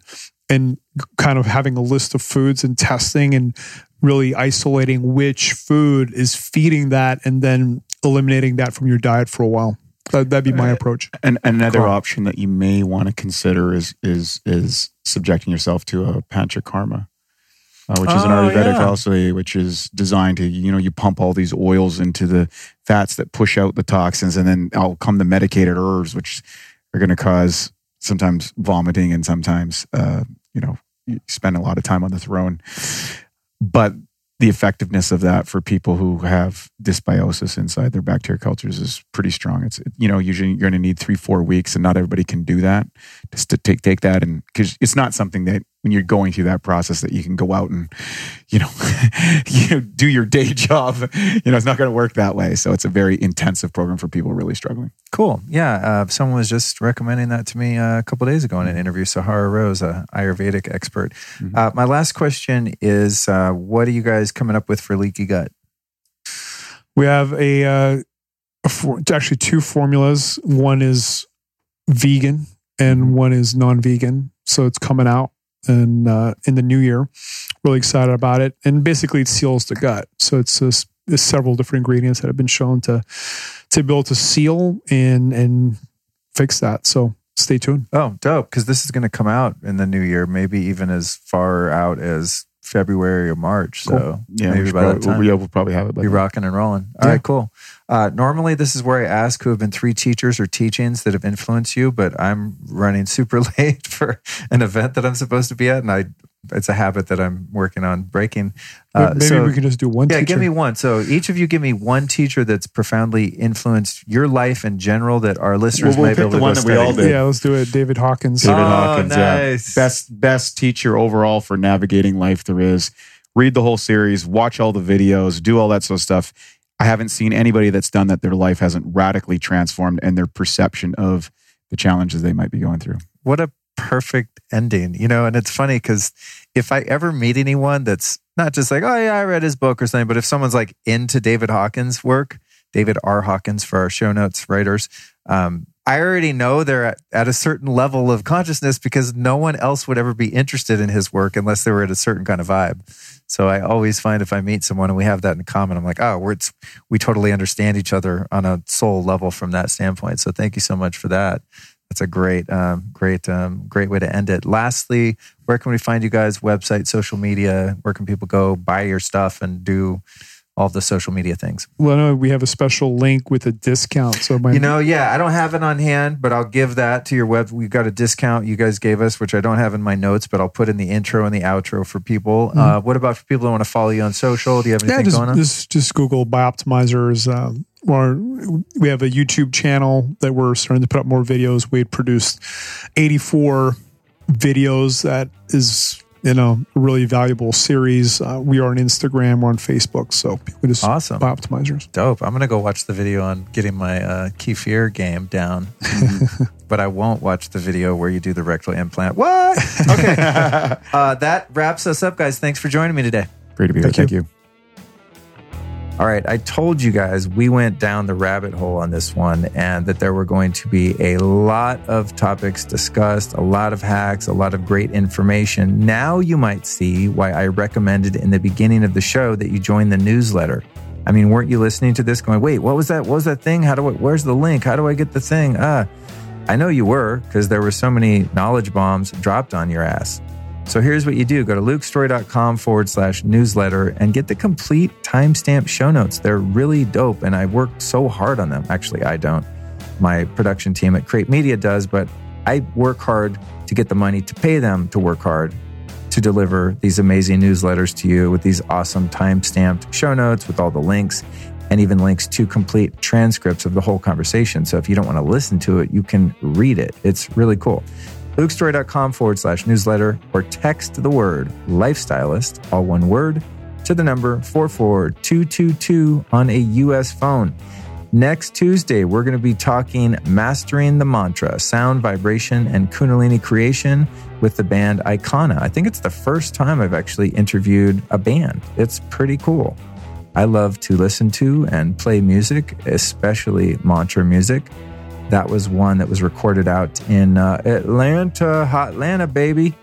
and kind of having a list of foods and testing and really isolating which food is feeding that, and then eliminating that from your diet for a while. That, that'd be my approach. And another Cool. option that you may want to consider is is is subjecting yourself to a panchakarma, uh, which is an Oh, Ayurvedic yeah. also, which is designed to you know you pump all these oils into the fats that push out the toxins, and then out come the medicated herbs, which are going to cause sometimes vomiting and sometimes uh, you know you spend a lot of time on the throne, but the effectiveness of that for people who have dysbiosis inside their bacteria cultures is pretty strong. It's you know usually you're going to need three four weeks, and not everybody can do that. Just to take take that and because it's not something that when you're going through that process that you can go out and you know you know, do your day job. You know it's not going to work that way. So it's a very intensive program for people really struggling. Cool. Yeah. Uh, someone was just recommending that to me uh, a couple days ago in an interview. Sahara Rose, a Ayurvedic expert. Mhm. Uh, my last question is uh, what are you guys coming up with for leaky gut? We have a, uh, a for, actually two formulas. One is vegan and one is non-vegan. So it's coming out and uh, in the new year. Really excited about it. And basically, it seals the gut. So it's, it's several different ingredients that have been shown to to be able to seal and and fix that. So stay tuned. Oh, dope. Because this is going to come out in the new year, maybe even as far out as February or March. So Yeah, maybe by that time. we'll, we'll probably have it. By be rocking and rolling. All Yeah. right, cool. Uh, normally, this is where I ask who have been three teachers or teachings that have influenced you, but I'm running super late for an event that I'm supposed to be at, and I it's a habit that I'm working on breaking. Uh, Maybe so- we can just do one. yeah, teacher. give me one. So each of you give me one teacher that's profoundly influenced your life in general that our listeners Well, we'll might be pick able the to one go that we all did. Yeah, let's do it. David Hawkins. David Oh, Hawkins, nice. yeah. Best best teacher overall for navigating life there is. read the whole series, watch all the videos, do all that sort of stuff. I haven't seen anybody that's done that. Their life hasn't radically transformed and their perception of the challenges they might be going through. What a perfect ending, you know? And it's funny because if I ever meet anyone that's not just like, oh, yeah, I read his book or something, but if someone's like into David Hawkins' work, David R. Hawkins for our show notes writers, um, I already know they're at, at, a certain level of consciousness because no one else would ever be interested in his work unless they were at a certain kind of vibe. So I always find if I meet someone and we have that in common, I'm like, oh, we're we totally understand each other on a soul level from that standpoint. So thank you so much for that. That's a great, um, great, um, great way to end it. Lastly, where can we find you guys? Website, social media. Where can people go buy your stuff and do all the social media things. Well, no, we have a special link with a discount. So, my- you know, yeah, I don't have it on hand, but I'll give that to your web. We've got a discount you guys gave us, which I don't have in my notes, but I'll put in the intro and the outro for people. Mm-hmm. Uh, what about for people who want to follow you on social? Do you have anything yeah, just, going on? Just, just Google Bioptimizers. Um, or we have a YouTube channel that we're starting to put up more videos. We produced 84 videos that is you know, a really valuable series. Uh, we are on Instagram, we're on Facebook, so people just awesome optimizers. Dope. I'm gonna go watch the video on getting my uh, Kefir game down, but I won't watch the video where you do the rectal implant. What? Okay, uh, that wraps us up, guys. Thanks for joining me today. Great to be here. Thank, Thank you. you. All right, I told you guys we went down the rabbit hole on this one and that there were going to be a lot of topics discussed, a lot of hacks, a lot of great information. Now you might see why I recommended in the beginning of the show that you join the newsletter. I mean, weren't you listening to this going, wait, what was that? What was that thing? How do I, where's the link? How do I get the thing? Ah, I know you were because there were so many knowledge bombs dropped on your ass. So here's what you do go to lukestory.com forward slash newsletter and get the complete timestamp show notes. They're really dope. And I worked so hard on them. Actually, I don't. My production team at Create Media does, but I work hard to get the money to pay them to work hard to deliver these amazing newsletters to you with these awesome time-stamped show notes with all the links and even links to complete transcripts of the whole conversation. So if you don't want to listen to it, you can read it. It's really cool lukestory.com forward slash newsletter or text the word lifestylist, all one word, to the number 44222 on a US phone. Next Tuesday, we're going to be talking Mastering the Mantra, Sound, Vibration, and Kundalini Creation with the band Icona. I think it's the first time I've actually interviewed a band. It's pretty cool. I love to listen to and play music, especially mantra music. That was one that was recorded out in uh, Atlanta, Hot Atlanta, baby.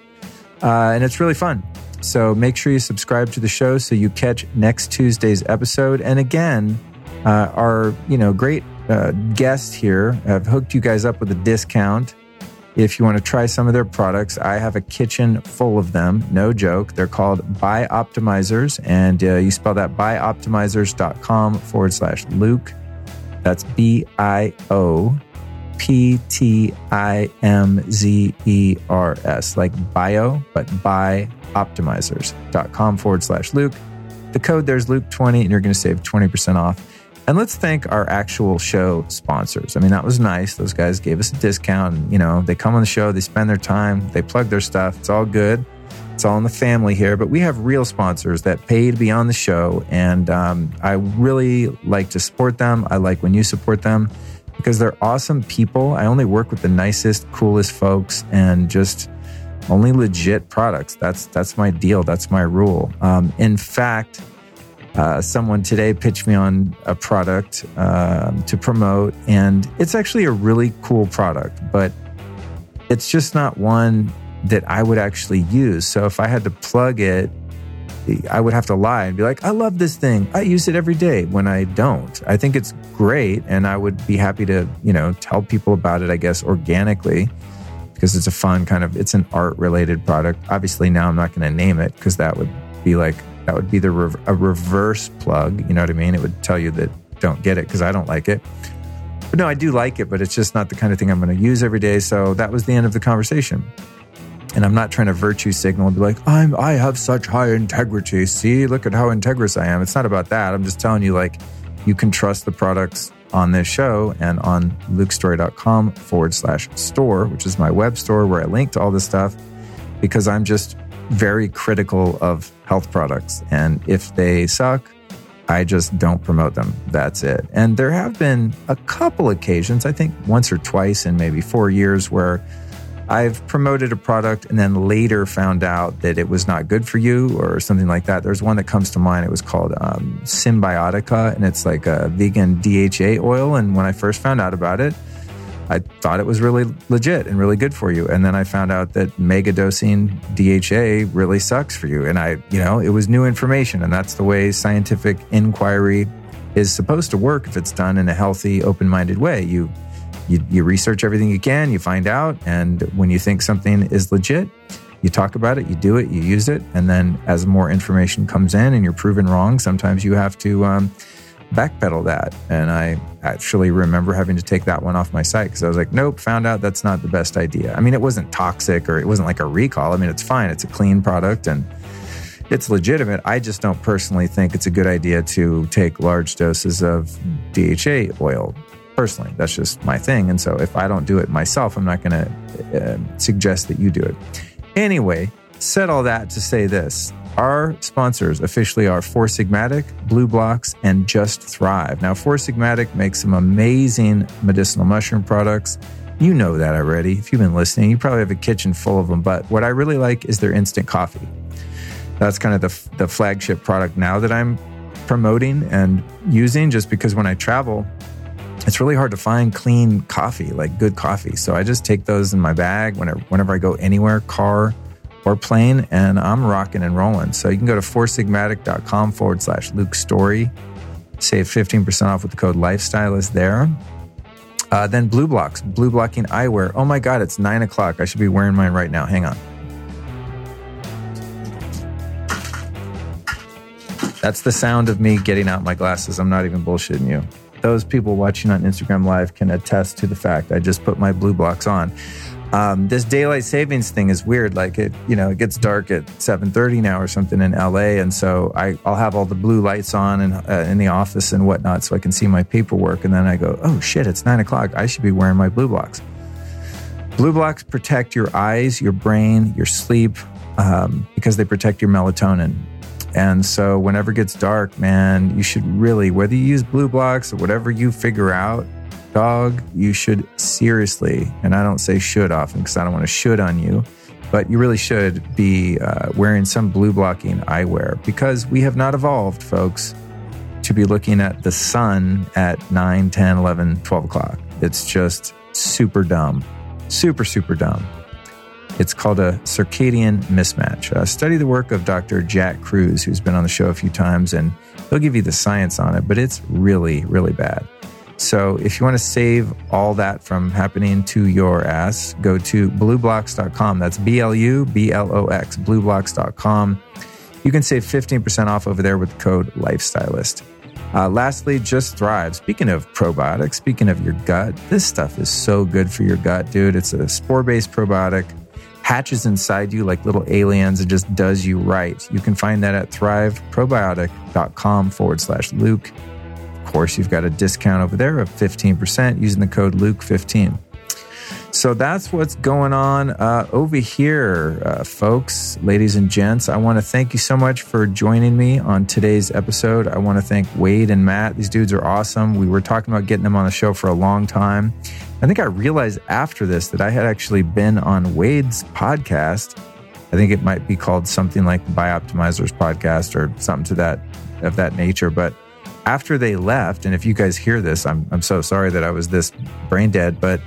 Uh, and it's really fun. So make sure you subscribe to the show so you catch next Tuesday's episode. And again, uh, our you know great uh, guest here I've hooked you guys up with a discount. If you want to try some of their products, I have a kitchen full of them. No joke. They're called Buy Bioptimizers, and uh, you spell that bioptimizers.com forward slash Luke. That's B I O P T I M Z E R S, like bio, but by optimizers.com forward slash Luke. The code there's Luke20, and you're going to save 20% off. And let's thank our actual show sponsors. I mean, that was nice. Those guys gave us a discount. And, you know, they come on the show, they spend their time, they plug their stuff. It's all good. It's all in the family here. But we have real sponsors that pay to be on the show. And um, I really like to support them. I like when you support them because they're awesome people. I only work with the nicest, coolest folks and just only legit products. That's that's my deal. That's my rule. Um, in fact, uh, someone today pitched me on a product uh, to promote, and it's actually a really cool product, but it's just not one that I would actually use. So if I had to plug it I would have to lie and be like, I love this thing. I use it every day when I don't. I think it's great. And I would be happy to, you know, tell people about it, I guess, organically because it's a fun kind of, it's an art related product. Obviously, now I'm not going to name it because that would be like, that would be the re- a reverse plug. You know what I mean? It would tell you that don't get it because I don't like it. But no, I do like it, but it's just not the kind of thing I'm going to use every day. So that was the end of the conversation. And I'm not trying to virtue signal and be like, I'm I have such high integrity. See, look at how integrous I am. It's not about that. I'm just telling you, like, you can trust the products on this show and on lukestory.com forward slash store, which is my web store where I link to all this stuff because I'm just very critical of health products. And if they suck, I just don't promote them. That's it. And there have been a couple occasions, I think once or twice in maybe four years, where I've promoted a product and then later found out that it was not good for you or something like that. There's one that comes to mind. It was called um, Symbiotica, and it's like a vegan DHA oil. And when I first found out about it, I thought it was really legit and really good for you. And then I found out that mega dosing DHA really sucks for you. And I, you know, it was new information. And that's the way scientific inquiry is supposed to work if it's done in a healthy, open minded way. You, you, you research everything you can, you find out. And when you think something is legit, you talk about it, you do it, you use it. And then as more information comes in and you're proven wrong, sometimes you have to, um, backpedal that. And I actually remember having to take that one off my site because I was like, nope, found out that's not the best idea. I mean, it wasn't toxic or it wasn't like a recall. I mean, it's fine, it's a clean product and it's legitimate. I just don't personally think it's a good idea to take large doses of DHA oil. Personally, that's just my thing. And so if I don't do it myself, I'm not going to uh, suggest that you do it. Anyway, said all that to say this our sponsors officially are Four Sigmatic, BLUblox, and Just Thrive. Now, Four Sigmatic makes some amazing medicinal mushroom products. You know that already. If you've been listening, you probably have a kitchen full of them. But what I really like is their instant coffee. That's kind of the, the flagship product now that I'm promoting and using just because when I travel, it's really hard to find clean coffee, like good coffee. So I just take those in my bag whenever, whenever I go anywhere, car, or plane, and I'm rocking and rolling. So you can go to foursigmatic.com forward slash Luke Story. Save 15% off with the code Lifestylist there. Uh, then blocks, blue blocking eyewear. Oh my God, it's nine o'clock. I should be wearing mine right now. Hang on. That's the sound of me getting out my glasses. I'm not even bullshitting you. Those people watching on Instagram Live can attest to the fact I just put my BLUblox on. Um, this daylight savings thing is weird. Like it, you know, it gets dark at seven thirty now or something in LA, and so I, will have all the blue lights on and uh, in the office and whatnot, so I can see my paperwork. And then I go, oh shit, it's nine o'clock. I should be wearing my BLUblox. Blue BLUblox protect your eyes, your brain, your sleep, um, because they protect your melatonin. And so whenever it gets dark, man, you should really, whether you use BLUblox or whatever you figure out, dog, you should seriously, and I don't say should often because I don't want to should on you, but you really should be uh, wearing some blue blocking eyewear because we have not evolved, folks, to be looking at the sun at 9, 10, 11, 12 o'clock. It's just super dumb. Super, super dumb. It's called a circadian mismatch. Uh, study the work of Dr. Jack Kruse, who's been on the show a few times, and he'll give you the science on it, but it's really, really bad. So if you want to save all that from happening to your ass, go to blublox.com. That's B L U B L O X, blublox.com. You can save 15% off over there with code Lifestylist. Uh, lastly, Just Thrive. Speaking of probiotics, speaking of your gut, this stuff is so good for your gut, dude. It's a spore based probiotic, hatches inside you like little aliens, and just does you right. You can find that at thriveprobiotic.com forward slash Luke Of course, you've got a discount over there of 15% using the code Luke15. So that's what's going on uh, over here, uh, folks, ladies and gents. I want to thank you so much for joining me on today's episode. I want to thank Wade and Matt. These dudes are awesome. We were talking about getting them on the show for a long time. I think I realized after this that I had actually been on Wade's podcast. I think it might be called something like the Bioptimizers podcast or something to that of that nature. But after they left, and if you guys hear this, I'm, I'm so sorry that I was this brain dead, but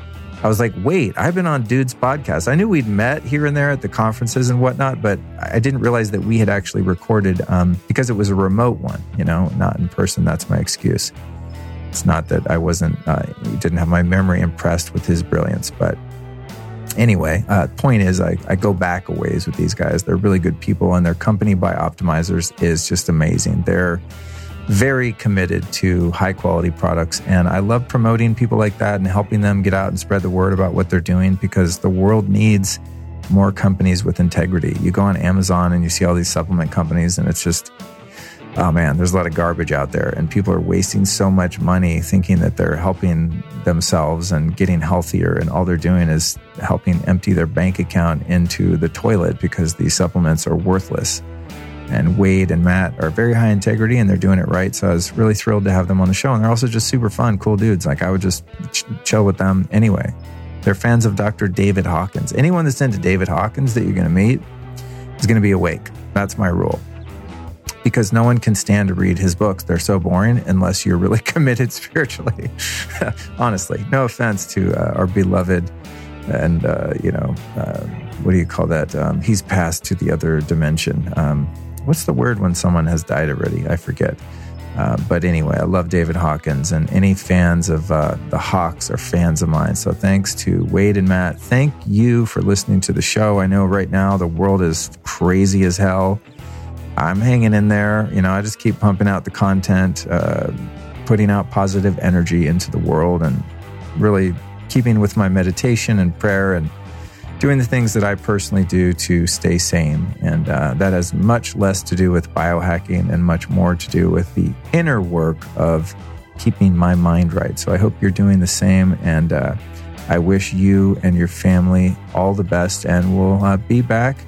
I was like, wait, I've been on Dude's podcast. I knew we'd met here and there at the conferences and whatnot, but I didn't realize that we had actually recorded um, because it was a remote one, you know, not in person. That's my excuse. It's not that I wasn't, uh, didn't have my memory impressed with his brilliance, but anyway, uh, point is, I, I go back a ways with these guys. They're really good people, and their company Bioptimizers is just amazing. They're very committed to high quality products. And I love promoting people like that and helping them get out and spread the word about what they're doing because the world needs more companies with integrity. You go on Amazon and you see all these supplement companies, and it's just, oh man, there's a lot of garbage out there. And people are wasting so much money thinking that they're helping themselves and getting healthier. And all they're doing is helping empty their bank account into the toilet because these supplements are worthless and Wade and Matt are very high integrity and they're doing it right. So I was really thrilled to have them on the show. And they're also just super fun, cool dudes. Like I would just ch- chill with them anyway. They're fans of Dr. David Hawkins. Anyone that's into David Hawkins that you're going to meet is going to be awake. That's my rule. Because no one can stand to read his books. They're so boring unless you're really committed spiritually. Honestly, no offense to uh, our beloved and, uh, you know, uh, what do you call that? Um, he's passed to the other dimension. Um, what's the word when someone has died already? I forget. Uh, but anyway, I love David Hawkins, and any fans of uh, the Hawks are fans of mine. So thanks to Wade and Matt. Thank you for listening to the show. I know right now the world is crazy as hell. I'm hanging in there. You know, I just keep pumping out the content, uh, putting out positive energy into the world, and really keeping with my meditation and prayer and doing the things that I personally do to stay sane. And uh, that has much less to do with biohacking and much more to do with the inner work of keeping my mind right. So I hope you're doing the same. And uh, I wish you and your family all the best. And we'll uh, be back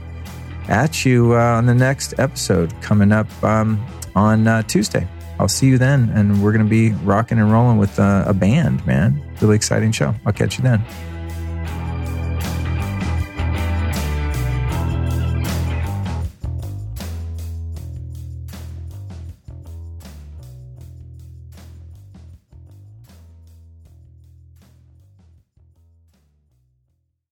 at you uh, on the next episode coming up um, on uh, Tuesday. I'll see you then. And we're going to be rocking and rolling with uh, a band, man. Really exciting show. I'll catch you then.